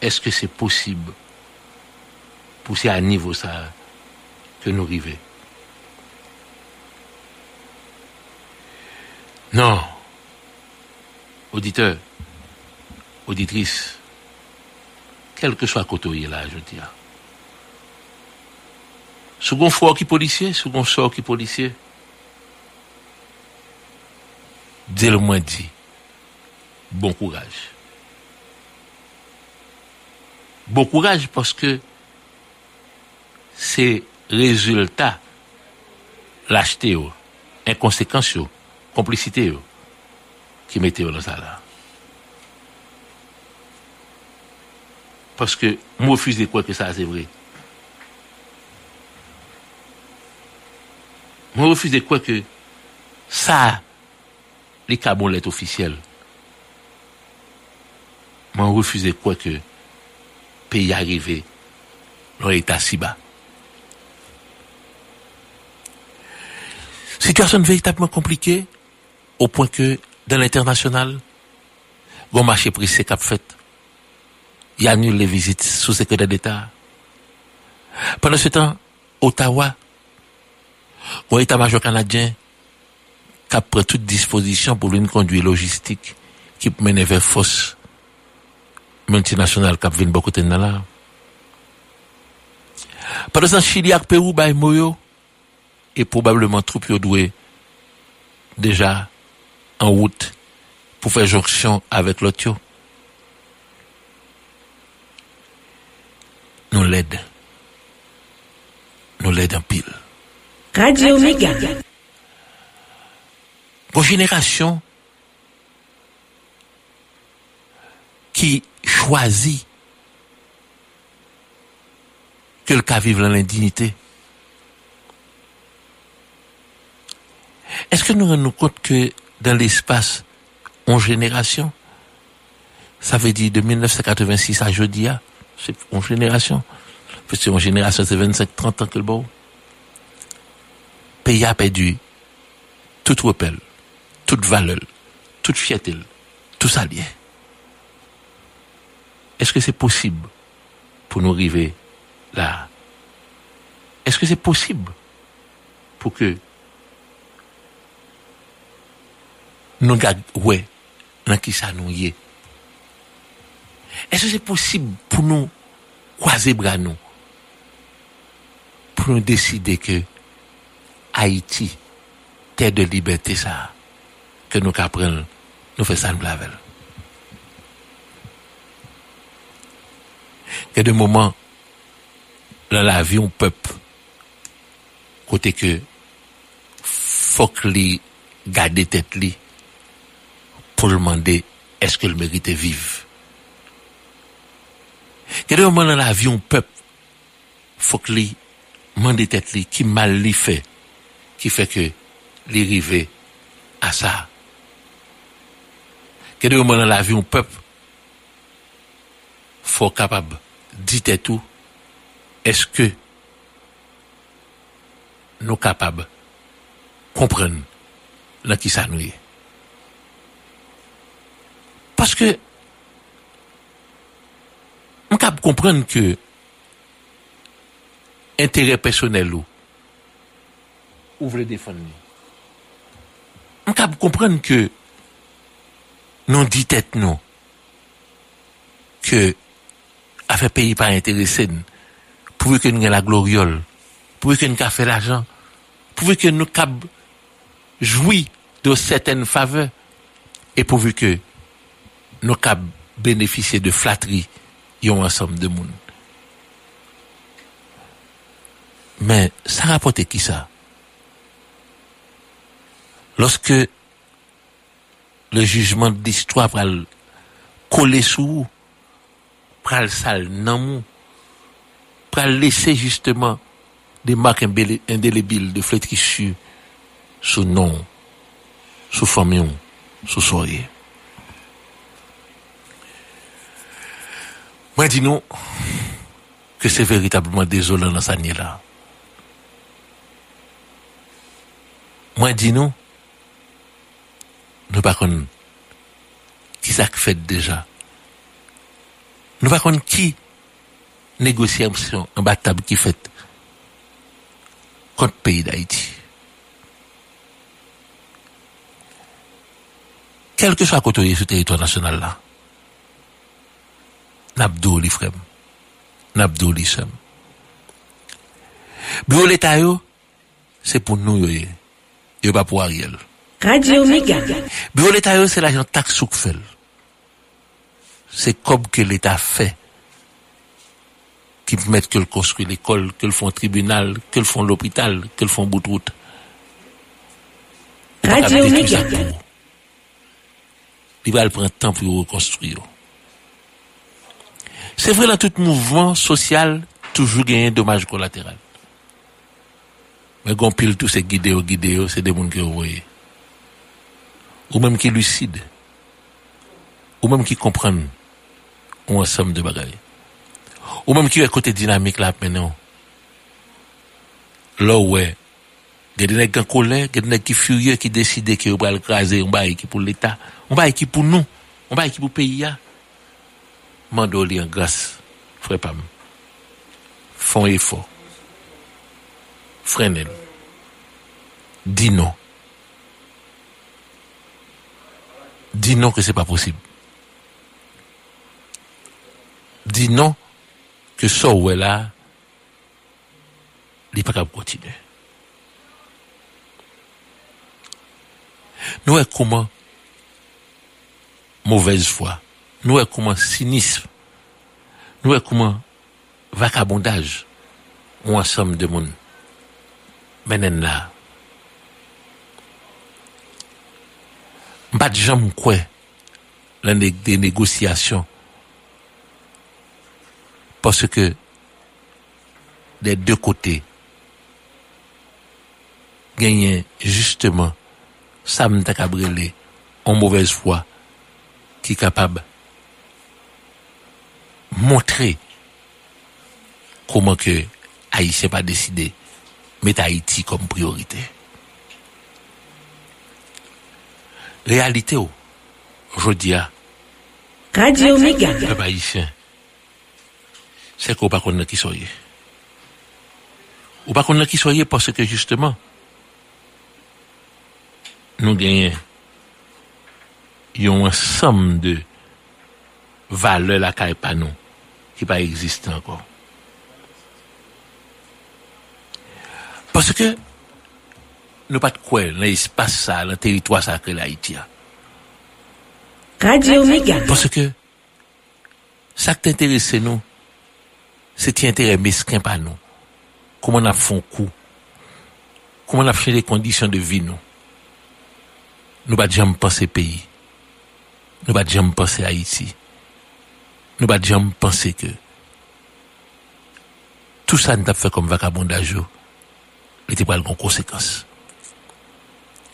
est-ce que c'est possible pour c'est à niveau ça que nous arrivons. Non. Auditeur, auditrice, quel que soit côté là, je dis. Second fort qui policier, second sort qui policier. Dès le moins dit, bon courage. Bon courage parce que c'est résultat lâcheté yo, inconséquence yo, complicité yo, qui mettait dans ça là. Parce que moi refuse de croire que ça c'est vrai. Moi refuse de croire que Ça, les cabolettes officielles, m'ont refusé quoi que pays arrivé dans l'état si bas. Situation véritablement compliquée, au point que dans l'international, bon marché pressé cap fait, il annule les visites sous secrétaire d'État. Pendant ce temps, Ottawa, bon état-major canadien, qui pris toute disposition pour une conduite logistique qui mène vers force multinationale qui vient beaucoup de là. Pendant ce temps, Chili Pérou, bah, Moyo, et probablement troupes doué déjà en route pour faire jonction avec l'autre. Nous l'aide. Nous l'aide en pile. Radio Méga. Vos génération qui choisit que le cas vive dans l'indignité. Est-ce que nous rendons compte que dans l'espace, en génération, ça veut dire de 1986 à jeudi, c'est en génération. Parce que en génération, c'est 25-30 ans que le beau. Pays a perdu toute repelle, toute valeur, toute fierté, tout ça lié. Est-ce que c'est possible pour nous arriver là? Est-ce que c'est possible pour que nous gag ouais dans qui ça nous y est? Est-ce que c'est possible pour nous croiser bras nous pour nous décider que Haïti, terre de liberté ça, que nous apprenons, nous faisons ça nous blavel. Il y a des moments dans la vie, on peuple, côté que faut que les garder tête li pour demander est-ce qu'il mérite vivre. Kede ou man nan la avyon pep, fok li man de tet li ki mal li fe, ki fe ke li rive a sa. Kede ou man nan la avyon pep, fok kapab di tet ou, eske nou kapab kompren lan ki sa nou ye. Paske que on capable comprendre que intérêt personnel ou ouvre le défendre. On capable comprendre que non dit tête non que affaire pays pas intéressé pour que nous ayons la gloriole pour que nous ayons fait l'argent pour que nous ayons joui de certaines faveurs et pourvu que nous ayons bénéficié de flatterie ensemble de monde. Mais ça rapporte qui ça? Lorsque le jugement de l'histoire va coller sous pral sale nan mou, pral laisser justement des marques indélébiles de flétrissure sous nom, sous famille, sous soirée. Moi, dis nous que c'est véritablement désolant dans sa là. Moi, dis nous, nous pas qui ça fait déjà. Nous pas qui négociation imbattable qui fait contre le pays d'Haïti. Quel que soit côté sur le territoire national là, Nabdou li frem. Nabdou li sem. Bureau l'État yo, c'est pour nous yo ye. Yo pas pour Ariel. Radio. Bureau l'État yo, c'est l'agent taxe souk fait. C'est comme que l'État fait. Qui permettent que le construit l'école, que le font tribunal, que le font l'hôpital, que le font bout de route. Radio Méga. Il va prendre temps pour reconstruire. C'est vrai, dans tout mouvement social, toujours gagner dommage collatéral. Mais gon pile tous ces guidéos, guidéos, c'est des gens que vous voyez. ou même qui lucide, ou même qui comprennent un ensemble de bagailles, ou même qui est côté dynamique là maintenant, là ouais, il y a des nègres en colère, y des nègres qui furieux qui décident qu'ils vont écraser un bail qui pour l'État, un bail qui pour nous, un bail qui pour le pays. Là. Mando li en grâce, frère Pam. Font effort. Freinez. Dis non. Dis non que c'est pas possible. Dis non que ça ou est là, il n'est pas capable de continuer. Nous comment? Mauvaise foi, nous est comment nous est comment vagabondage, ou ensemble de monde menen là. Pas quoi, des négociations, parce que des deux côtés, gagner justement Sam Takabrele en mauvaise foi qui est capable montrer comment que Haïtien pas décidé mettre Haïti comme priorité. Réalité, oh, je dis à Radio peuple haïtien, c'est qu'on ne pas connaître qui soyez. Ou pas qui soyez parce que justement, nous gagnons un ensemble de valeurs pas nous qui pas exister encore. Parce que nous pas de quoi dans l'espace ça, dans le territoire sacré l'Haïti. a. Radio Méga. Parce que ça qui t'intéresse nous, c'est un intérêt mesquin par nous. Comment on a fait un coup, comment on a fait les conditions de vie nous. Nous pas jamais penser pays. Nous pas jamais penser Haïti. Nous pas jamais penser que tout ça nous a fait comme vagabondage, il était pas de conséquences.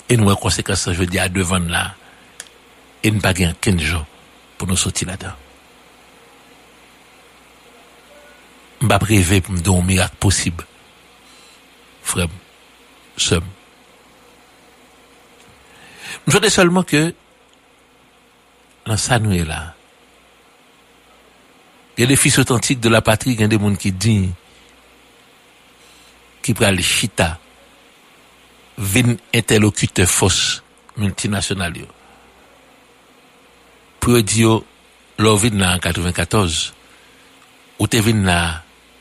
Et nous, les conséquences, je veux dire, à devant là, et nous pas gagner 15 jours pour nous sortir là-dedans. Je pas rêver pour me donner un miracle possible. Frère, seul. Je dire seulement que, dans ça, nous est là. gen de fils autantik de la patri, gen de moun ki di, ki pral chita, vin interlokute fos multinasyonal yo. Pwè di yo, lò vin la an 94, ou te vin la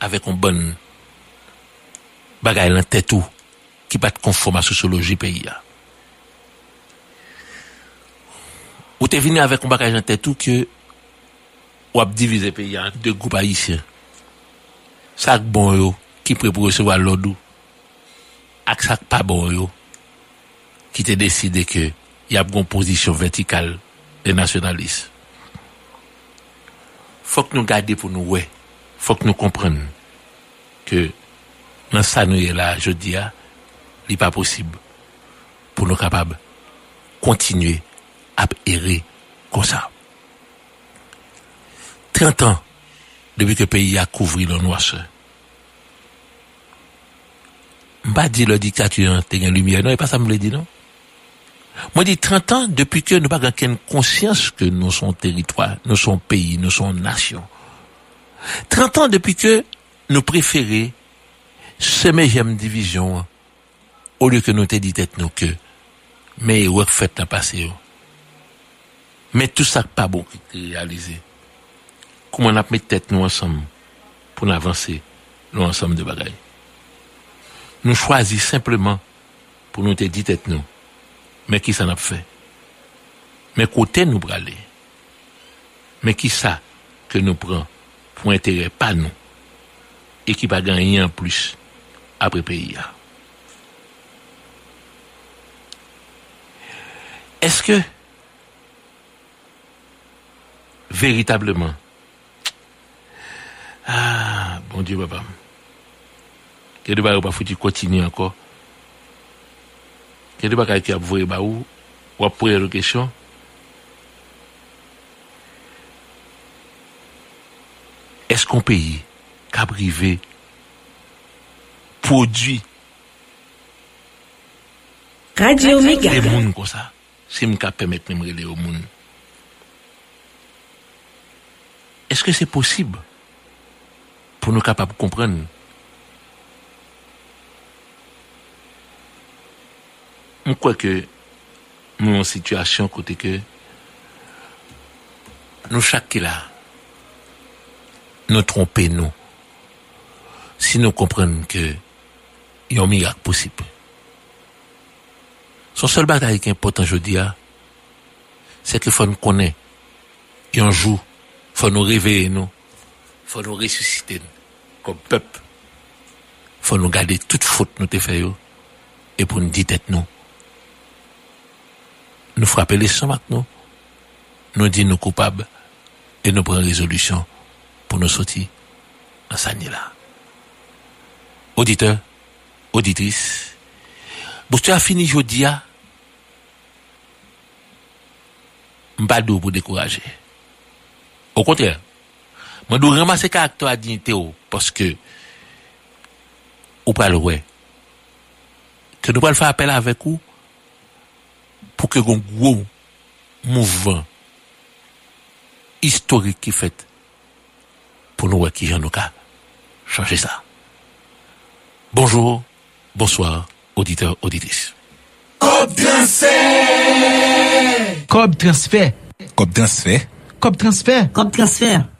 avèk an bon bagay lan tètou ki pat konforma sosiologi peyi ya. Ou te vin la avèk an bagay lan tètou ki wap divize peyi an de goup haisyen. Sak bon yo ki pre pou resewa lodou ak sak pa bon yo ki te deside ke yap gon pozisyon vertikal de nasyonalist. Fok nou gade pou nou we, fok nou kompren ke nan sa nou ye la jodi ya li pa posib pou nou kapab kontinue ap ere kon sa. 30 ans depuis que le pays a couvert le. Je pas dit la dictature a une lumière, non, et pas ça me le dit, non? Moi, dis 30 ans depuis que nous n'avons pas qu'une conscience que nous sommes territoire, nous sommes pays, nous sommes nation. 30 ans depuis que nous préférons semer division au lieu que nous te dit tête nous que mais ouais fait dans le passé mais tout ça pas bon réalisé Kouman ap met tèt nou ansam pou nou avanse nou ansam de bagay. Nou chwazi simplement pou nou te di tèt nou. Mè ki sa nap fè? Mè kote nou brale? Mè ki sa ke nou pran pou entere pa nou? E ki pa ganyen an plus apre peyi ya. Eske veritableman ah bon Dieu papa que de pas pas foutu continuer encore que de pas qui a voué ba ou? Ou poser la question. Est-ce qu'on pays qu'a privé produit Radio Méga. des monde comme ça, si me permettre de me relayer au monde. Est-ce que c'est possible pour nous capables de comprendre. Je crois que nous en situation côté que nous chaque là, nous tromper nous. Si nous comprenons que il y a un miracle possible. Son seul bataille qui est important, aujourd'hui, c'est que faut nous connaître. Et un jour, faut nous réveiller, nous. Faut nous ressusciter comme peuple. Faut nous garder toute faute nous fait et pour nous dire tête nous. Nous frapper les sangs maintenant. Nous dire nous coupables et nous prendre résolution pour nous sortir dans sa là. Auditeur, auditrice, vous as fini jeudi, m'badou pour décourager. Au contraire, Mwen do remase karakter a dignite ou, poske ou pral wè. Ke nou pral fè apel avèk ou, pou ke goun gwo mouvan historik ki fèt pou nou wè ki jan nou ka chanje sa. Bonjour, bonsoir, auditeur, auditrice. Kob transfer! Kob transfer! Kob transfer! Kob transfer! Kob transfer!